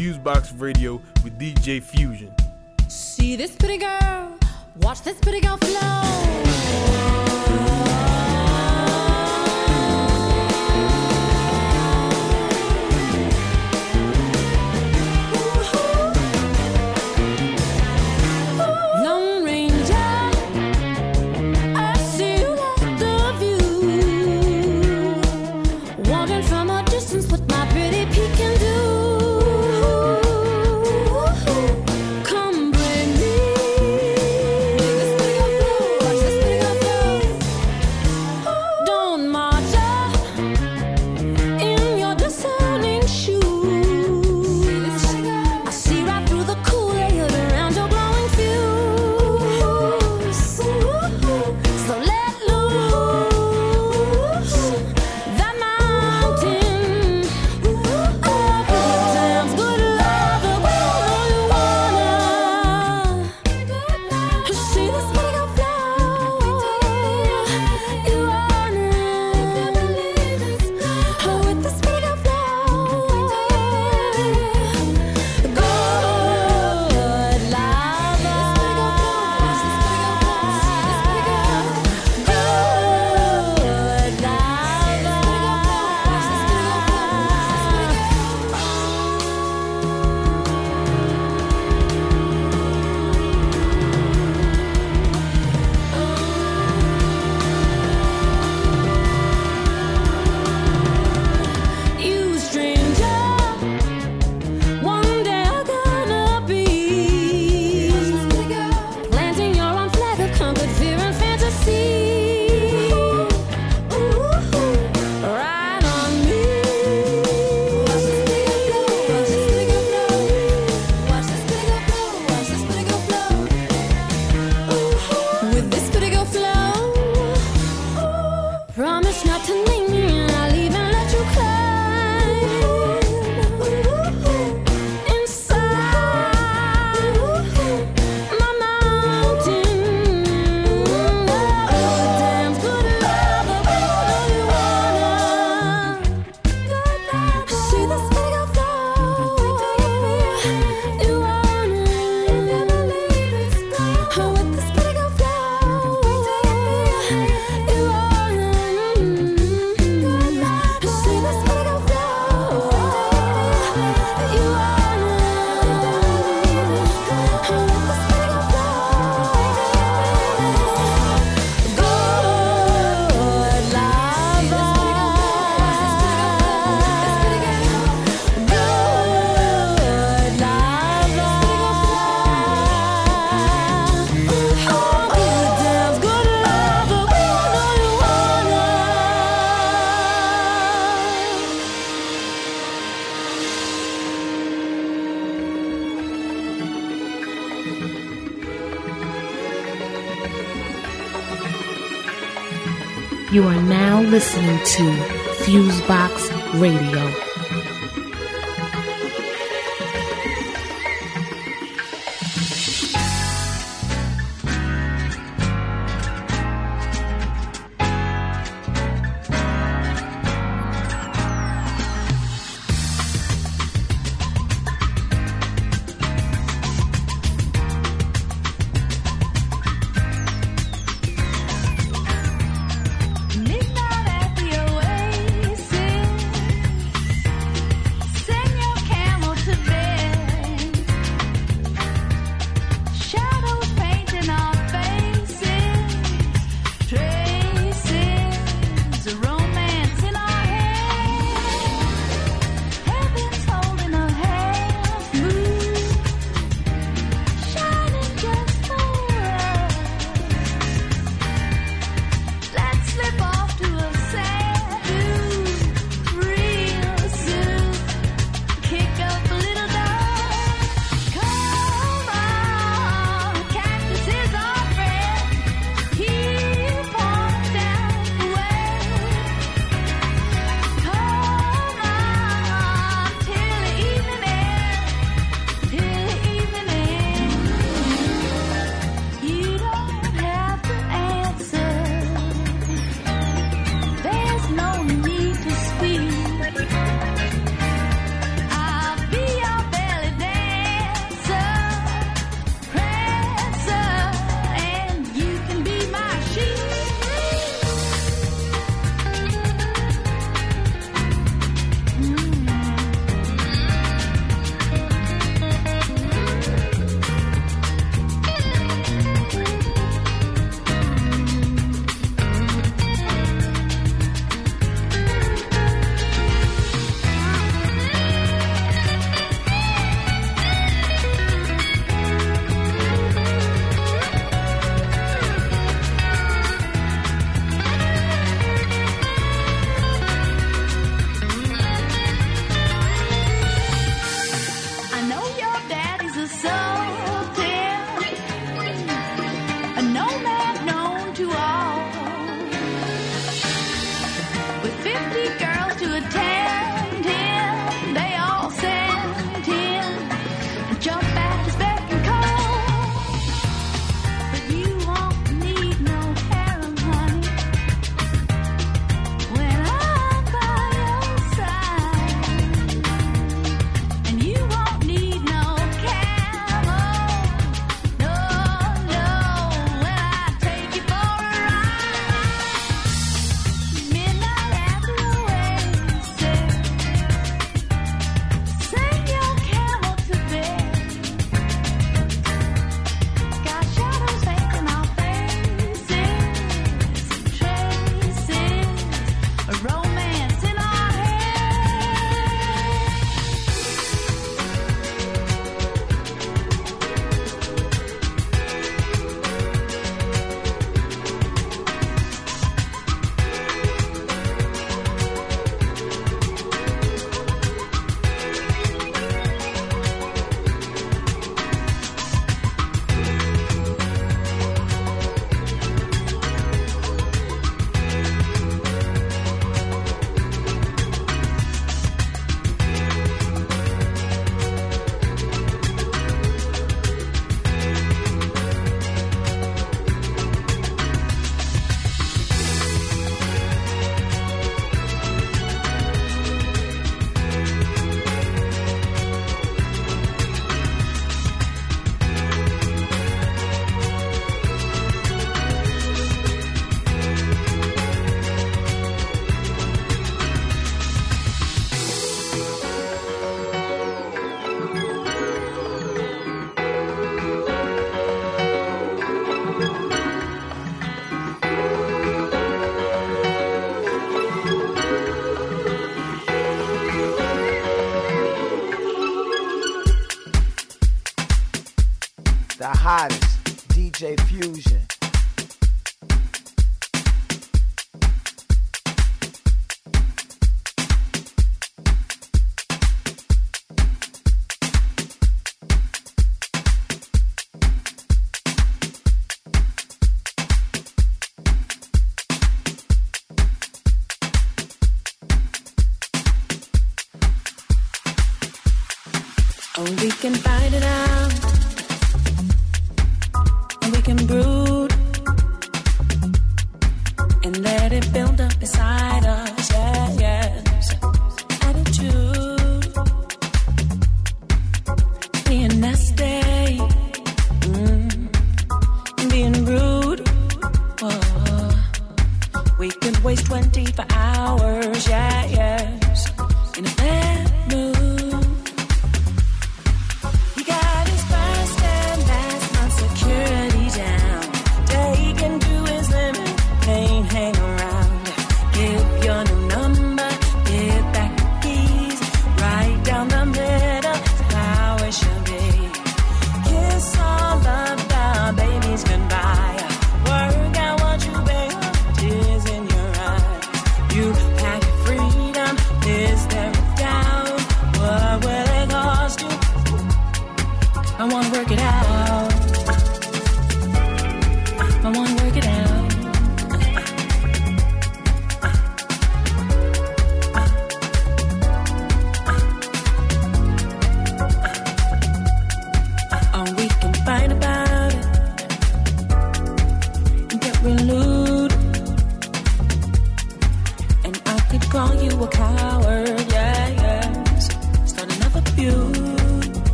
Fusebox Radio with DJ Fusion. See this pretty girl, watch this pretty girl flow.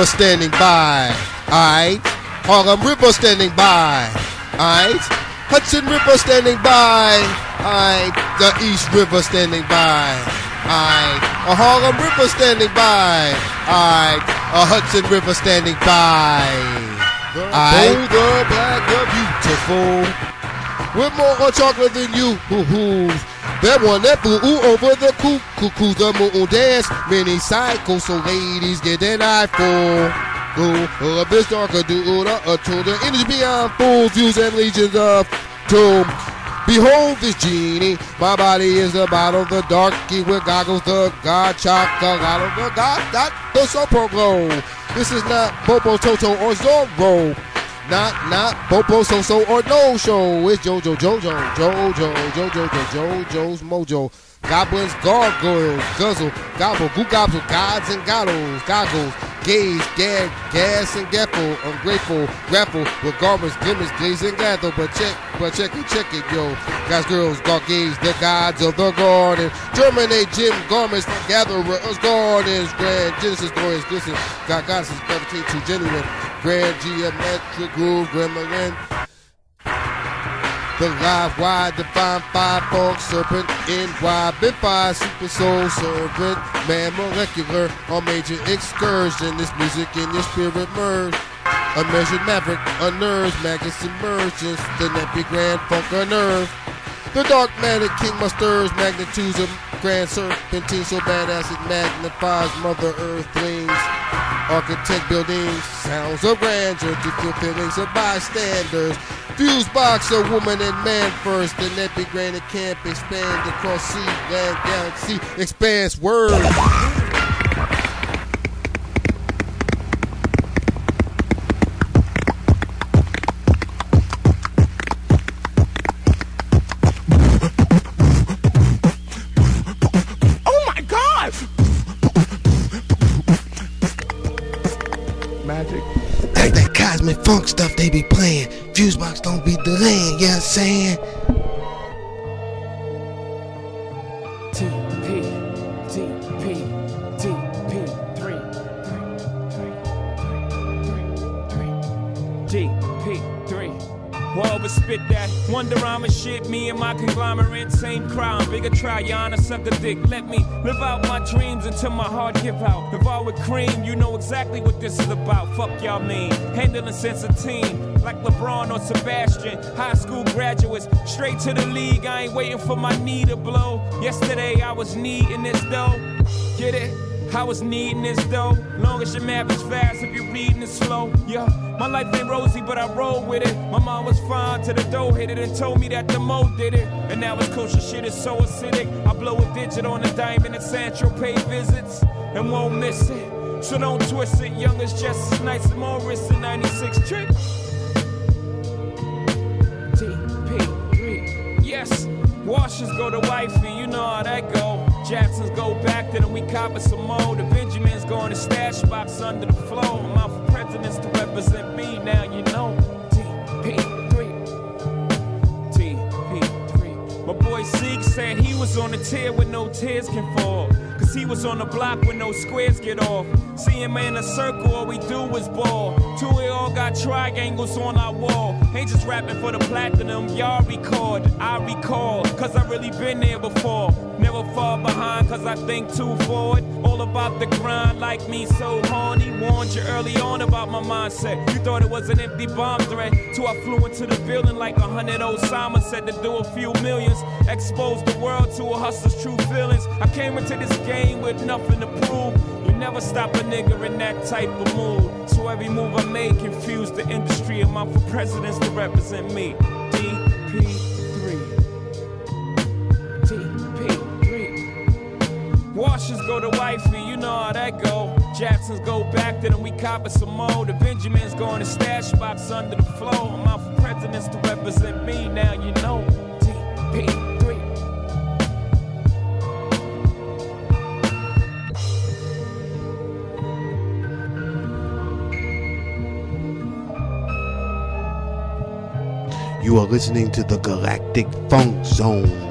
River standing by. Alright. Harlem River standing by. Alright. Hudson River standing by. Alright. The East River standing by. Alright. A Harlem River standing by. Alright. A Hudson River standing by. The black, the beautiful. With more chocolate than you. Hoo-hoo. That one that boo over the cuckoo the moon dance many cycle so ladies get an eyeful. Ooh, a bit darker do a to the energy beyond fools views and legions of doom. Behold this genie, my body is the bottle, the darky with goggles, the god of the god, that the super glow. This is not Bobo Toto or Zorro. Not, not Popo, So So, or No Show. It's JoJo, JoJo, JoJo, JoJo, JoJo, JoJo's Mojo. Goblins, gargoyles, guzzle, gobble, goo gobble, gods and goggles, goggles, gaze, gag, gas and gaffle, ungrateful, grapple, with garments, glimmers, glaze and gather, but check, but check it, check it, yo. Guys, girls, God gaze, the gods of the garden, germinate, gym, garments, gatherers, gardens, grand, Genesis, glorious, glisten, God, goddesses, gravitate to genuine, grand, geometric groove, gremlin, the live wide divine five funk serpent in bit five super soul serpent man molecular on major excursion this music in your spirit merge. A measured maverick unnerves magus emergence the nappy grand funk unnerve the dark manic king musters magnitudes of grand serpentine so badass it magnifies mother earth wings architect buildings sounds of grandeur to feel feelings of bystanders Fuse box a woman and man first, epic granite camp expand across sea, land, galaxy, expands word. Funk stuff they be playing. Fusebox don't be delaying, you know what I'm saying? Spit that Wonder Rhyme and shit, me and my conglomerate, same crime. Bigger try, Yana, suck a dick. Let me live out my dreams until my heart give out. If I with cream, you know exactly what this is about. Fuck y'all mean. Handling sense of team, like LeBron or Sebastian. High school graduates, straight to the league. I ain't waiting for my knee to blow. Yesterday I was needing this dough. Get it? I was needing this though. Long as your map is fast, if you're reading it slow. Yeah, my life ain't rosy, but I roll with it. My mom was fine till the dough hit it and told me that the mo did it. And now it's kosher shit is so acidic. I blow a digit on a diamond at Central Pay visits and won't miss it. So don't twist it. Young is just as nice as Morris in 96 trick. TP3. Yes, washers go to wifey, you know how that go. Jacksons go back, then we copy some more. The Benjamins go in the stash box under the floor. I'm out for presidents to represent me, now you know. TP3. TP3. My boy Zeke said he was on the tier where no tears can fall. Cause he was on the block when no squares get off. See him in a circle, all we do is ball. Two, we all got triangles on our wall. Ain't just rapping for the platinum, y'all record. I recall, cause I really been there before. Never fall behind, cause I think too forward. All about the grind, like me, so horny. Warned you early on about my mindset. You thought it was an empty bomb threat. Till I flew into the building like a hundred Osama said to do a few millions. Exposed the world to a hustler's true feelings. I came into this game lane with nothing to prove. You never stop a nigga in that type of mood. So every move I make confuse the industry. and am for presidents to represent me? DP3. DP3. Washers go to wifey, you know how that go. Jacksons go back to them, we copping some more. The Benjamins go in the stash box under the floor. I'm out for presidents to represent me, now you know. D P You are listening to the Galactic Funk Zone.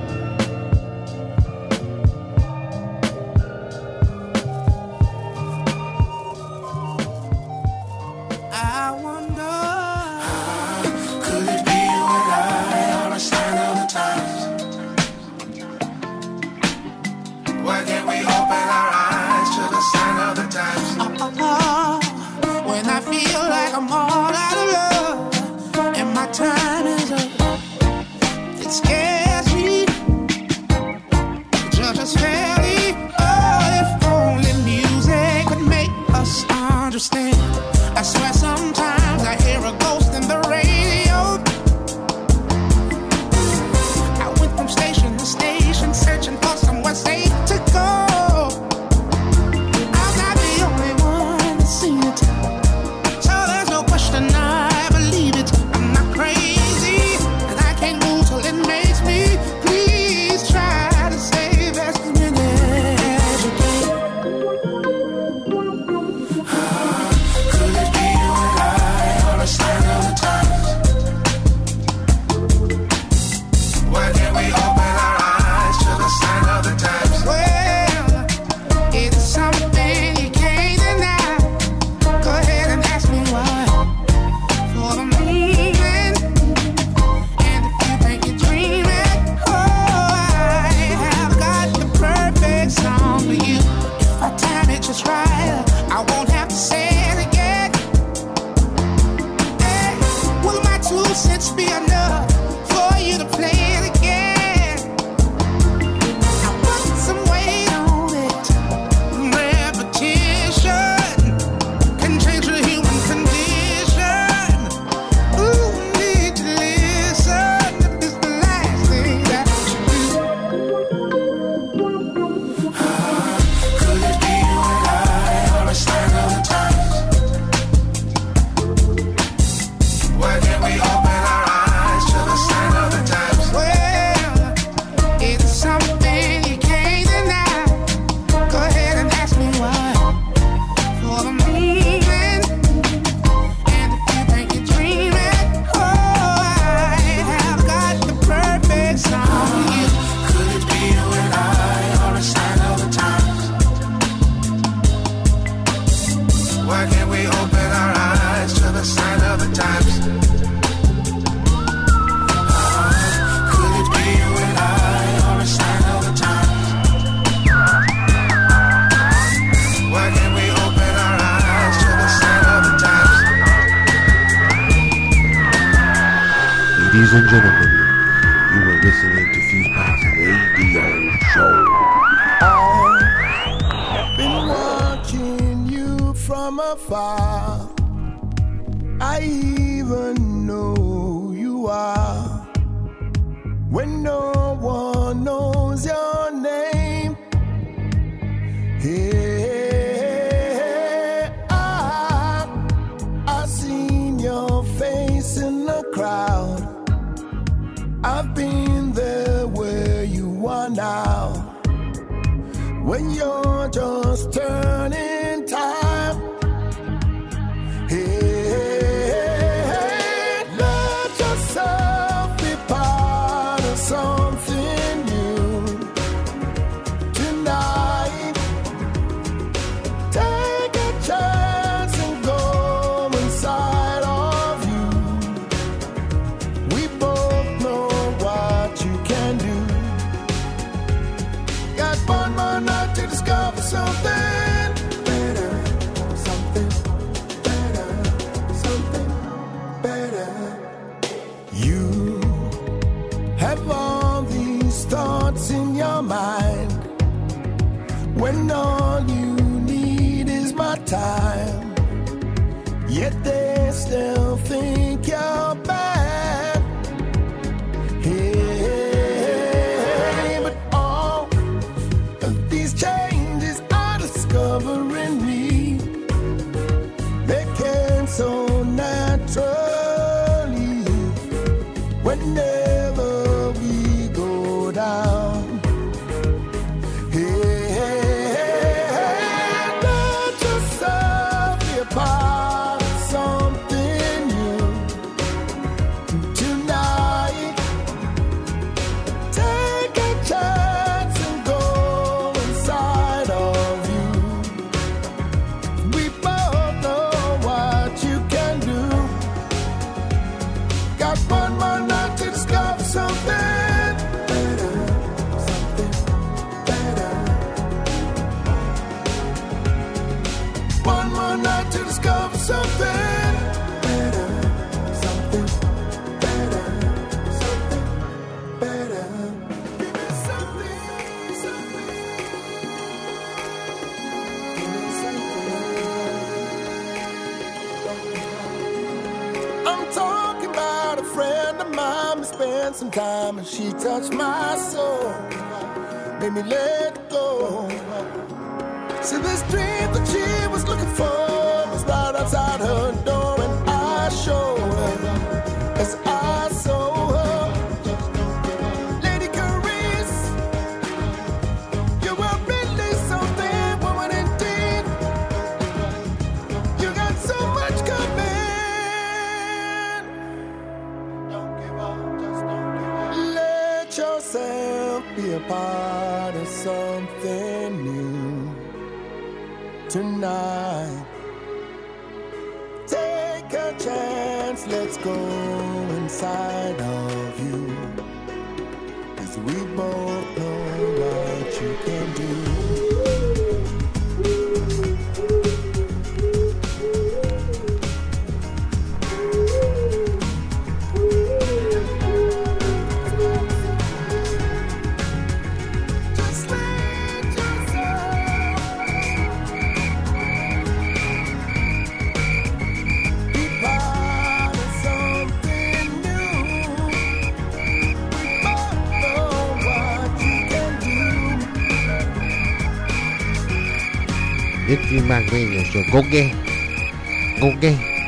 Radio Show. Go get. Go get.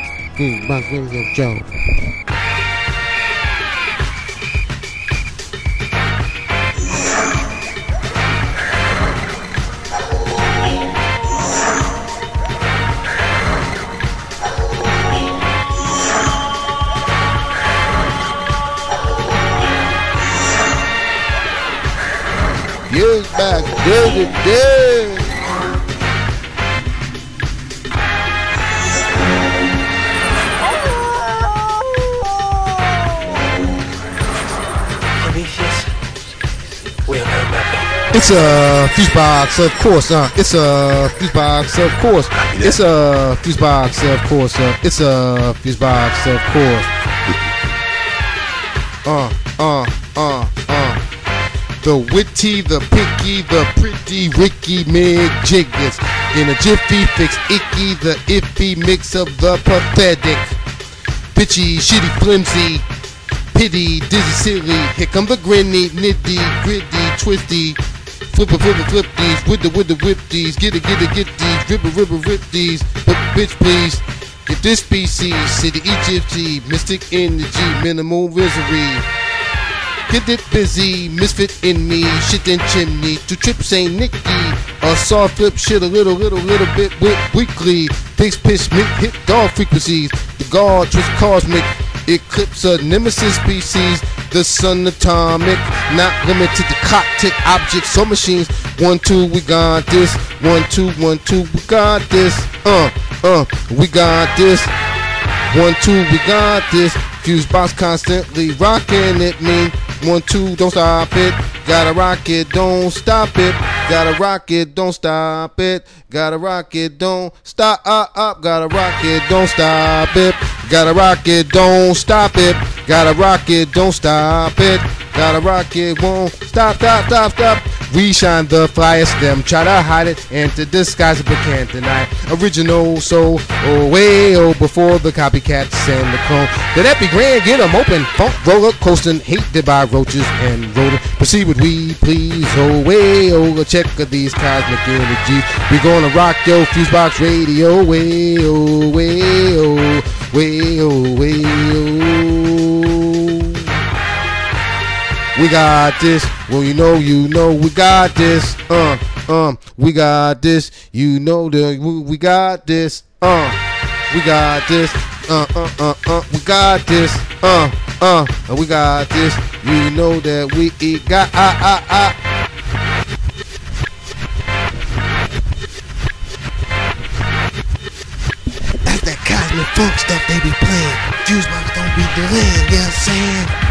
Nicky Mac Radio Show. Years back, day to day. A fuse box, of course. Uh, it's a fuse box, of course. It's a fuse box, of course. Uh, it's a fuse box, of course. Uh, uh, uh, uh. The witty, the picky, the pretty Ricky Mig Jiggers. In a jiffy fix icky, the iffy mix of the pathetic. Bitchy, shitty, flimsy, pity, dizzy, silly. Here come the grinny, nitty, gritty, twisty. Flip a flip these, with the, with the whip these. Get it, get it, get these, ripper, ripper, rip these. But bitch, please. Get this species, city Egypt, mystic energy, minimal misery. Get it busy, misfit in me, shit in chimney. Two trips ain't Nicky. A soft flip shit a little, little, little bit with weekly. Big pitch, hit dog frequencies. The guard twist cosmic. Eclipse a nemesis species. The sun atomic. Not limited to cockpit objects or machines. One, two, we got this. One, two, one, two, we got this. Uh, uh, we got this. One, two, we got this. Fuse box constantly rocking it. Mean one, two, don't stop it. Gotta rock it, don't stop it. Gotta rock it, don't stop it. Gotta rock it, don't stop up. Gotta rock it, don't stop it. Gotta rock it, don't stop it. Gotta rock it, don't stop it. Gotta rock it, won't stop, stop, stop, stop. We shine the flyest, them try to hide it and to disguise it, but can't deny. Original, so oh, way oh, before the copycats and the clone. The that be grand, get 'em open. Funk roller coasting, hated by roaches and rodent. Proceed with we, please. Oh, way oh, check of these cosmic energies. We gonna rock yo Fusebox Radio. Way oh, way oh, way oh, way oh. We got this. Well, you know, you know, we got this. Uh, um, we got this. You know the we, got this. Uh, we got this. Uh, uh, uh, uh, we got this. Uh, uh, we got this. You know that we got ah ah ah. That's that cosmic funk stuff they be playing. Fusebox don't be delaying, you know what I'm saying?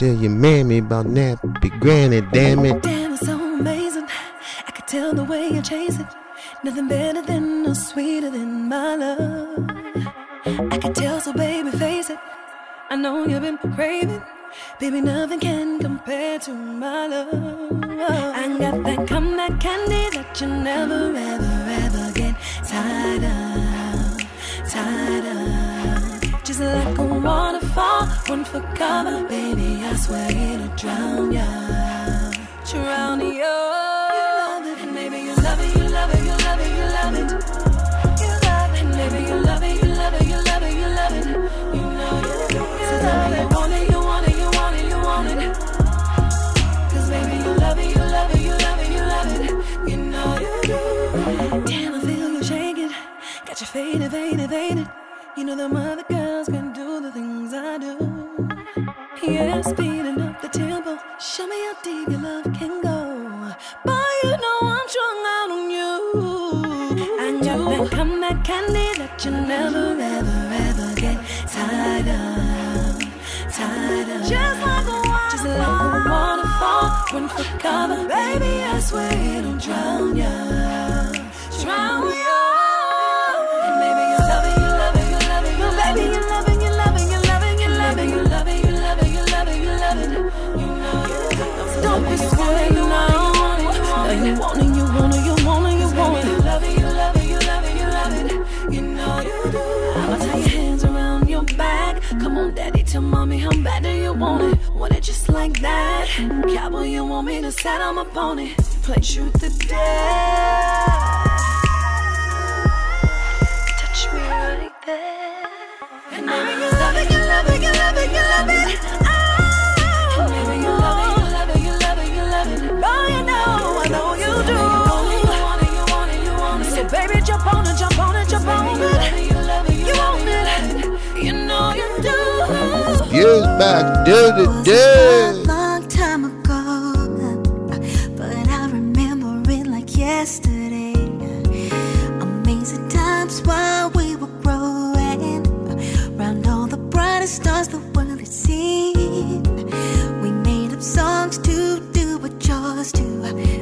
Tell your mammy about nappy granny, damn it. Damn, it's so amazing. I could tell the way you chase it. Nothing better than or sweeter than my love. I could tell, so baby, face it. I know you've been craving. Baby, nothing can compare to my love. I got that come that candy that you never, ever, ever get tired of. Tired of. Like a waterfall, run for cover. Baby, I swear it'll drown ya. Drown ya. You and you love it, you love it, you love it, you love it. You love it, you love it, you love it, you love it, you love it. You know you you want it, you want it, you want it, you want baby, you love it, you love it, you love it, you love it. You know you I feel you shaking. Got you faded, faded, faded. You know them other girls can do the things I do. Yeah, speeding up the tempo. Show me how deep your love can go. Boy, you know I'm strung out on you. I got that come that candy that you never, ever, ever get tired of. Tired of. Just like a waterfall. Just like a waterfall. Run for cover. Baby, I swear it'll drown ya. Drown ya. You it, you want it, you want it. You love it, you love it, you love it, you love it. You know you do. I'ma tie your hands around your back. Come on, daddy, tell mommy how bad do you want it? Want it just like that? Cowboy, you want me to set on my pony? Play truth or dare. Touch me right there. And you love it, you love it, you love it, you love it. years back. Day to day. Long time ago, but I remember it like yesterday. Amazing times while we were growing. Round all the brightest stars the world had seen. We made up songs to do what yours to.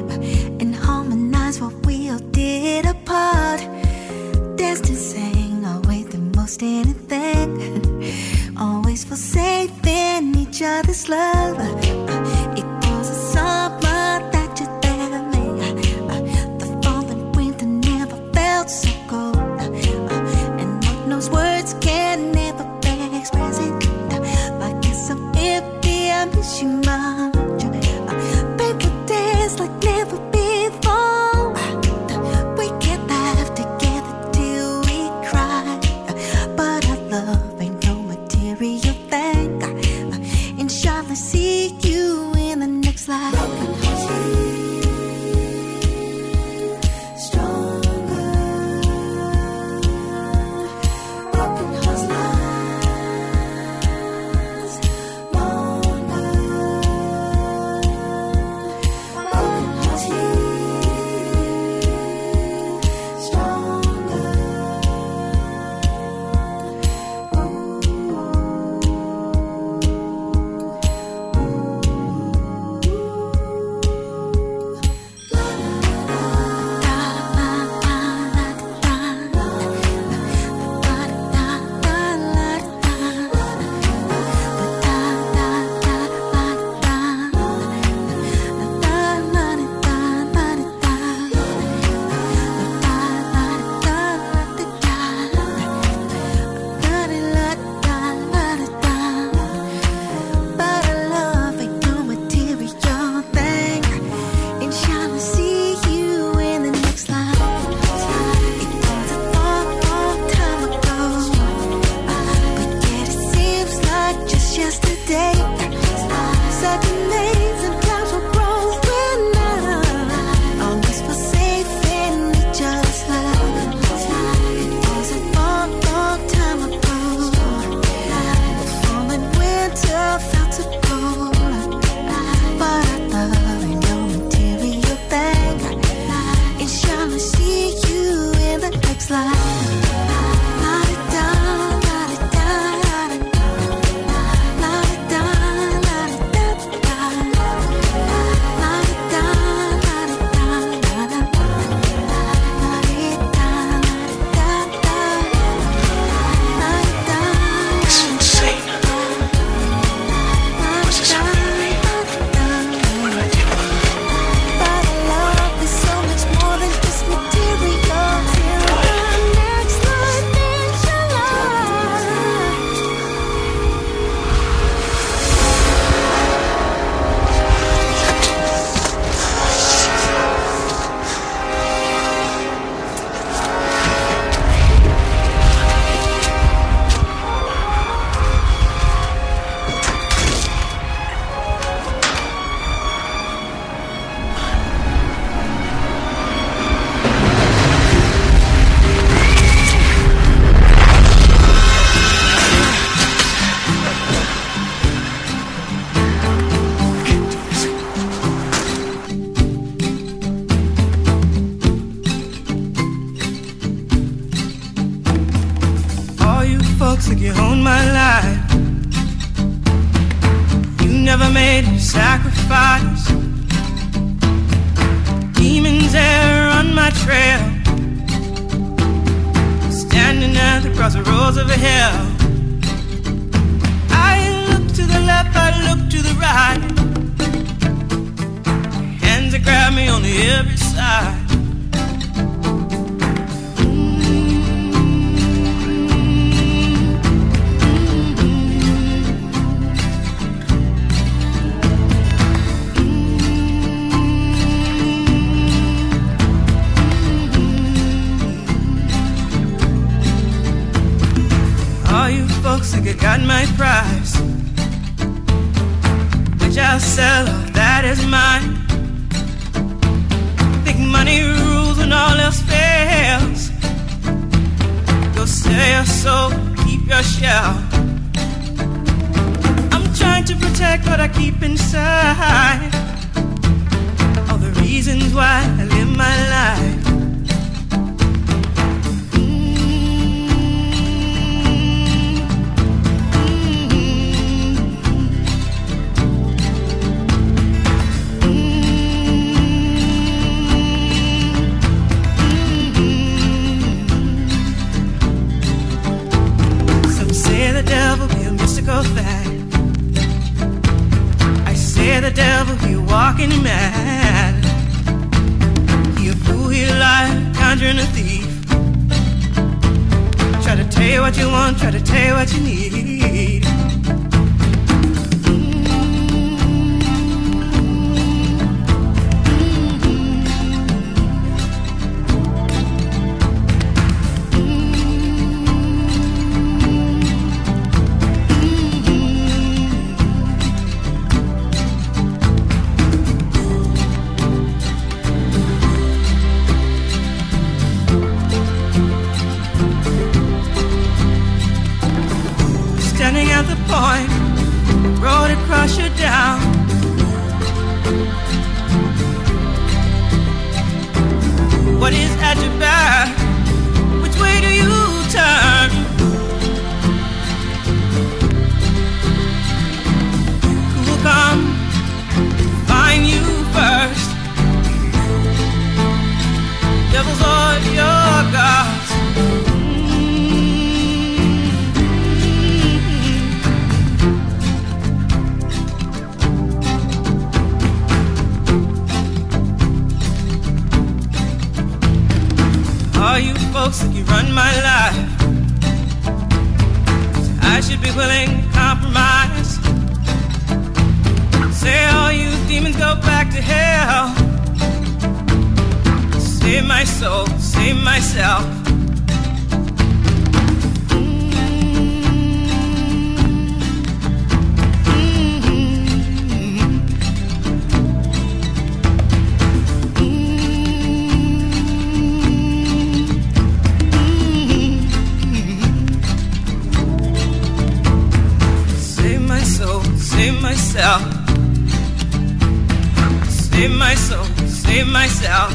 Save my soul, save myself.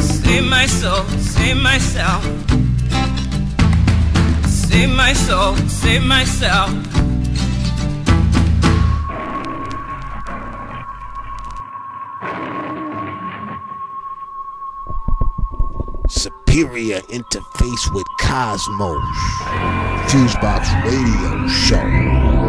Save my soul, save myself. Save my soul, save myself. Superior interface with Cosmos. Fusebox Radio Show.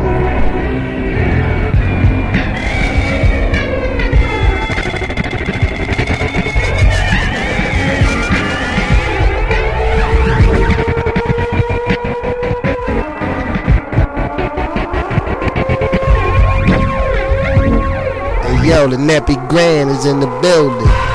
The Nappy Grand is in the building.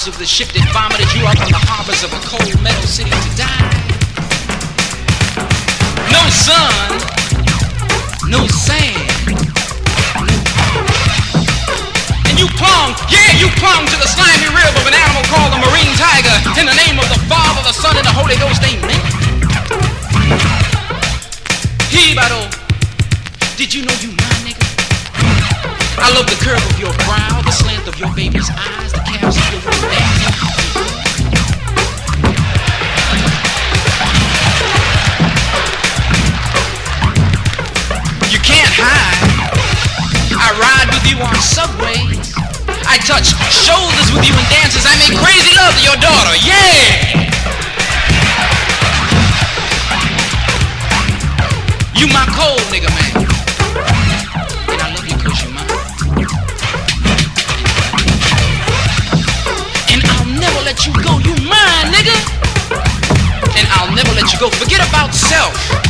Bowels of the ship that vomited you up on the harbors of a cold metal city to die. No sun, no sand, and you clung, yeah, you clung to the slimy rib of an animal called a marine tiger in the name of the Father, the Son, and the Holy Ghost. Amen. Jibaro, did you know you my nigga? I love the curve of your brow, the slant of your baby's eyes, the calves on subways. I touch shoulders with you in dances. I make crazy love to your daughter. Yeah! You my cold nigga, man. And I love you cause you. And I'll never let you go. You mine, nigga. And I'll never let you go. Forget about self.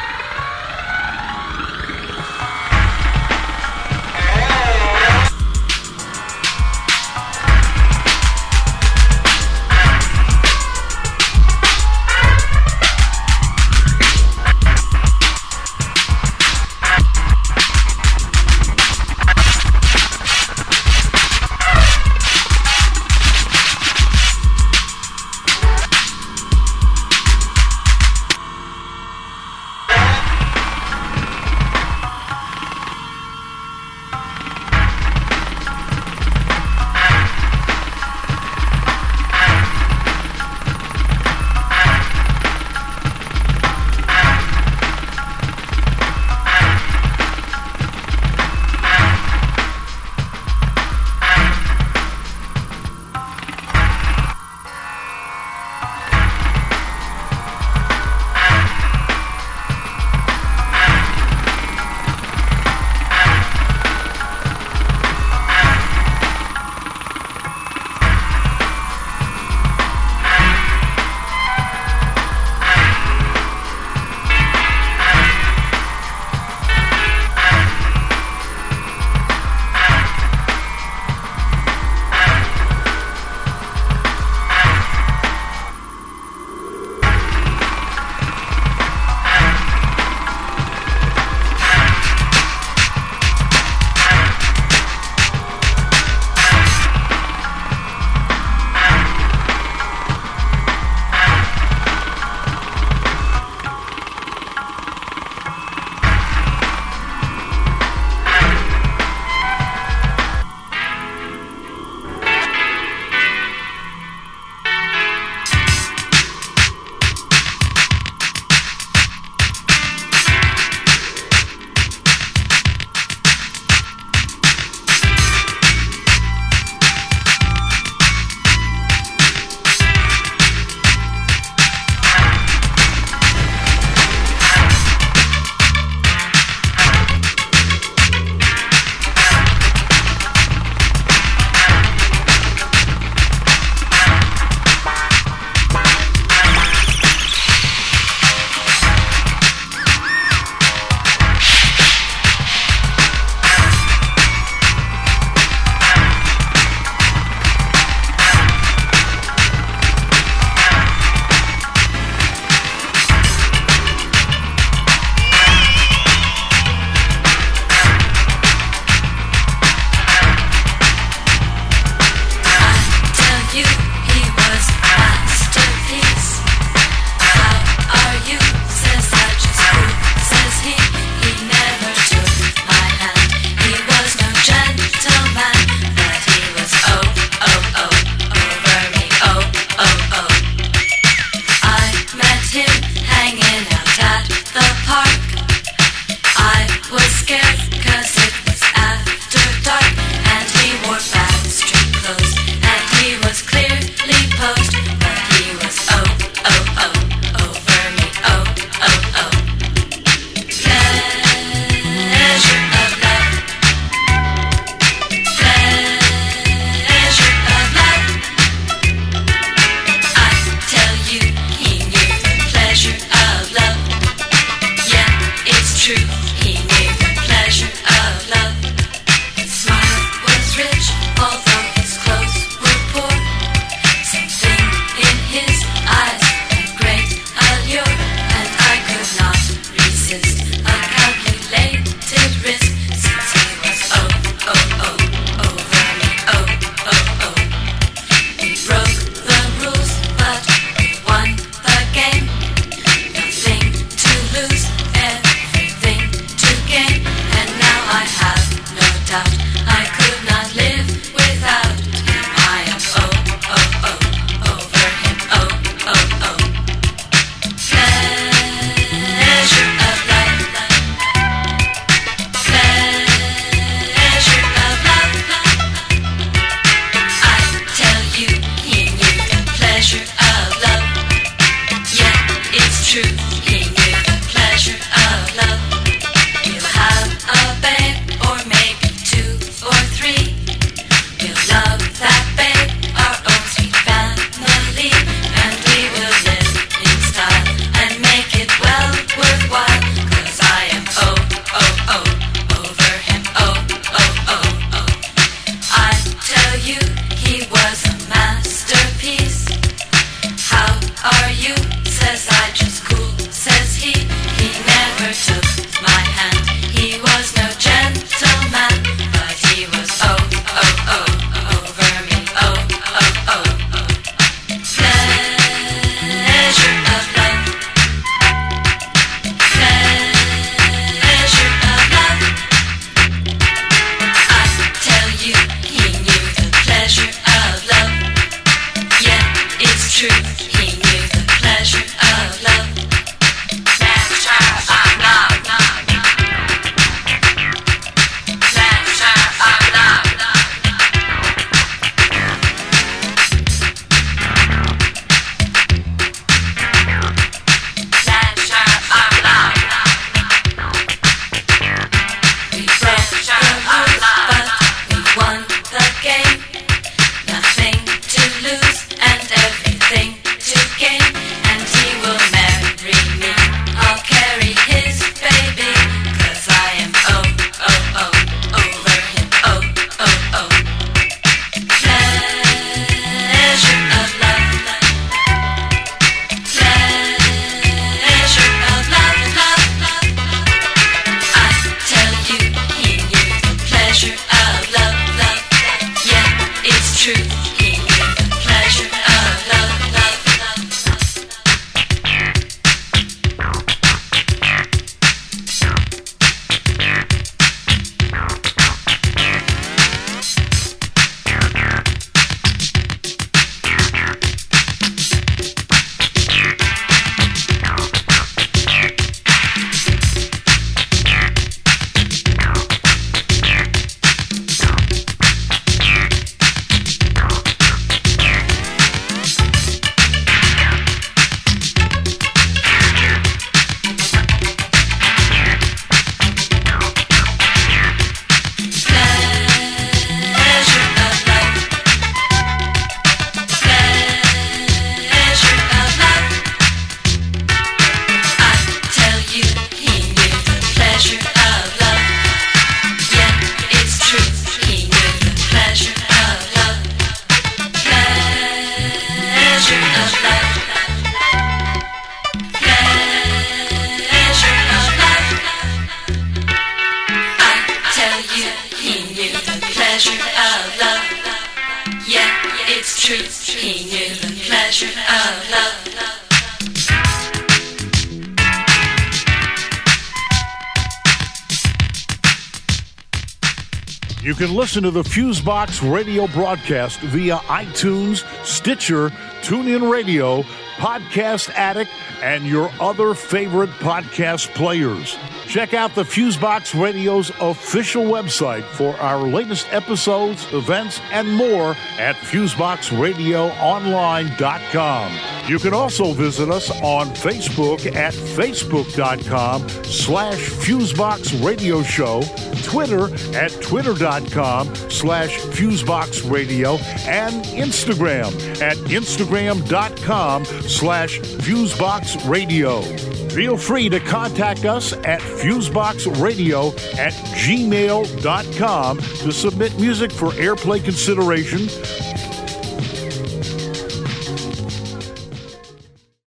Listen to the Fusebox radio broadcast via iTunes, Stitcher, TuneIn Radio, Podcast Addict, and your other favorite podcast players. Check out the Fusebox Radio's official website for our latest episodes, events, and more at FuseboxRadioOnline.com. You can also visit us on Facebook at Facebook.com slash Fusebox Radio Show, Twitter at twitter.com slash fuseboxradio, and Instagram at instagram.com slash fuseboxradio. Feel free to contact us at fuseboxradio at gmail.com to submit music for airplay consideration